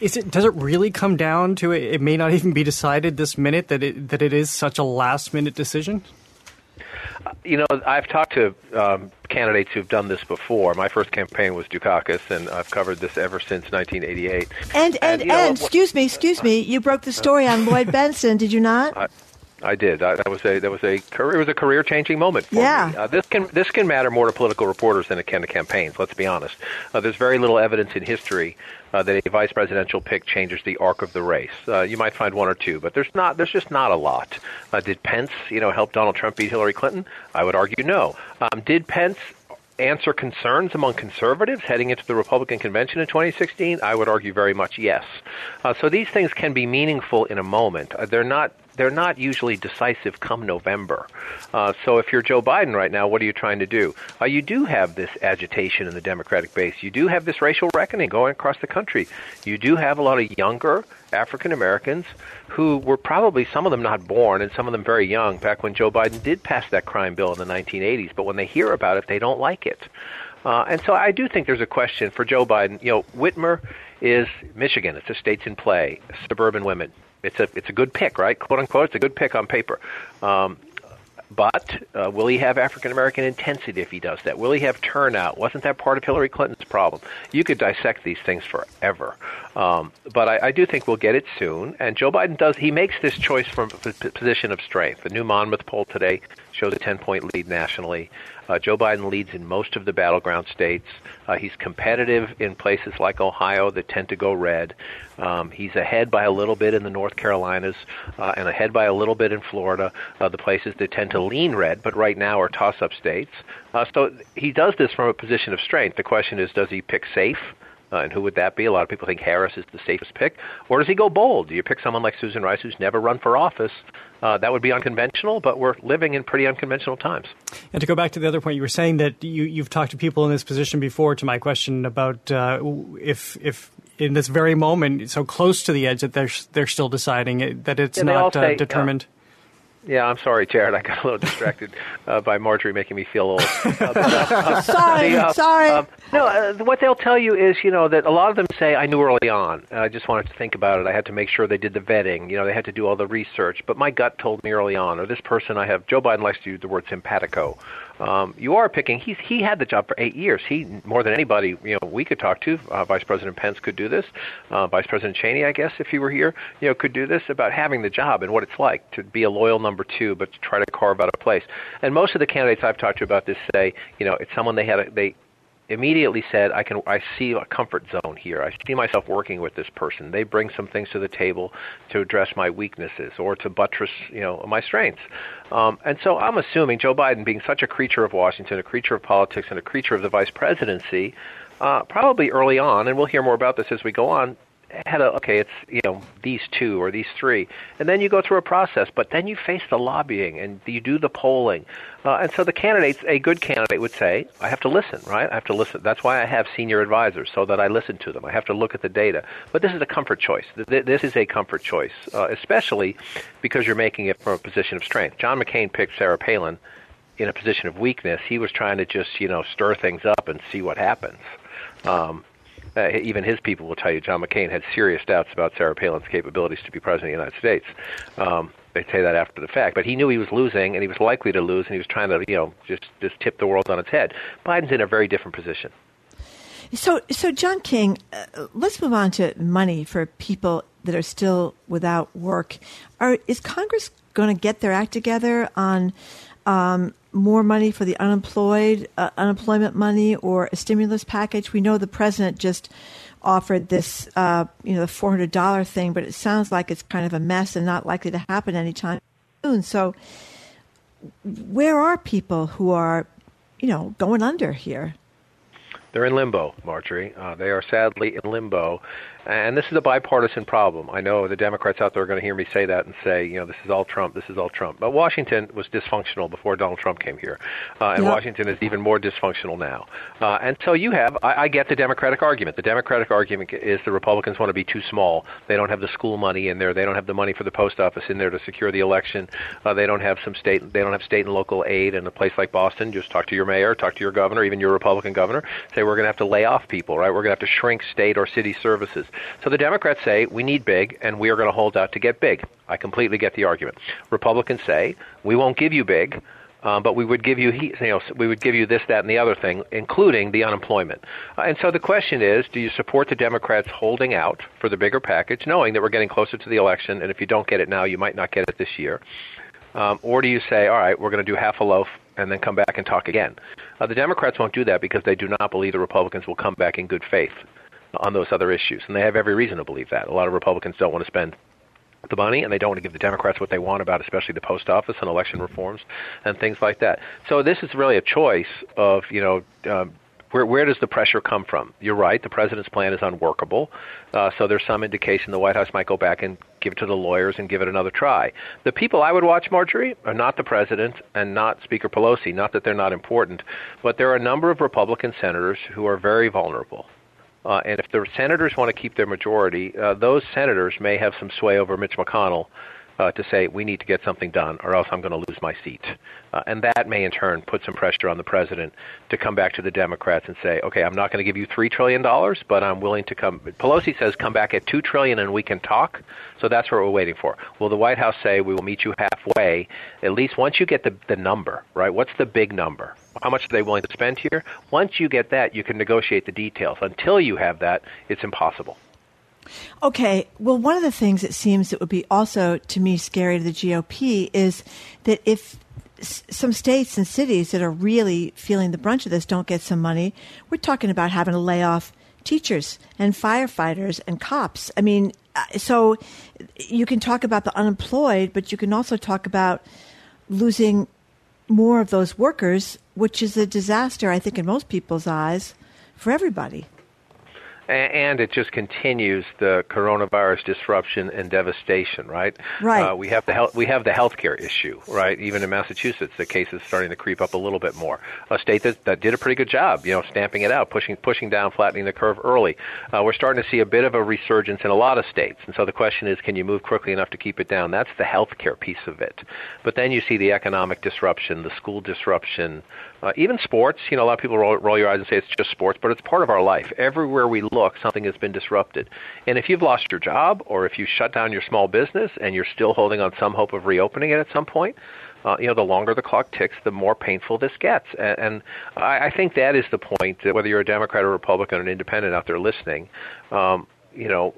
is it does it really come down to it? It may not even be decided this minute that it that it is such a last minute decision. You know, I've talked to um, candidates who've done this before. My first campaign was Dukakis, and I've covered this ever since 1988. And and and, you know, and excuse me, excuse me, you broke the story on Lloyd Bentsen, did you not? I, I did. I, that was a that was a career, it was a career changing moment for Yeah. me. Uh, this can this can matter more to political reporters than it can to campaigns. Let's be honest. Uh, there's very little evidence in history uh, that a vice presidential pick changes the arc of the race. Uh, you might find one or two, but there's not. There's just not a lot. Uh, did Pence, you know, help Donald Trump beat Hillary Clinton? I would argue no. Um, did Pence answer concerns among conservatives heading into the Republican convention in 2016? I would argue very much yes. Uh, so these things can be meaningful in a moment. Uh, they're not. They're not usually decisive come November. Uh, so if you're Joe Biden right now, what are you trying to do? Uh, you do have this agitation in the Democratic base. You do have this racial reckoning going across the country. You do have a lot of younger African Americans who were probably some of them not born and some of them very young back when Joe Biden did pass that crime bill in the 1980s. But when they hear about it, they don't like it. Uh, and so I do think there's a question for Joe Biden. You know, Whitmer is Michigan. It's a states in play. Suburban women. It's a it's a good pick, right? Quote unquote. It's a good pick on paper. Um, but uh, will he have African American intensity if he does that? Will he have turnout? Wasn't that part of Hillary Clinton's problem? You could dissect these things forever. Um, but I, I do think we'll get it soon. And Joe Biden does, he makes this choice from a position of strength. The new Monmouth poll today shows a 10 point lead nationally. Uh, Joe Biden leads in most of the battleground states. Uh, he's competitive in places like Ohio that tend to go red. Um, he's ahead by a little bit in the North Carolinas uh, and ahead by a little bit in Florida, uh, the places that tend to lean red, but right now are toss up states. Uh, so he does this from a position of strength. The question is, does he pick safe? Uh, and who would that be? A lot of people think Harris is the safest pick. Or does he go bold? Do you pick someone like Susan Rice, who's never run for office? Uh, that would be unconventional, but we're living in pretty unconventional times. And to go back to the other point, you were saying that you, you've talked to people in this position before. To my question about uh, if if in this very moment, so close to the edge that they're they're still deciding that it's Yeah, not say, uh, determined. Yeah, I'm sorry, Jared. I got a little distracted uh, by Margery making me feel old. Uh, but, uh, Sorry, the, uh, sorry. um, no, uh, what they'll tell you is, you know, that a lot of them say, I knew early on. I just wanted to think about it. I had to make sure they did the vetting. You know, they had to do all the research. But my gut told me early on, or this person I have, Joe Biden likes to use the word simpatico. Um, you are picking. He's he had the job for eight years. He more than anybody you know we could talk to. Uh, Vice President Pence could do this. Uh, Vice President Cheney, I guess, if he were here, you know, could do this about having the job and what it's like to be a loyal number two, but to try to carve out a place. And most of the candidates I've talked to about this say, you know, it's someone they had a, they immediately said, I can I see a comfort zone here. I see myself working with this person. They bring some things to the table to address my weaknesses or to buttress, you know, my strengths. Um, and so I'm assuming Joe Biden, being such a creature of Washington, a creature of politics, and a creature of the vice presidency, uh, probably early on, and we'll hear more about this as we go on, had a okay, it's you know these two or these three, and then you go through a process. But then you face the lobbying and you do the polling, uh, and so the candidates, a good candidate would say, I have to listen, right? I have to listen. That's why I have senior advisors so that I listen to them. I have to look at the data. But this is a comfort choice. This is a comfort choice, uh, especially because you're making it from a position of strength. John McCain picked Sarah Palin in a position of weakness. He was trying to just you know stir things up and see what happens. Um, uh, even his people will tell you John McCain had serious doubts about Sarah Palin's capabilities to be president of the United States. Um, they say that after the fact, but he knew he was losing and he was likely to lose, and he was trying to, you know, just just tip the world on its head. Biden's in a very different position. So, so John King, uh, let's move on to money for people that are still without work. Are, is Congress going to get their act together on um, more money for the unemployed, uh, unemployment money, or a stimulus package? We know the president just offered this, uh, you know, the four hundred dollar thing, but it sounds like it's kind of a mess and not likely to happen anytime soon. So, where are people who are, you know, going under here? They're in limbo, Margery. Uh, they are sadly in limbo. And this is a bipartisan problem. I know the Democrats out there are going to hear me say that and say, you know, this is all Trump, this is all Trump. But Washington was dysfunctional before Donald Trump came here. Uh, and Yep. Washington is even more dysfunctional now. Uh, and so you have, I, I get the Democratic argument. The Democratic argument is the Republicans want to be too small. They don't have the school money in there. They don't have the money for the post office in there to secure the election. Uh, they don't have some state, they don't have state and local aid in a place like Boston. Just talk to your mayor, talk to your governor, even your Republican governor. Say we're going to have to lay off people, right? We're going to have to shrink state or city services. So the Democrats say we need big, and we are going to hold out to get big. I completely get the argument. Republicans say we won't give you big. Um, but we would give you, you know, we would give you this, that, and the other thing, including the unemployment. Uh, and so the question is, do you support the Democrats holding out for the bigger package, knowing that we're getting closer to the election, and if you don't get it now, you might not get it this year? Um, or do you say, all right, we're going to do half a loaf and then come back and talk again? Uh, the Democrats won't do that because they do not believe the Republicans will come back in good faith on those other issues, and they have every reason to believe that. A lot of Republicans don't want to spend the money, and they don't want to give the Democrats what they want about, especially the post office and election reforms and things like that. So this is really a choice of you know. Um, where, where does the pressure come from? You're right. The president's plan is unworkable. Uh, so there's some indication the White House might go back and give it to the lawyers and give it another try. The people I would watch, Margery, are not the president and not Speaker Pelosi. Not that they're not important, but there are a number of Republican senators who are very vulnerable. Uh, and if the senators want to keep their majority, uh, those senators may have some sway over Mitch McConnell uh, to say we need to get something done, or else I'm going to lose my seat. Uh, and that may in turn put some pressure on the president to come back to the Democrats and say, okay, I'm not going to give you three trillion dollars, but I'm willing to come. Pelosi says come back at two trillion and we can talk. So that's what we're waiting for. Will the White House say we will meet you halfway? At least once you get the the number, right? What's the big number? How much are they willing to spend here? Once you get that, you can negotiate the details. Until you have that, it's impossible. Okay, well, one of the things it seems that would be also to me scary to the GOP is that if some states and cities that are really feeling the brunt of this don't get some money, we're talking about having to lay off teachers and firefighters and cops. I mean, uh, so you can talk about the unemployed, but you can also talk about losing more of those workers, which is a disaster, I think, in most people's eyes for everybody. And it just continues the coronavirus disruption and devastation, right? Right. Uh, we have the health, we have the healthcare issue, right? Even in Massachusetts, the case is starting to creep up a little bit more. A state that, that did a pretty good job, you know, stamping it out, pushing pushing down, flattening the curve early. Uh, we're starting to see a bit of a resurgence in a lot of states, and so the question is, can you move quickly enough to keep it down? That's the healthcare piece of it. But then you see the economic disruption, the school disruption, uh, even sports. You know, a lot of people roll, roll your eyes and say it's just sports, but it's part of our life. Everywhere we look, something has been disrupted. And if you've lost your job, or if you shut down your small business, and you're still holding on some hope of reopening it at some point, uh, you know, the longer the clock ticks, the more painful this gets. And, and I, I think that is the point. That whether you're a Democrat or Republican or an independent out there listening, um, you know,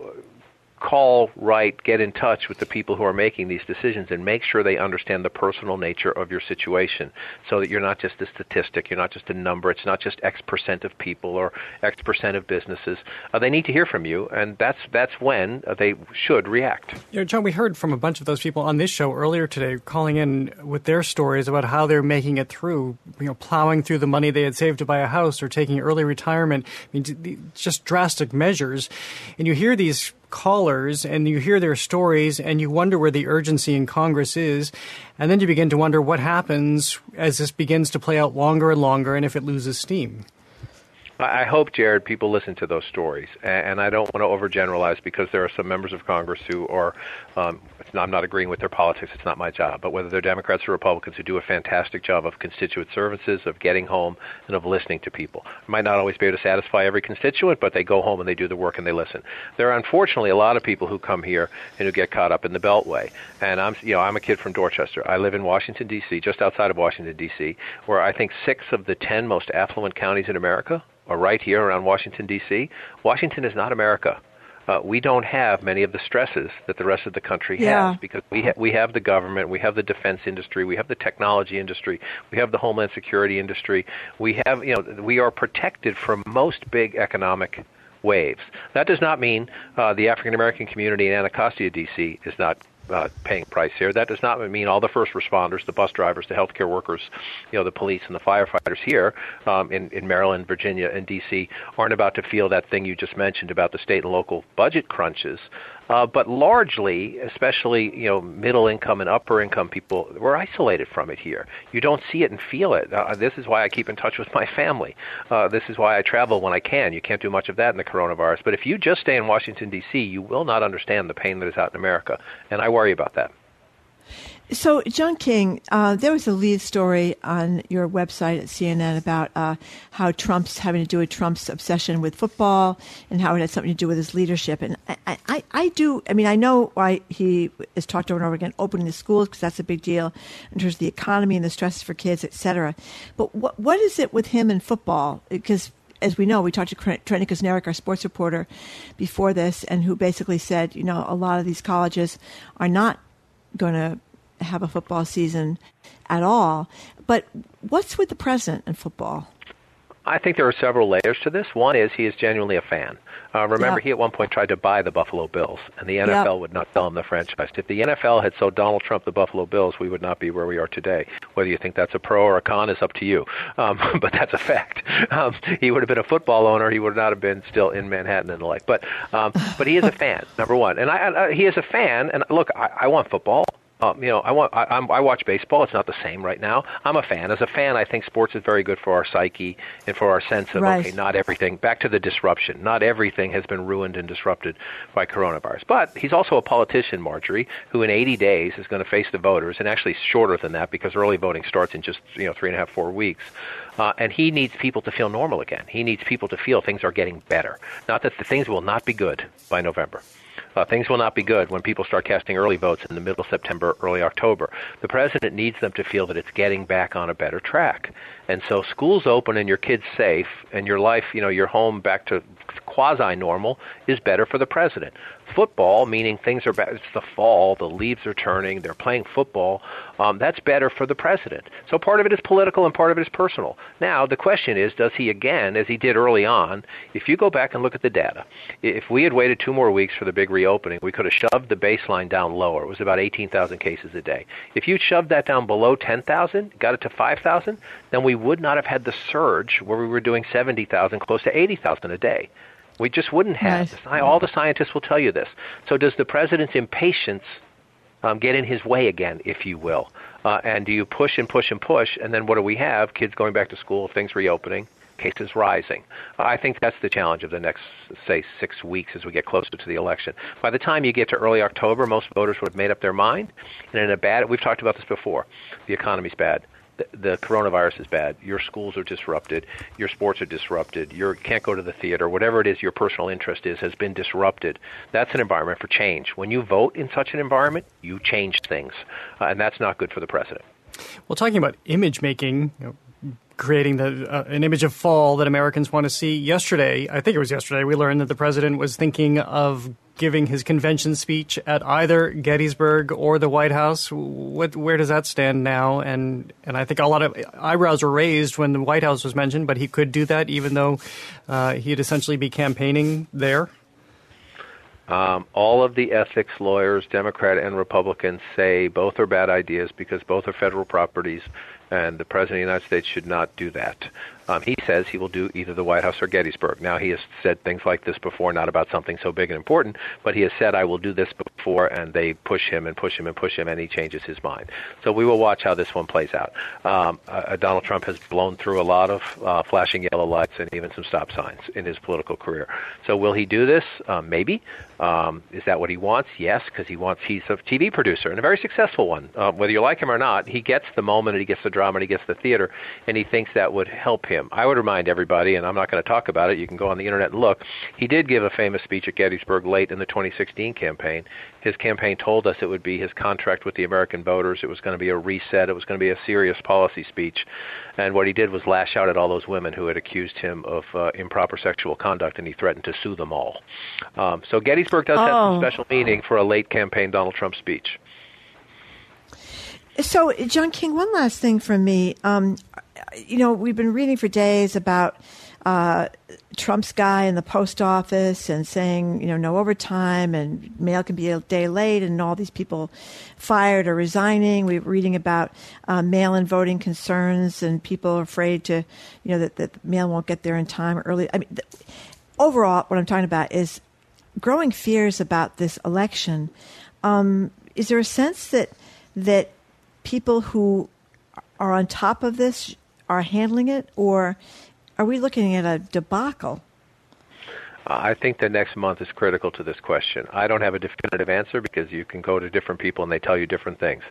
call, write, get in touch with the people who are making these decisions and make sure they understand the personal nature of your situation so that you're not just a statistic, you're not just a number, it's not just X percent of people or X percent of businesses. Uh, they need to hear from you, and that's, that's when uh, they should react. You know, John, we heard from a bunch of those people on this show earlier today calling in with their stories about how they're making it through, you know, plowing through the money they had saved to buy a house or taking early retirement. I mean, just drastic measures. And you hear these callers and you hear their stories and you wonder where the urgency in Congress is. And then you begin to wonder what happens as this begins to play out longer and longer and if it loses steam. I hope, Jared, people listen to those stories, and I don't want to overgeneralize because there are some members of Congress who are. Um, not, I'm not agreeing with their politics. It's not my job. But whether they're Democrats or Republicans who do a fantastic job of constituent services, of getting home, and of listening to people, might not always be able to satisfy every constituent, but they go home and they do the work and they listen. There are unfortunately a lot of people who come here and who get caught up in the Beltway. And I'm, you know, I'm a kid from Dorchester. I live in Washington D.C., just outside of Washington D.C., where I think six of the ten most affluent counties in America are right here around Washington, D.C. Washington is not America. Uh, we don't have many of the stresses that the rest of the country Yeah. has because we ha- we have the government, we have the defense industry, we have the technology industry, we have the homeland security industry. We have you know we are protected from most big economic waves. That does not mean uh, the African American community in Anacostia, D.C. is not uh, paying price here. That does not mean all the first responders, the bus drivers, the healthcare workers, you know, the police and the firefighters here um, in in Maryland, Virginia, and D.C. aren't about to feel that thing you just mentioned about the state and local budget crunches. Uh, but largely, especially you know middle income and upper income people, we're isolated from it here. You don't see it and feel it. Uh, this is why I keep in touch with my family. Uh, this is why I travel when I can. You can't do much of that in the coronavirus. But if you just stay in Washington D.C., you will not understand the pain that is out in America, and I worry about that. So, John King, uh, there was a lead story on your website at CNN about uh, how Trump's having to do with Trump's obsession with football and how it had something to do with his leadership. And I, I, I do, I mean, I know why he is talked over and over again opening the schools because that's a big deal in terms of the economy and the stresses for kids, et cetera. But what, what is it with him and football? Because as we know, we talked to Trenni Kusnierek, our sports reporter, before this, and who basically said, you know, a lot of these colleges are not going to have a football season at all. But what's with the president and football? I think there are several layers to this. One is he is genuinely a fan. Uh, remember, Yep. he at one point tried to buy the Buffalo Bills, and the NFL Yep. would not sell him the franchise. If the NFL had sold Donald Trump the Buffalo Bills, we would not be where we are today. Whether you think that's a pro or a con is up to you, um, but that's a fact. Um, he would have been a football owner. He would not have been still in Manhattan and the like. But um, but he is a fan, number one, and I, I, he is a fan. And look, I, I want football. Um, you know, I want I, I'm, I watch baseball. It's not the same right now. I'm a fan. As a fan, I think sports is very good for our psyche and for our sense of Right. okay, not everything. Back to the disruption. Not everything has been ruined and disrupted by coronavirus. But he's also a politician, Margery, who in 80 days is going to face the voters, and actually shorter than that because early voting starts in just you know three and a half, four weeks. Uh, and he needs people to feel normal again. He needs people to feel things are getting better. Not that the things will not be good by November. Uh, things will not be good when people start casting early votes in the middle of September, early October. The president needs them to feel that it's getting back on a better track. And so schools open and your kids safe and your life, you know, your home back to quasi normal is better for the president. Football, meaning things are back, it's the fall, the leaves are turning, they're playing football, um, that's better for the president. So part of it is political and part of it is personal. Now, the question is, does he again, as he did early on, if you go back and look at the data, if we had waited two more weeks for the big reopening, we could have shoved the baseline down lower. It was about 18,000 cases a day. If you'd shoved that down below 10,000, got it to 5,000, then we would not have had the surge where we were doing 70,000, close to 80,000 a day. We just wouldn't have. Sci- All the scientists will tell you this. So, does the president's impatience um, get in his way again, if you will? Uh, and do you push and push and push, and then what do we have? Kids going back to school, things reopening, cases rising. I think that's the challenge of the next, say, six weeks as we get closer to the election. By the time you get to early October, most voters would have made up their mind. And in a bad, we've talked about this before. The economy's bad. The, coronavirus is bad. Your schools are disrupted. Your sports are disrupted. You can't go to the theater. Whatever it is your personal interest is has been disrupted. That's an environment for change. When you vote in such an environment, you change things, uh, and that's not good for the president. Well, talking about image making, you know, creating the, uh, an image of fall that Americans want to see. Yesterday, I think it was yesterday, we learned that the president was thinking of giving his convention speech at either Gettysburg or the White House. What, where does that stand now? And and I think a lot of eyebrows were raised when the White House was mentioned, but he could do that even though uh, he'd essentially be campaigning there. Um, all of the ethics lawyers, Democrat and Republican, say both are bad ideas because both are federal properties, and the President of the United States should not do that. Um, he says he will do either the White House or Gettysburg. Now, he has said things like this before, not about something so big and important, but he has said, I will do this before, and they push him and push him and push him, and he changes his mind. So we will watch how this one plays out. Um, uh, Donald Trump has blown through a lot of uh, flashing yellow lights and even some stop signs in his political career. So will he do this? Um, maybe. Um, is that what he wants? Yes, because he wants. He's a TV producer and a very successful one. Uh, whether you like him or not, he gets the moment, and he gets the drama, and he gets the theater, and he thinks that would help him. I would remind everybody, and I'm not going to talk about it. You can go on the internet and look. He did give a famous speech at Gettysburg late in the 2016 campaign. His campaign told us it would be his contract with the American voters. It was going to be a reset. It was going to be a serious policy speech. And what he did was lash out at all those women who had accused him of uh, improper sexual conduct, and he threatened to sue them all. Um, so Gettysburg does have Oh. some special meaning for a late campaign Donald Trump speech. So, John King, one last thing from me. Um, you know, we've been reading for days about uh, Trump's guy in the post office and saying, you know, no overtime and mail can be a day late and all these people fired or resigning. We are reading about uh, mail-in voting concerns and people afraid to, you know, that, that mail won't get there in time early. I mean, th- overall, what I'm talking about is growing fears about this election. Um, is there a sense that that people who are on top of this are handling it, or are we looking at a debacle? I think the next month is critical to this question. I don't have a definitive answer because you can go to different people and they tell you different things.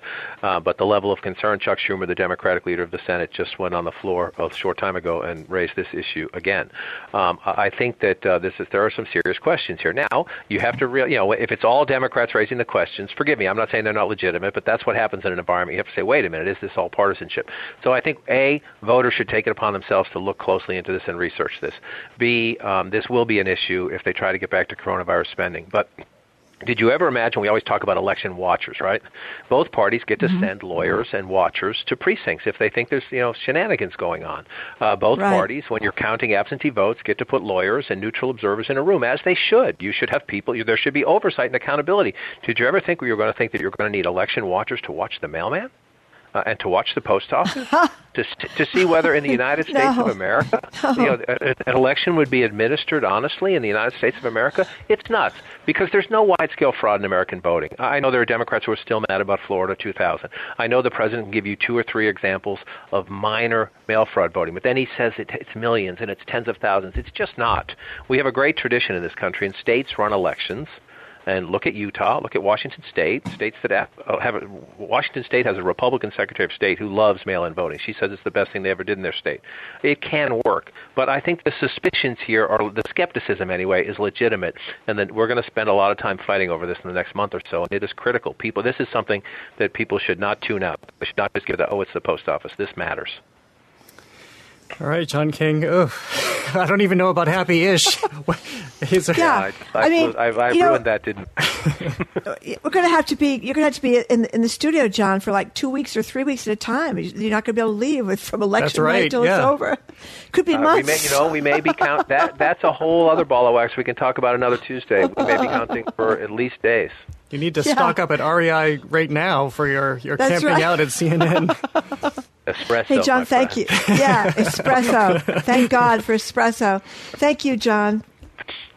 Uh, but the level of concern, Chuck Schumer, the Democratic leader of the Senate, just went on the floor a short time ago and raised this issue again. Um, I think that uh, this is there are some serious questions here. Now you have to real, you know, if it's all Democrats raising the questions, forgive me, I'm not saying they're not legitimate, but that's what happens in an environment. You have to say, wait a minute, is this all partisanship? So I think a voters should take it upon themselves to look closely into this and research this. B, um, this will be an issue issue if they try to get back to coronavirus spending. But did you ever imagine? We always talk about election watchers, right? Both parties get to mm-hmm. send lawyers and watchers to precincts if they think there's you know shenanigans going on. Uh, both right. parties, when you're counting absentee votes, get to put lawyers and neutral observers in a room, as they should. You should have people. There should be oversight and accountability. Did you ever think we were going to think that you're going to need election watchers to watch the mailman? Uh, and to watch the post office to to see whether in the United States no. of America, no. you know, an election would be administered honestly in the United States of America. It's nuts because there's no wide scale fraud in American voting. I know there are Democrats who are still mad about Florida 2000. I know the president can give you two or three examples of minor mail fraud voting, but then he says it, it's millions and it's tens of thousands. It's just not. We have a great tradition in this country, and states run elections and look at Utah, look at Washington State, states that have, uh, have a, Washington State has a Republican Secretary of State who loves mail-in voting. She says it's the best thing they ever did in their state. It can work, but I think the suspicions here, or the skepticism anyway, is legitimate, and that we're going to spend a lot of time fighting over this in the next month or so. And it is critical. People, this is something that people should not tune out. They should not just give the oh, it's the post office. This matters. All right, John King. Oh, I don't even know about Happy Ish. yeah, I, I, mean, I, I ruined know, that, didn't? we're going to have to be. You're going to have to be in in the studio, John, for like two weeks or three weeks at a time. You're not going to be able to leave with, from election right, night until yeah. it's over. Could be uh, months. We may, you know, we may be count that. That's a whole other ball of wax. We can talk about another Tuesday. We may be counting for at least days. You need to Yeah. stock up at REI right now for your, your That's camping right. out at CNN. Espresso. Hey, John, thank friend. you. Yeah, espresso. thank God for espresso. Thank you, John.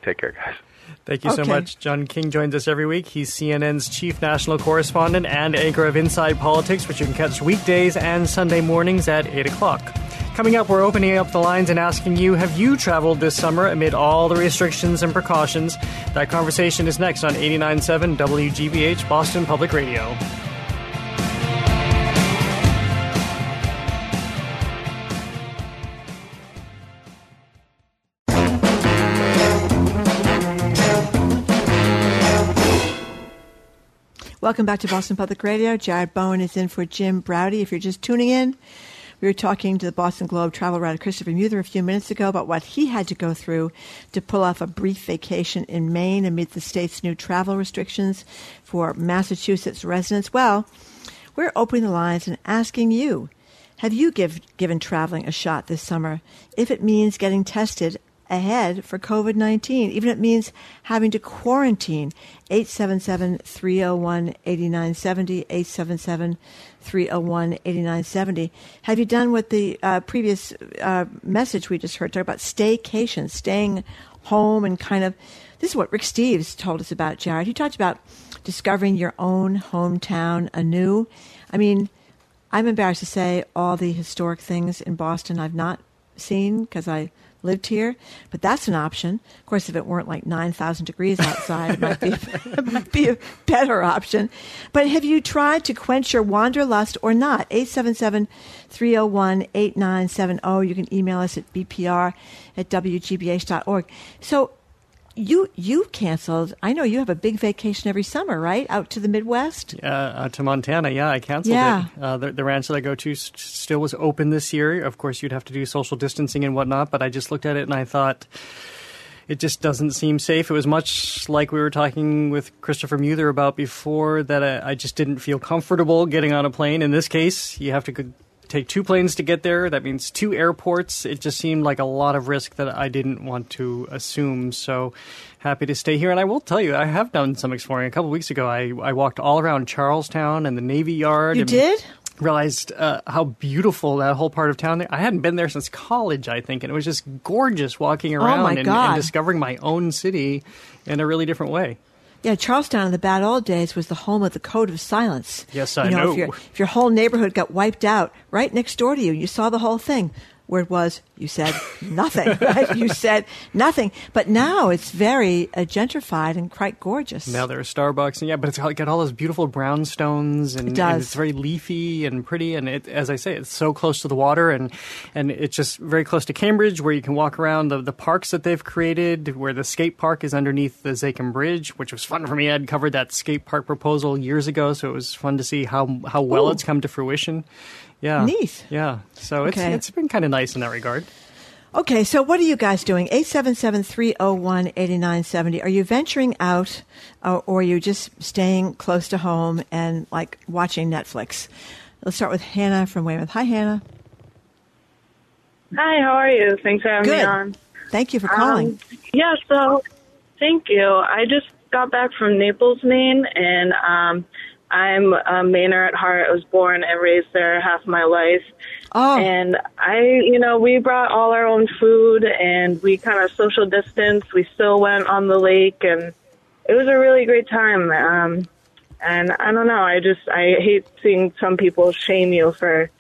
Take care, guys. Thank you so much. John King joins us every week. He's CNN's chief national correspondent and anchor of Inside Politics, which you can catch weekdays and Sunday mornings at 8 o'clock. Coming up, we're opening up the lines and asking you Have you traveled this summer amid all the restrictions and precautions? That conversation is next on 89.7 WGBH Boston Public Radio. Welcome back to Boston Public Radio. Jared Bowen is in for Jim Braude. If you're just tuning in, we were talking to the Boston Globe travel writer Christopher Muther a few minutes ago about what he had to go through to pull off a brief vacation in Maine amid the state's new travel restrictions for Massachusetts residents. Well, we're opening the lines and asking you have you give, given traveling a shot this summer if it means getting tested ahead for COVID 19, even it means having to quarantine. 877 301 8970, 877 301 8970. Have you done what the uh, previous uh, message we just heard talk about staycation, staying home and kind of. This is what Rick Steves told us about, Jared. He talked about discovering your own hometown anew. I mean, I'm embarrassed to say all the historic things in Boston I've not seen because I lived here, but that's an option. Of course, if it weren't like 9,000 degrees outside, it might, be, it might be a better option. But have you tried to quench your wanderlust or not? 877 301 8970. You can email us at bpr at wgbh.org. So, you you canceled. I know you have a big vacation every summer, right? Out to the Midwest. Uh, out to Montana, yeah, I canceled Yeah. it. Uh, the, the ranch that I go to s- still was open this year. Of course, you'd have to do social distancing and whatnot, but I just looked at it and I thought it just doesn't seem safe. It was much like we were talking with Christopher Muther about before that I, I just didn't feel comfortable getting on a plane. In this case, you have to go- take two planes to get there. That means two airports. It just seemed like a lot of risk that I didn't want to assume. So happy to stay here. And I will tell you, I have done some exploring. A couple weeks ago, I, I walked all around Charlestown and the Navy Yard. You and did? Realized uh, how beautiful that whole part of town there. I hadn't been there since college, I think, and it was just gorgeous walking Oh, around my and, and discovering my own city in a really different way. Yeah, Charlestown in the bad old days was the home of the Code of Silence. Yes, I you know. know. If, if your whole neighborhood got wiped out right next door to you, you saw the whole thing. Word was, you said nothing. Right? You said nothing. But now it's very uh, gentrified and quite gorgeous. Now there are Starbucks, and yeah, but it's got, got all those beautiful brownstones, and, It does. and it's very leafy and pretty. And it, as I say, it's so close to the water, and and it's just very close to Cambridge, where you can walk around the, the parks that they've created. Where the skate park is underneath the Zakim Bridge, which was fun for me. I'd covered that skate park proposal years ago, so it was fun to see how how well Ooh. it's come to fruition. Yeah, Neat. Yeah, so it's Okay. it's been kind of nice in that regard. Okay, so what are you guys doing? 877-301-8970. Are you venturing out uh, or are you just staying close to home and like watching Netflix? Let's start with Hannah from Weymouth. Hi, Hannah. Hi, how are you? Thanks for having Good. me on. Thank you for calling. Um, yeah, so thank you. I just got back from Naples, Maine, and um, I'm a Mainer at heart. I was born and raised there half my life. Oh. And I, you know, we brought all our own food and we kind of social distance. We still went on the lake and it was a really great time. Um, and I don't know, I just, I hate seeing some people shame you for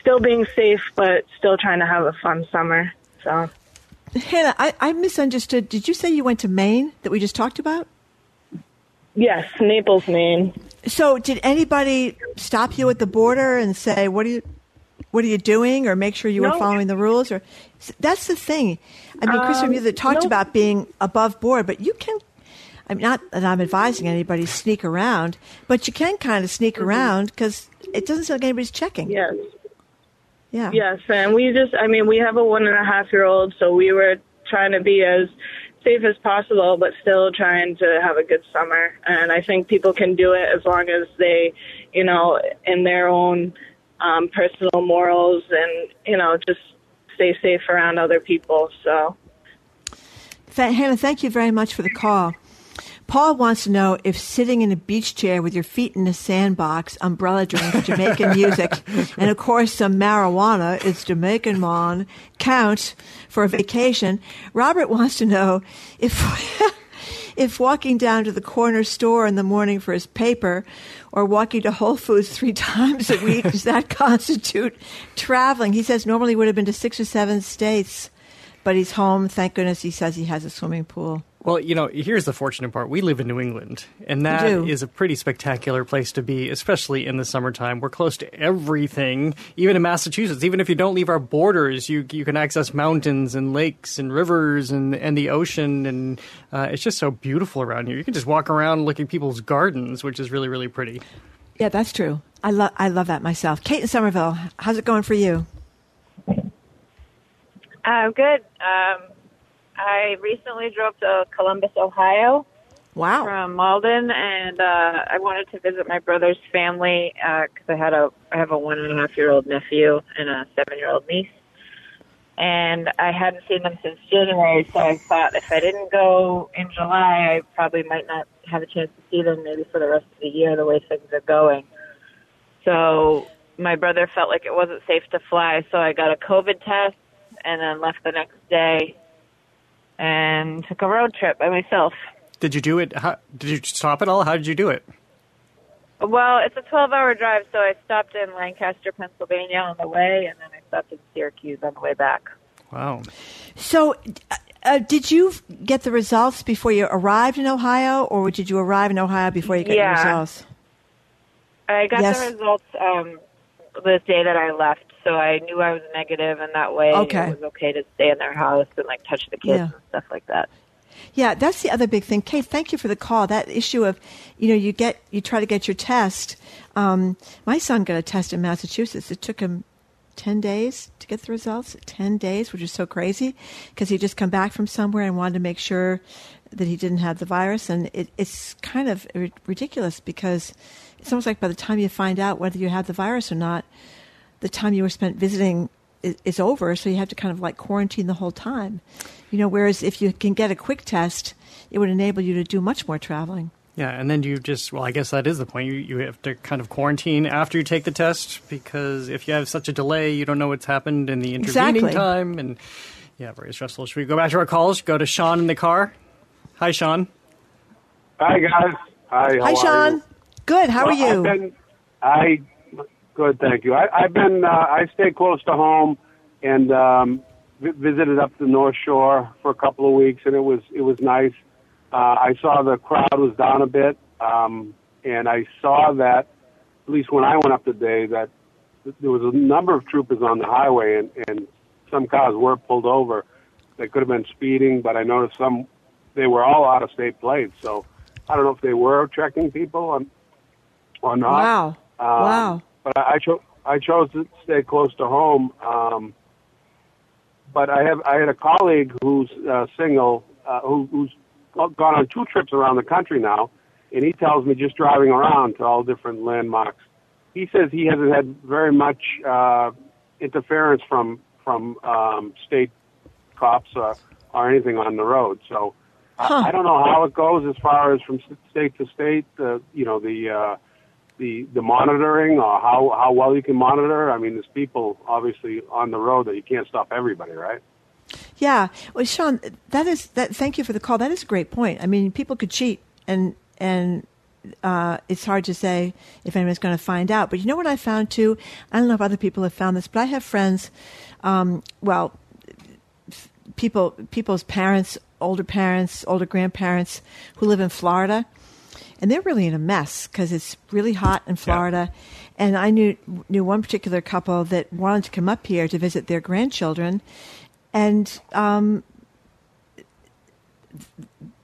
still being safe, but still trying to have a fun summer. So. Hannah, I, I misunderstood. Did you say you went to Maine that we just talked about? Yes, Naples, Maine. So, did anybody stop you at the border and say, "What are you, what are you doing?" or make sure you were following the rules? Or that's the thing. I mean, Chris, Um, you that talked no. about being above board, but you can. I'm not that I'm advising anybody sneak around, but you can kind of sneak around because it doesn't seem like anybody's checking. Yes. Yeah. Yes, and we just, I mean, we have a one and a half year old, so we were trying to be as safe as possible, but still trying to have a good summer. And I think people can do it as long as they, you know, in their own um, personal morals and, you know, just stay safe around other people. So, Hannah, thank you very much for the call. Paul wants to know if sitting in a beach chair with your feet in a sandbox, umbrella drink, Jamaican music, and of course some marijuana, it's Jamaican mon, count for a vacation. Robert wants to know if if walking down to the corner store in the morning for his paper or walking to Whole Foods three times a week does that constitute traveling? He says normally would have been to six or seven states, but he's home. Thank goodness he says he has a swimming pool. Well, you know, here's the fortunate part. We live in New England, and that is a pretty spectacular place to be, especially in the summertime. We're close to everything, even in Massachusetts. Even if you don't leave our borders, you you can access mountains and lakes and rivers and and the ocean, and uh, it's just so beautiful around here. You can just walk around looking at people's gardens, which is really really pretty. Yeah, that's true. I love I love that myself. Kate in Somerville, how's it going for you? Uh, good. Um, I recently drove to Columbus, Ohio. Wow. From Malden, and uh, I wanted to visit my brother's family because I had a I have a one and a half year old nephew and a seven year old niece, and I hadn't seen them since January. So I thought if I didn't go in July, I probably might not have a chance to see them maybe for the rest of the year the way things are going. So my brother felt like it wasn't safe to fly, so I got a COVID test and then left the next day and took a road trip by myself. Did you do it? How, did you stop at all? How did you do it? Well, it's a 12 hour drive, so I stopped in Lancaster, Pennsylvania on the way, and then I stopped in Syracuse on the way back. Wow. So, uh, uh, did you get the results before you arrived in Ohio, or did you arrive in Ohio before you got your Yeah. results? I got Yes. the results um, the day that I left, so I knew I was negative, and that way Okay. it was okay to stay in their house and like touch the kids Yeah. and stuff like that. Yeah, that's the other big thing. Kate, thank you for the call. That issue of, you know, you get you try to get your test. Um, my son got a test in Massachusetts. It took him ten days to get the results. Ten days, which is so crazy, because he just come back from somewhere and wanted to make sure that he didn't have the virus, and it, it's kind of ri- ridiculous because it's almost like by the time you find out whether you have the virus or not, the time you were spent visiting is, is over, so you have to kind of like quarantine the whole time. You know, whereas if you can get a quick test, it would enable you to do much more traveling. Yeah, and then you just, well, I guess that is the point. You, you have to kind of quarantine after you take the test because if you have such a delay, you don't know what's happened in the intervening Exactly. time. And yeah, very stressful. Should we go back to our calls? Go to Sean in the car. Hi, Sean. Hi guys. Hi. How Hi, are Sean. you? Good. How Well, are you? I've been, I good, thank you. I, I've been. Uh, I stay close to home and um, vi- visited up the North Shore for a couple of weeks, and it was it was nice. Uh, I saw the crowd was down a bit, um, and I saw that at least when I went up today that there was a number of troopers on the highway, and, and some cars were pulled over. They could have been speeding, but I noticed some. They were all out of state plates, so I don't know if they were checking people or, or not. Wow. Um, Wow. But I, I chose I chose to stay close to home. Um, but I have I had a colleague who's uh, single uh, who, who's gone on two trips around the country now, and he tells me just driving around to all different landmarks. He says he hasn't had very much uh, interference from from um, state cops or, or anything on the road. So Huh. I, I don't know how it goes as far as from state to state. Uh, you know the uh, the the monitoring or how how well you can monitor. I mean, there's people obviously on the road that you can't stop everybody, right? Yeah. Well, Sean, that is that. Thank you for the call. That is a great point. I mean, people could cheat, and and uh, it's hard to say if anyone's going to find out. But you know what I found too? I don't know if other people have found this, but I have friends. Um, well, people people's parents, older parents, older grandparents who live in Florida. And they're really in a mess because it's really hot in Florida. And I knew knew one particular couple that wanted to come up here to visit their grandchildren, and um,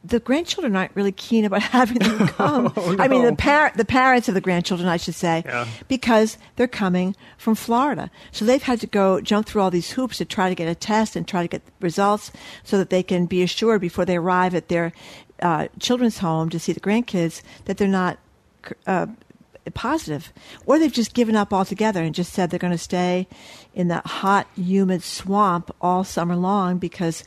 the grandchildren aren't really keen about having them come. Oh, I mean, the par- the parents of the grandchildren, I should say, Yeah. because they're coming from Florida. So they've had to go jump through all these hoops to try to get a test and try to get results so that they can be assured before they arrive at their uh, children's home to see the grandkids that they're not uh, positive, or they've just given up altogether and just said they're going to stay in that hot, humid swamp all summer long because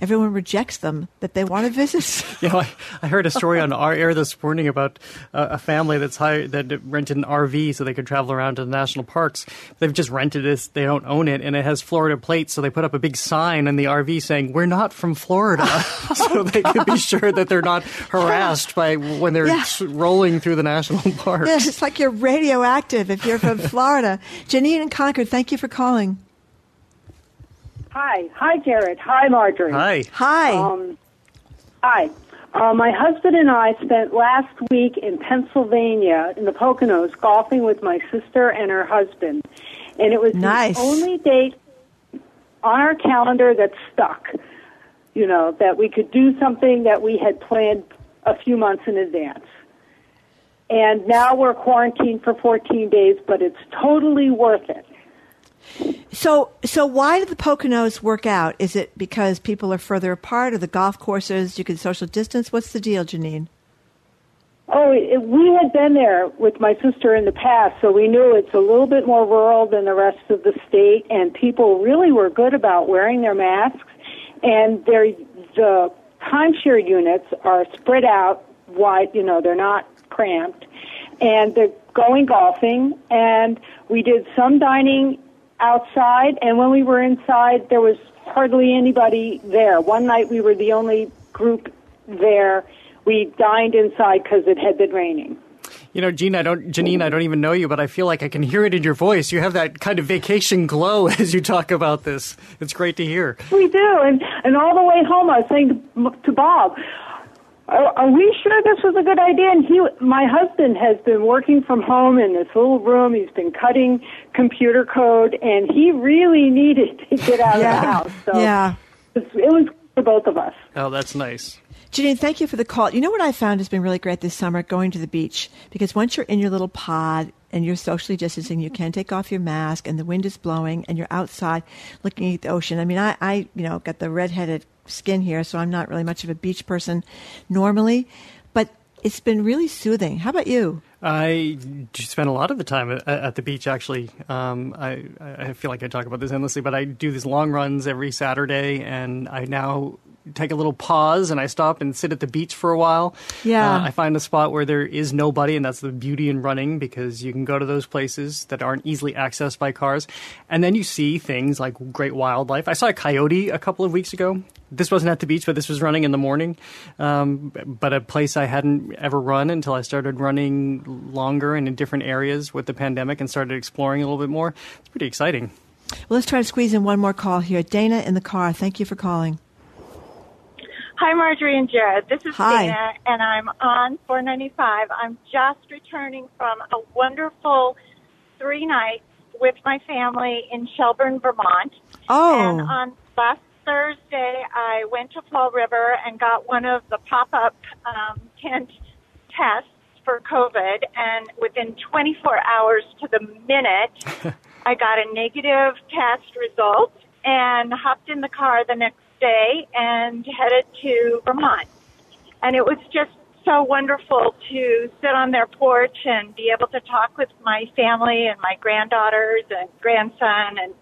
everyone rejects them that they want to visit. You know, I, I heard a story on our air this morning about uh, a family that's hired, that rented an RV so they could travel around to the national parks. They've just rented it; they don't own it, and it has Florida plates. So they put up a big sign in the RV saying, "We're not from Florida," so they can be sure that they're not harassed by when they're Yeah. rolling through the national parks. Yeah, it's like you're radioactive if you're from Florida. Janine and Concord, thank you for calling. Hi. Hi, Jared. Hi, Margery. Hi. Hi. Um, hi. Uh, my husband and I spent last week in Pennsylvania in the Poconos golfing with my sister and her husband. And it was Nice. the only date on our calendar that stuck. You know, that we could do something that we had planned a few months in advance. And now we're quarantined for 14 days, but it's totally worth it. So, so why did the Poconos work out? Is it because people are further apart, or the golf courses you can social distance? What's the deal, Janine? Oh, it, we had been there with my sister in the past, so we knew it's a little bit more rural than the rest of the state, and people really were good about wearing their masks. And their the timeshare units are spread out wide. You know, they're not cramped, and they're going golfing. And we did some dining outside, and when we were inside, there was hardly anybody there. One night, we were the only group there. We dined inside because it had been raining. You know, Gene, I don't, Janine, I don't even know you, but I feel like I can hear it in your voice. You have that kind of vacation glow as you talk about this. It's great to hear. We do, and and all the way home, I was saying to, to Bob, are, are we sure this was a good idea? And he, my husband, has been working from home in this little room. He's been cutting computer code, and he really needed to get out Yeah. of the house. So Yeah. it was, it was for both of us. Oh, that's nice. Janine, thank you for the call. You know what I found has been really great this summer? Going to the beach. Because once you're in your little pod and you're socially distancing, you can take off your mask and the wind is blowing and you're outside looking at the ocean. I mean, I, I you know, got the redheaded skin here, so I'm not really much of a beach person normally. But it's been really soothing. How about you? I spend a lot of the time at, the beach. Actually, um, I, I feel like I talk about this endlessly, but I do these long runs every Saturday, and I now take a little pause and I stop and sit at the beach for a while. Yeah. Uh, I find a spot where there is nobody, and that's the beauty in running because you can go to those places that aren't easily accessed by cars. And then you see things like great wildlife. I saw a coyote a couple of weeks ago. This wasn't at the beach, but this was running in the morning. Um, but a place I hadn't ever run until I started running longer and in different areas with the pandemic and started exploring a little bit more. It's pretty exciting. Well, let's try to squeeze in one more call here. Dana in the car. Thank you for calling. Hi, Margery and Jared. This is Hi. Dana, and I'm on 495. I'm just returning from a wonderful three nights with my family in Shelburne, Vermont. Oh. And on last Thursday, I went to Fall River and got one of the pop-up um, tent tests for COVID, and within 24 hours to the minute, I got a negative test result and hopped in the car the next day and headed to Vermont. And it was just so wonderful to sit on their porch and be able to talk with my family and my granddaughters and grandson and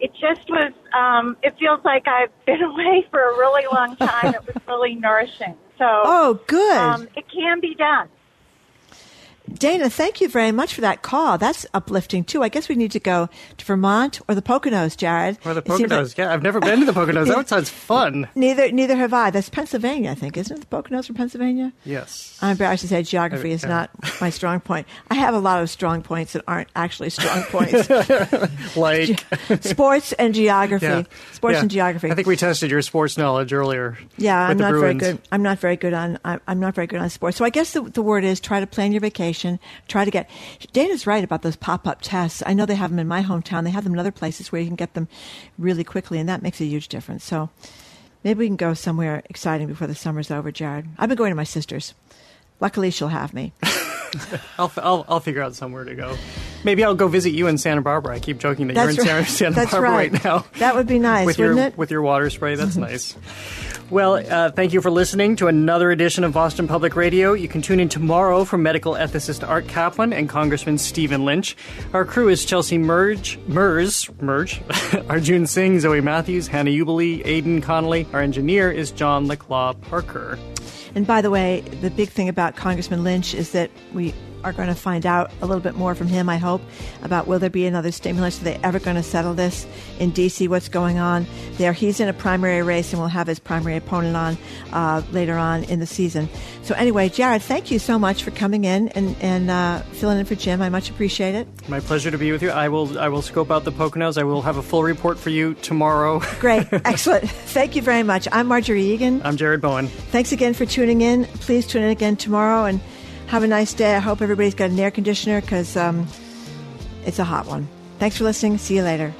it just was um it feels like I've been away for a really long time. it was really nourishing. So Oh, good. Um, it can be done. Dana, thank you very much for that call. That's uplifting too. I guess we need to go to Vermont or the Poconos, Jared. Or the Poconos. like- yeah, I've never been to the Poconos. That sounds fun. Neither, neither have I. That's Pennsylvania, I think, isn't it? The Poconos from Pennsylvania. Yes. I'm embarrassed to say geography is not my strong point. I have a lot of strong points that aren't actually strong points. like Sports and geography. Yeah. Sports Yeah. and geography. I think we tested your sports knowledge earlier. Yeah, I'm the not very good. I'm not very good on. I'm I'm not very good on sports. So I guess the, the word is try to plan your vacation. Try to get. Dana's right about those pop up tests. I know they have them in my hometown. They have them in other places where you can get them really quickly, and that makes a huge difference. So maybe we can go somewhere exciting before the summer's over, Jared. I've been going to my sister's. Luckily, she'll have me. I'll, I'll I'll figure out somewhere to go. Maybe I'll go visit you in Santa Barbara. I keep joking that That's you're in right. Santa, Santa Barbara right. right. now. That would be nice, with wouldn't your it? with your water spray. That's nice. Well, uh, thank you for listening to another edition of Boston Public Radio. You can tune in tomorrow for medical ethicist Art Caplan and Congressman Stephen Lynch. Our crew is Chelsea Merge, Mers, Merge, Arjun Singh, Zoe Matthews, Hannah Ubeli, Aidan Connolly. Our engineer is John Leclaw Parker. And by the way, the big thing about Congressman Lynch is that we are going to find out a little bit more from him, I hope, about will there be another stimulus? Are they ever going to settle this in D.C.? What's going on there? He's in a primary race and we'll have his primary opponent on uh, later on in the season. So, anyway, Jared, thank you so much for coming in and, and uh, filling in for Jim. I much appreciate it. My pleasure to be with you. I will I will scope out the Poconos. I will have a full report for you tomorrow. Great. Excellent. Thank you very much. I'm Margery Eagan. I'm Jared Bowen. Thanks again for tuning in. Please tune in again tomorrow and have a nice day. I hope everybody's got an air conditioner because um, it's a hot one. Thanks for listening. See you later.